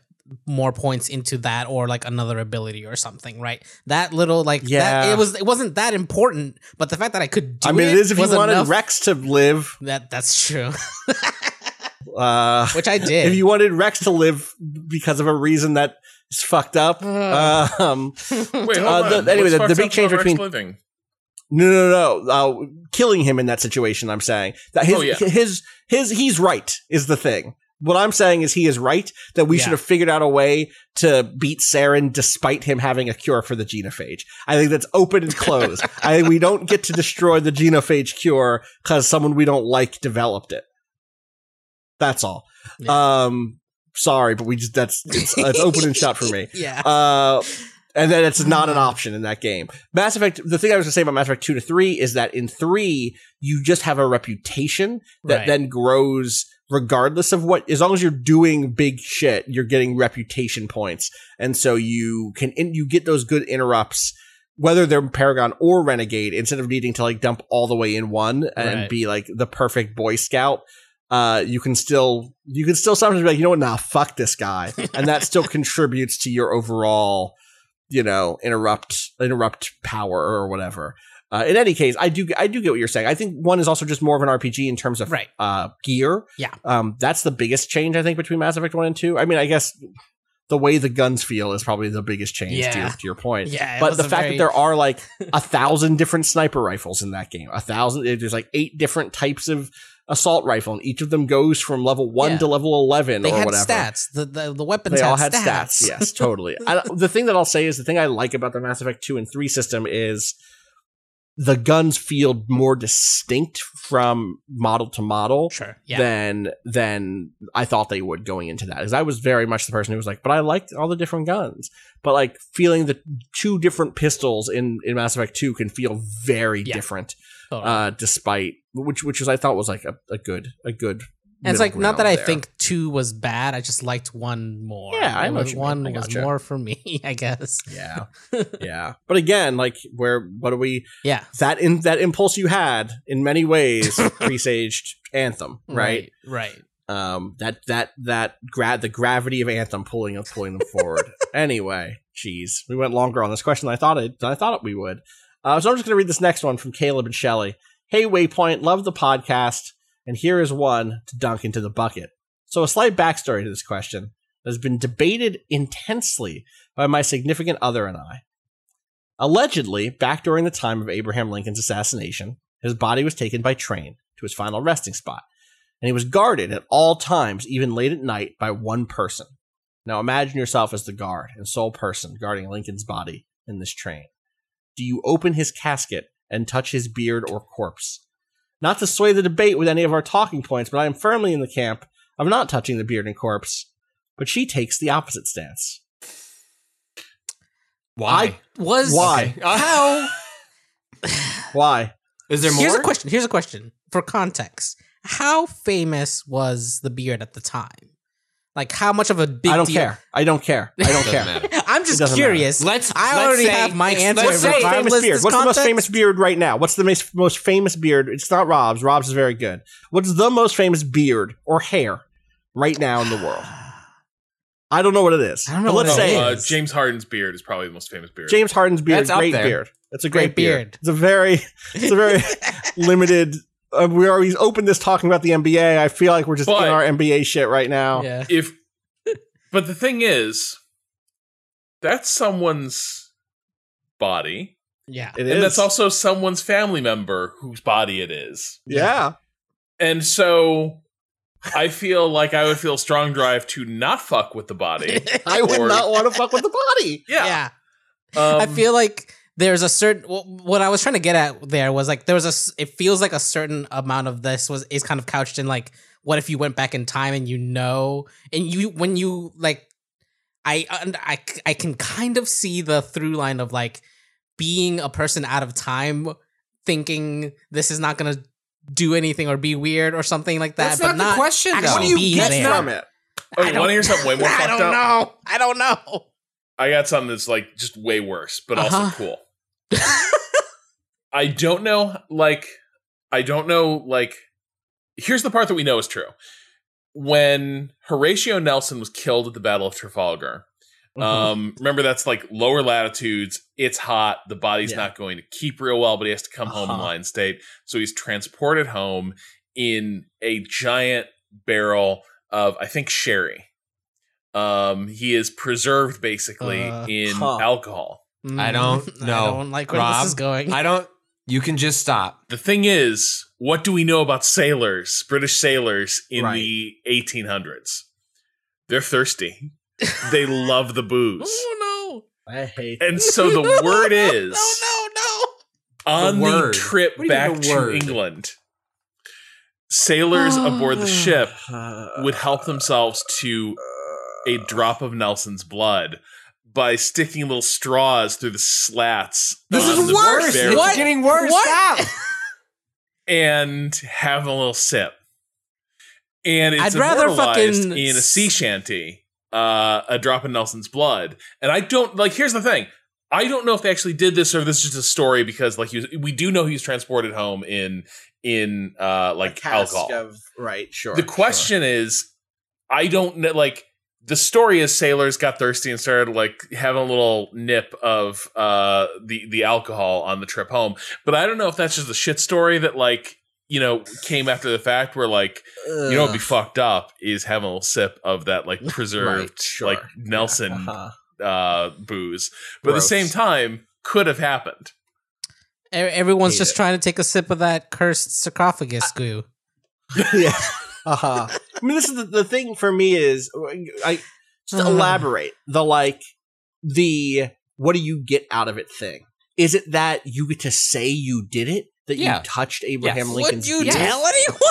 more points into that or like another ability or something right that little like that, Yeah. it was it wasn't that important but the fact that i could do I mean, it is if you wanted enough- Wrex to live. that that's true Uh, which i did if you wanted Wrex to live because of a reason that is fucked up. Uh. um, Wait, hold Uh, the- on. anyway, the- the big change between- living. No, no, no. Uh, killing him in that situation. I'm saying that his, Oh, yeah. his, his, he's right is the thing. What I'm saying is he is right that we Yeah. should have figured out a way to beat Saren despite him having a cure for the genophage. I think that's open and closed. I think we don't get to destroy the genophage cure because someone we don't like developed it. That's all. Um, sorry, but we just that's it's, it's open and shut for me. yeah Uh, and then it's not an option in that game. Mass Effect. The thing I was going to say about Mass Effect two to three is that in three you just have a reputation that Right. then grows regardless of what. As long as you're doing big shit, you're getting reputation points, and so you can and you get those good interrupts. Whether they're Paragon or Renegade, instead of needing to like dump all the way in one and Right. be like the perfect Boy Scout, uh, you can still you can still sometimes be like, you know what, nah, fuck this guy, and that still contributes to your overall, you know, interrupt interrupt power or whatever. Uh, in any case, I do I do get what you're saying. I think one is also just more of an RPG in terms of Right. uh, gear. Yeah. um, that's the biggest change I think between Mass Effect one and two. I mean, I guess the way the guns feel is probably the biggest change to, your, to your point. Yeah, but the fact very- that there are like a thousand different sniper rifles in that game, a thousand, there's like eight different types of assault rifle, and each of them goes from level one Yeah. to level eleven they or had whatever. stats the, the the weapons They had all had stats, stats. Yes, totally. I, the thing that I'll say is the thing I like about the Mass Effect two and three system is the guns feel more distinct from model to model sure yeah than than I thought they would going into that. Because I was very much the person who was like, but I liked all the different guns. But like feeling the two different pistols in in Mass Effect Two can feel very Yeah. different. totally. Uh, despite which which is I thought was like a, a good a good. And it's like not that ground I think two was bad. I just liked one more. Yeah, I know you mean. one I was gotcha. more for me, I guess. Yeah, yeah. But again, like where what do we Yeah, that in that impulse you had in many ways presaged Anthem, right? right, um that that that gra- the gravity of anthem pulling pulling them forward anyway jeez we went longer on this question than i thought it than i thought we would uh, so i'm just going to read this next one from caleb and Shelley. hey waypoint love the podcast and here is one to dunk into the bucket so a slight backstory to this question has been debated intensely by my significant other and i allegedly back during the time of abraham lincoln's assassination his body was taken by train to his final resting spot and he was guarded at all times, even late at night, by one person. Now imagine yourself as the guard and sole person guarding Lincoln's body in this train. Do you open his casket and touch his beard or corpse? Not to sway the debate with any of our talking points, but I am firmly in the camp of not touching the beard and corpse. But she takes the opposite stance. Why? Was Why? Uh, how? Why? Is there more? Here's a question. Here's a question for context. How famous was the beard at the time? Like, how much of a big I don't deal? care. I don't care. I don't care. matter. I'm just It doesn't curious. Let's- I let's already say- have my let's answer. say famous beard. this What's the most famous beard right now? What's the most, most famous beard? It's not Rob's. Rob's is very good. What's the most famous beard or hair right now in the world? I don't know what it is. I don't know But let's what it say uh. James Harden's beard is probably the most famous beard. James Harden's beard, That's up great there. beard. It's a great, Great beard. beard. It's a very, it's a very limited. Uh, we already opened this talking about the NBA. I feel like we're just But- in our NBA shit right now. Yeah. if but the thing is that's someone's body Yeah. It and is. that's also someone's family member whose body it is yeah. and so i feel like i would feel strong drive to not fuck with the body I would Or- not want to fuck with the body. yeah, yeah. Um, I feel like there's a certain what I was trying to get at there was like there was a s- it feels like a certain amount of this was is kind of couched in like what if you went back in time and you know and you when you like I I I c- I can kind of see the through line of like being a person out of time thinking this is not going to do anything or be weird or something like that That's but not the question, though. What do you get there. from it? oh, you want to hear something way more I fucked don't up know. I don't know. i got something that's like just way worse but Uh-huh. also cool I don't know, like, I don't know, like, here's the part that we know is true. When Horatio Nelson was killed at the Battle of Trafalgar, Mm-hmm. um, remember that's like lower latitudes, it's hot, the body's Yeah. not going to keep real well, but he has to come home in Uh-huh. lion state. So he's transported home in a giant barrel of, I think, sherry. Um, he is preserved basically Uh, in huh. alcohol. I don't Mm, know. I don't like where Rob, this is going. I don't. You can just stop. The thing is, what do we know about sailors, British sailors in Right. the 1800s? They're thirsty. they love the booze. oh no! I hate. And so the word is No, no, no. on The the, trip What do you mean back the to? England, sailors aboard the ship would help themselves to a drop of Nelson's blood by sticking little straws through the slats. This is worse. barrel It's getting worse. What? Stop. and have a little sip. And it's I'd rather immortalized fucking in a sea shanty, uh, a drop in Nelson's blood. And I don't like. Here's the thing: I don't know if they actually did this or this is just a story because, like, he was, we do know he was transported home in in uh, like cask alcohol. of- right, sure. the question is, I don't know. Like, the story is sailors got thirsty and started like having a little nip of uh, the the alcohol on the trip home. But I don't know if that's just a shit story that like you know came after the fact, where like sure. you know, what'd be fucked up is having a little sip of that like preserved, Right, sure. like Nelson Uh-huh. uh, booze. But at the same time, could have happened. E- Everyone's Hate just it. trying to take a sip of that cursed sarcophagus goo. yeah. Uh-huh. I mean, this is the, the thing for me is I just Uh. elaborate the like the what do you get out of it thing. Is it that you get to say you did it? That Yeah. you touched Abraham Yes. Lincoln's Would you beard? tell anyone?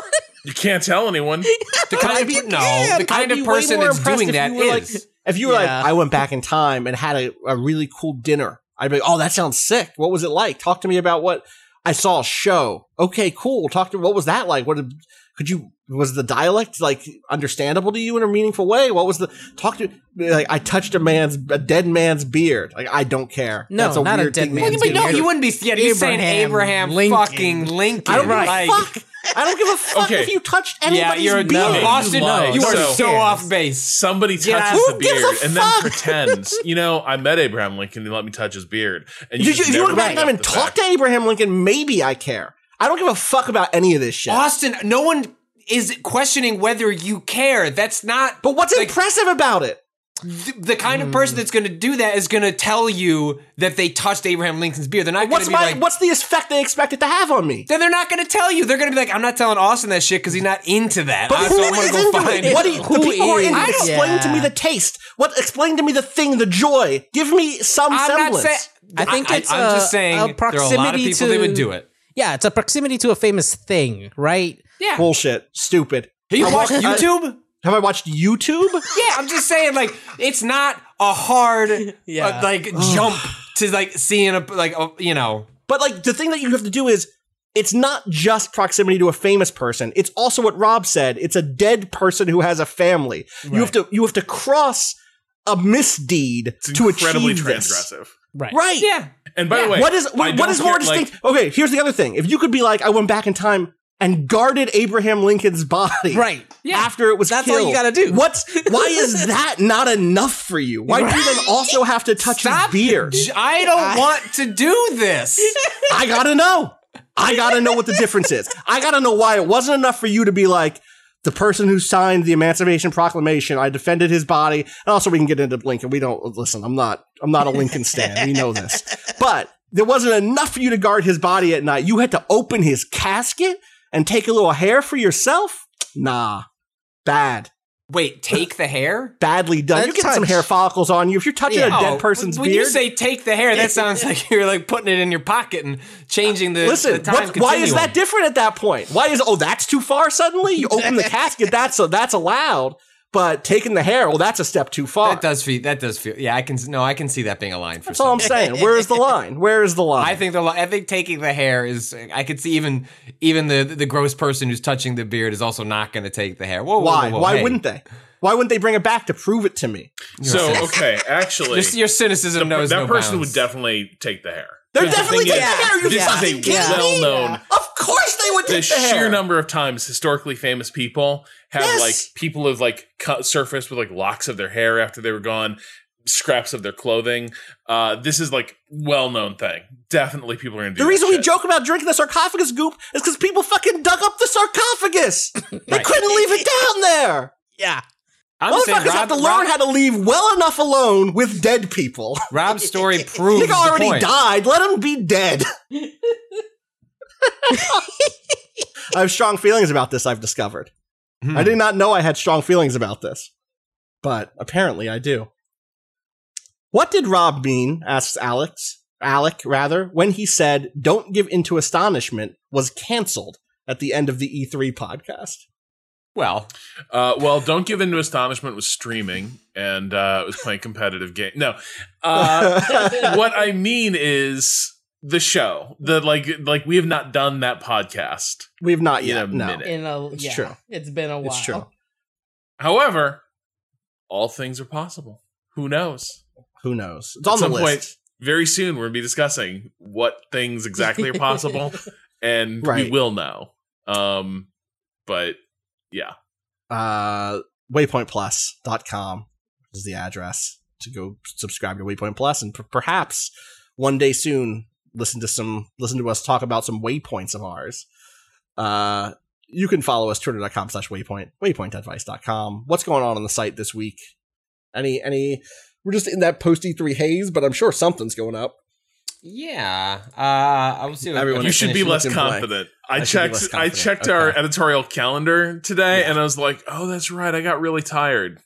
You can't tell anyone. The kind of no, yeah, the kind I'd of person that's impressed doing if that you were like- If you were Yeah. like, I went back in time and had a, a really cool dinner, I'd be like, oh, that sounds sick. What was it like? Talk to me about what I saw a show. Okay, cool. Talk to what was that like? What did, could you was the dialect like understandable to you in a meaningful way? What was the talk to like I touched a man's a dead man's beard. Like I don't care. No, That's a not a dead thing. man's Well, but no, beard. you wouldn't be. Yeah, you're saying Abraham Abraham Lincoln. fucking Lincoln. I don't give a like, fuck. I don't give a fuck Okay. if you touched Yeah, anybody's you're beard. no, You Austin. lied. You are So- so off base. Somebody Get touches out. the beard and then pretends, you know, I met Abraham Lincoln. He let me touch his beard. And Did you, just if you never look back at bring and talked to Abraham Lincoln, maybe I care. I don't give a fuck about any of this shit. Austin, no one is questioning whether you care. That's not. But what's like, impressive about it? th- the kind of person that's going to do that is going to tell you that they touched Abraham Lincoln's beard. They're not going What's to be my like. what's the effect they expect it to have on me? then they're not going to tell you. They're going to be like, I'm not telling Austin that shit because he's not into that. But Uh, who so is into find it? What do you, the people who are into I it, don't- explain to me the taste. What explain to me the thing, the joy. Give me some I'm not semblance. saying. I think it's I'm a- just saying. a there are a lot of proximity people that would to- do it. Yeah, it's a proximity to a famous thing, right? Yeah. Bullshit. Stupid. Have you I watched wa- I- YouTube? Have I watched YouTube? Yeah, I'm just saying, like, it's not a hard, Yeah. uh, like, jump to like seeing a like, a, you know. But like the thing that you have to do is it's not just proximity to a famous person. It's also what Rob said. It's a dead person who has a family. You have to you have to cross a misdeed It's to incredibly achieve this. transgressive. Right. Right. Yeah. And by Yeah. the way, What is I what, what more care, like, distinct? okay, here's the other thing. If you could be like, I went back in time and guarded Abraham Lincoln's body. Right. Yeah. After it was That's all you gotta do. What's why is that not enough for you? Why do you then also have to touch Stop. his beard? I don't want to do this. I gotta know. I gotta know what the difference is. I gotta know why it wasn't enough for you to be like the person who signed the Emancipation Proclamation. I defended his body, and also we can get into Lincoln. We don't listen. I'm not. I'm not a Lincoln stan. We know this, but there wasn't enough for you to guard his body at night. You had to open his casket and take a little hair for yourself. Nah, bad. Wait, take the hair? Badly done. That you get getting some hair follicles on you. If you're touching a Oh, dead person's when beard, When you say take the hair, that sounds like you're like putting it in your pocket and changing the, Listen, the time what, why is that different at that point? Why is oh that's too far suddenly? You open the casket, that's a, that's allowed, but taking the hair, well, that's a step too far. That does feel. That does feel. Yeah, I can. No, I can see that being a line for that's all I'm saying. Where is the line? Where is the line? I think the. li- I think taking the hair is. I could see even even the the gross person who's touching the beard is also not going to take the hair. Whoa, whoa, why? whoa, whoa, why hey. wouldn't they? Why wouldn't they bring it back to prove it to me? So okay, actually, Your, your cynicism knows that no person bounds. would definitely take the hair. They're The definitely thing taking is, the hair. You This fucking is a kidding me? well-known. Of course they would The take the, hair. sheer number of times historically famous people have Yes. like people have like cut surfaced with like locks of their hair after they were gone, scraps of their clothing. Uh, this is like well-known thing. Definitely, people are gonna do. The that reason we joke about drinking the sarcophagus goop is because people fucking dug up the sarcophagus. They couldn't leave it down there. Yeah. I'm just saying, Motherfuckers have to learn Rob, how to leave well enough alone with dead people. Rob's story proves He already point. died. Let him be dead. I have strong feelings about this, I've discovered. Hmm. I did not know I had strong feelings about this, but apparently I do. What did Rob mean, asks Alex, Alec, rather, when he said, Don't give into astonishment was canceled at the end of the E3 podcast? Well, Uh, well, don't give in to astonishment was streaming and uh, it was playing competitive game. No, uh, what I mean is the show. The like, like we have not done that podcast. We have not In yet. a no. minute. In a It's yeah, true. It's been a while. It's true. However, all things are possible. Who knows? Who knows? It's on At the some list. point, very soon, we're gonna be discussing what things exactly are possible, and we will know. Um, but yeah, uh, waypointplus.com is the address to go subscribe to Waypoint Plus and p- perhaps one day soon listen to some listen to us talk about some waypoints of ours. Uh, you can follow us twitter.com slash waypoint, waypointadvice.com. What's going on on the site this week? Any, any, we're just in that post E3 haze, but I'm sure something's going up. Yeah. Uh, I will see. What, Everyone you should be less confident. I, I checked. less I confident. checked our editorial calendar today, Yeah. and I was like, "Oh, that's right. I got really tired."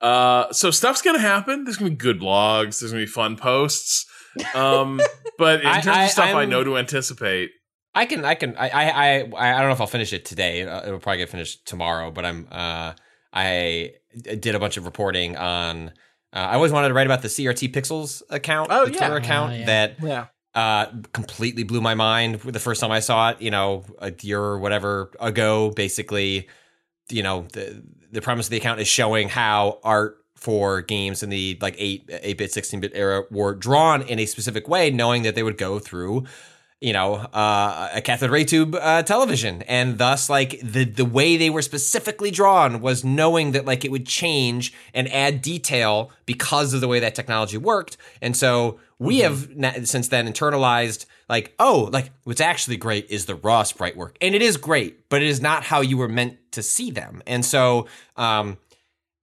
Uh, so stuff's gonna happen. There's gonna be good blogs. There's gonna be fun posts. Um, but in I- terms of stuff I I'm- know to anticipate, I can, I can, I, I, I, I don't know if I'll finish it today. Uh, It'll probably get finished tomorrow. But I'm, uh, I did a bunch of reporting on. Uh, I always wanted to write about the CRT Pixels account, Oh, the yeah. Twitter account Oh, yeah. that Yeah. uh, completely blew my mind the first time I saw it. You know, a year or whatever ago. Basically, you know, the the premise of the account is showing how art for games in the like eight eight bit, sixteen bit era were drawn in a specific way, knowing that they would go through. You know, uh, a cathode ray tube uh, television, and thus, like the the way they were specifically drawn was knowing that like it would change and add detail because of the way that technology worked. And so we have na- since then internalized like, oh, like what's actually great is the raw sprite work, and it is great, but it is not how you were meant to see them. And so, um,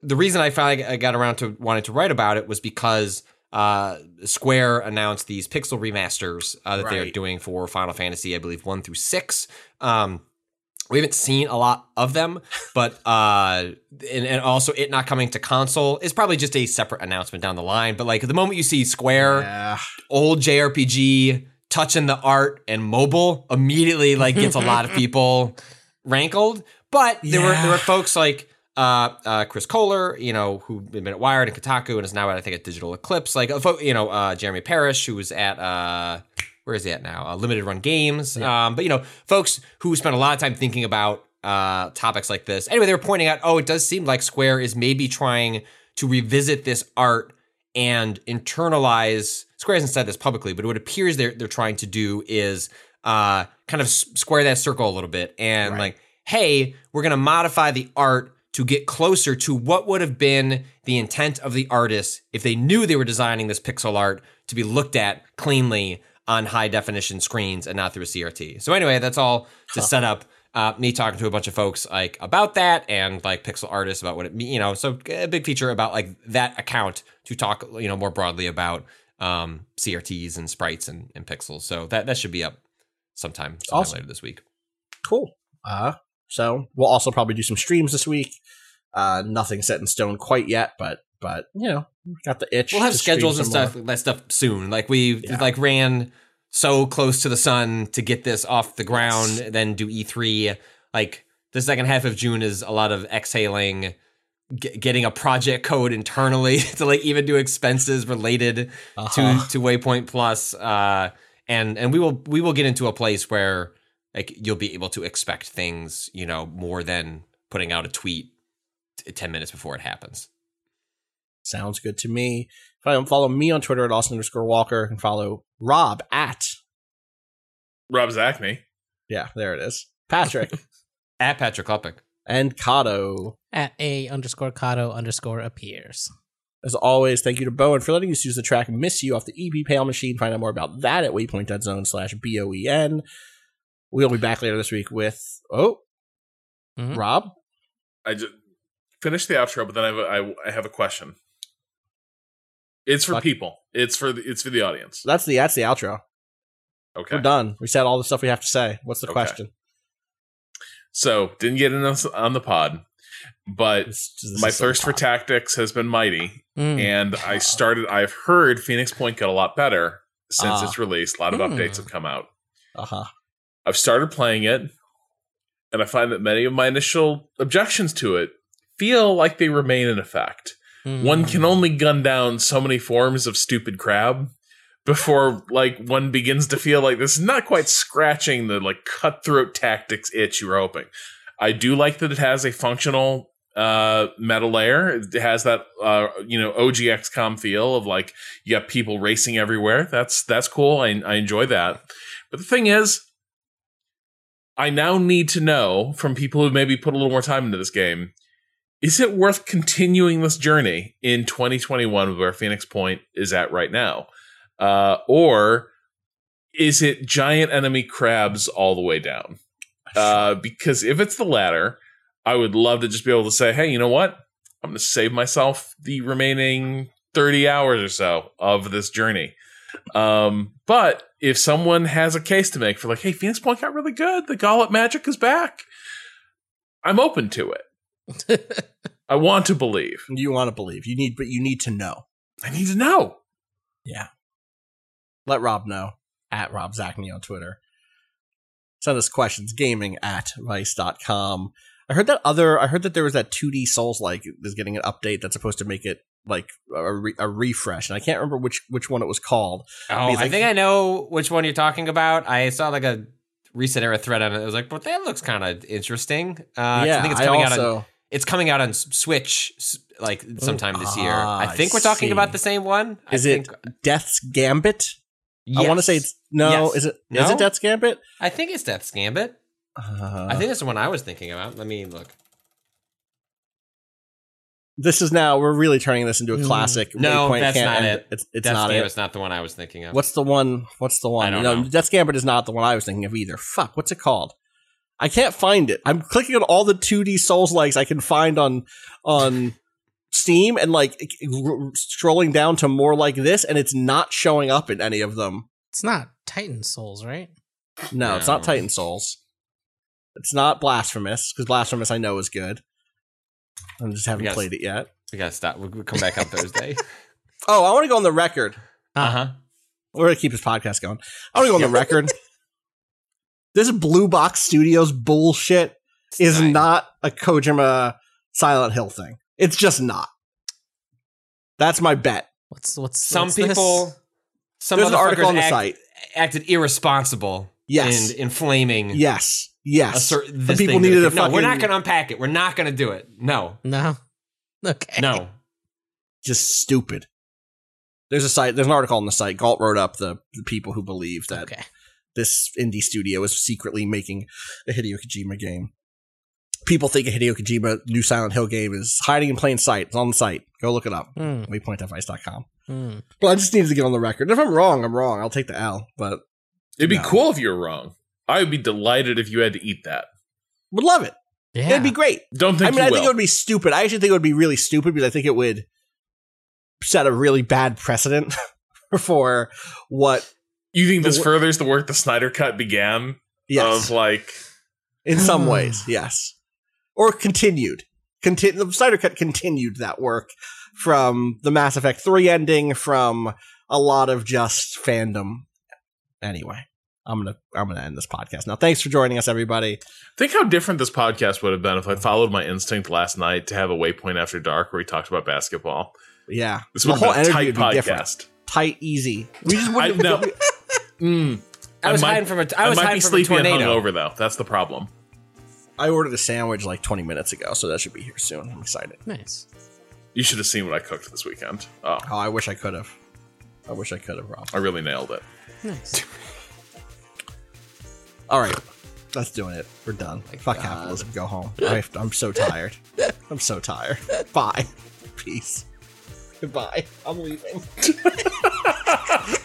the reason I finally I got around to wanting to write about it was because uh, Square announced these pixel remasters uh, that they're doing for Final Fantasy, I believe one through six. Um, we haven't seen a lot of them, but uh, and, and also it not coming to console is probably just a separate announcement down the line. But like the moment you see Square Yeah. old JRPG touching the art and mobile immediately like gets a lot of people rankled. But there were there were folks like uh, uh, Chris Kohler, you know, who had been at Wired and Kotaku and is now at I think at Digital Eclipse. Like, you know, uh, Jeremy Parish, who was at uh, where is he at now? Uh, Limited Run Games. Um, but you know, folks who spent a lot of time thinking about uh, topics like this. Anyway, they were pointing out, oh, it does seem like Square is maybe trying to revisit this art and internalize. Square hasn't said this publicly, but what it appears they're they're trying to do is uh, kind of square that circle a little bit and Right. like, hey, we're gonna modify the art to get closer to what would have been the intent of the artist if they knew they were designing this pixel art to be looked at cleanly on high definition screens and not through a CRT. So anyway, that's all to set up uh, me talking to a bunch of folks like about that and like pixel artists about what it you know. So a big feature about like that account to talk, you know, more broadly about um, CRTs and sprites and, and pixels. So that that should be up sometime, sometime Awesome. later this week. Cool. Uh, so we'll also probably do some streams this week. Uh, nothing set in stone quite yet, but but you know, got the itch. We'll have schedules and stuff that stuff soon. Like we Yeah. like ran so close to the sun to get this off the ground, then do E3. Like the second half of June is a lot of exhaling, g- getting a project code internally to like even do expenses related Uh-huh. to to Waypoint Plus. Uh, and and we will we will get into a place where like you'll be able to expect things, you know, more than putting out a tweet t- ten minutes before it happens. Sounds good to me. Follow, follow me on Twitter at Austin underscore Walker and follow Rob at Rob Zacny. yeah, there it is. Patrick At Patrick Klepek. and Cado. At a underscore Cado underscore appears. As always, thank you to Boen for letting us use the track Miss You off the EP Pale Machine. Find out more about that at waypoint.zone slash B O E N. We'll be back later this week with, oh, Mhm. Rob? I just finished the outro, but then I have a, I, I have a question. It's for Fuck. people. It's for the, it's for the audience. That's the that's the outro. Okay. We're done. We said all the stuff we have to say. What's the Okay. question? So didn't get enough on the pod, but This- this my is so thirst for tactics has been mighty, Mm. and I started. I've heard Phoenix Point got a lot better since Ah. its release. A lot of Hmm. updates have come out. Uh-huh. I've started playing it, and I find that many of my initial objections to it feel like they remain in effect. Mm. One can only gun down so many forms of stupid crab before like one begins to feel like this is not quite scratching the like cutthroat tactics itch you were hoping. I do like that it has a functional uh meta layer. It has that uh you know OGXCOM feel of like you got people racing everywhere. That's that's cool. I I enjoy that. But the thing is I now need to know from people who maybe put a little more time into this game is it worth continuing this journey in 2021 where Phoenix Point is at right now? Uh, or is it giant enemy crabs all the way down? Uh, because if it's the latter, I would love to just be able to say, hey, you know what? I'm going to save myself the remaining 30 hours or so of this journey. Um, but if someone has a case to make for like, hey, Phoenix Point got really good, the Gauntlet magic is back, I'm open to it. I want to believe. You want to believe. You need but you need to know. I need to know. Yeah. Let Rob know at Rob Zacny on Twitter. Send us questions, gaming at vice.com. I heard that other, I heard that there was that 2D Souls like is getting an update that's supposed to make it like a, re- a refresh. And I can't remember which, which one it was called. Oh, Because I I- think I know which one you're talking about. I saw like a ResetEra thread on it. I was like, but that looks kind of interesting. Uh, yeah, I think it's coming out on it's coming out on Switch like sometime this year. Ah, I think we're talking I about the same one. I Is it think, Death's Gambit? I want to say it's, no, Yes. is it, is No? it Death's Gambit? I think it's Death's Gambit. Uh, I think that's the one I was thinking about. Let me look. This is now, we're really turning this into a Mm. classic. No, Waypoint that's can't not end it. It's, it's Death's not it. Gambit's not the one I was thinking of. What's the one? What's the one? I don't no, know. Death's Gambit is not the one I was thinking of either. Fuck, what's it called? I can't find it. I'm clicking on all the 2D Souls likes I can find on on Steam and like r- scrolling down to more like this, and it's not showing up in any of them. It's not Titan Souls, right? No, it's not Titan Souls. It's not Blasphemous because Blasphemous I know is good. I just haven't Yes. played it yet. we gotta stop. We'll we'll come back on Thursday. Oh, I want to go on the record. Uh huh. We're gonna keep this podcast going. I want to go on the record. This Blue Box Studios bullshit is Fine. not a Kojima Silent Hill thing. It's just not. That's my bet. What's what's Some what's this? people, some There's an article on the act- site. acted irresponsible. Yes. in inflaming. Yes, A yes. cer- Some this people thing needed that- a no, we're not going to unpack it. We're not going to do it. No, No. Okay. no. just stupid. There's a site. There's an article on the site. Galt wrote up the, the people who believe that Okay. this indie studio is secretly making a Hideo Kojima game. People think a Hideo Kojima new Silent Hill game is hiding in plain sight. It's on the site. Go look it up. Hmm. waypoint.vice.com. Hmm. But I just needed to get on the record. If I'm wrong, I'm wrong. I'll take the L. But It'd be No. cool if you're wrong. I would be delighted if you had to eat that. would love it. Yeah. It'd be great. Don't think I mean, you I will. think it would be stupid. I actually think it would be really stupid because I think it would set a really bad precedent for what. you think this the- furthers the work the Snyder Cut began? Yes, Of like, in some ways, yes, or continued. Contin- the Snyder Cut continued that work from the Mass Effect three ending, from a lot of just fandom. Anyway, I'm gonna I'm gonna end this podcast now. Thanks for joining us, everybody. think how different this podcast would have been if I followed my instinct last night to have a Waypoint After Dark where we talked about basketball. Yeah, This the would whole been a tight would be different. podcast. Tight, easy. We just I wouldn't. know. Mm. I was might- hiding from a. I was might hiding be from a sleepy and tornado. hungover though. That's the problem. I ordered a sandwich like 20 minutes ago, so that should be here soon. I'm excited. Nice. You should have seen what I cooked this weekend. Oh, Oh, I wish I could have. I wish I could have, Rob. I really nailed it. Nice. All right, that's doing it. We're done. Fuck capitalism. Go home. I, I'm so tired. I'm so tired. Bye. Peace. Goodbye. I'm leaving.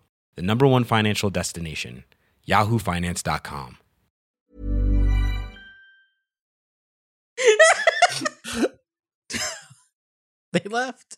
the number one financial destination, yahoofinance.com. They left.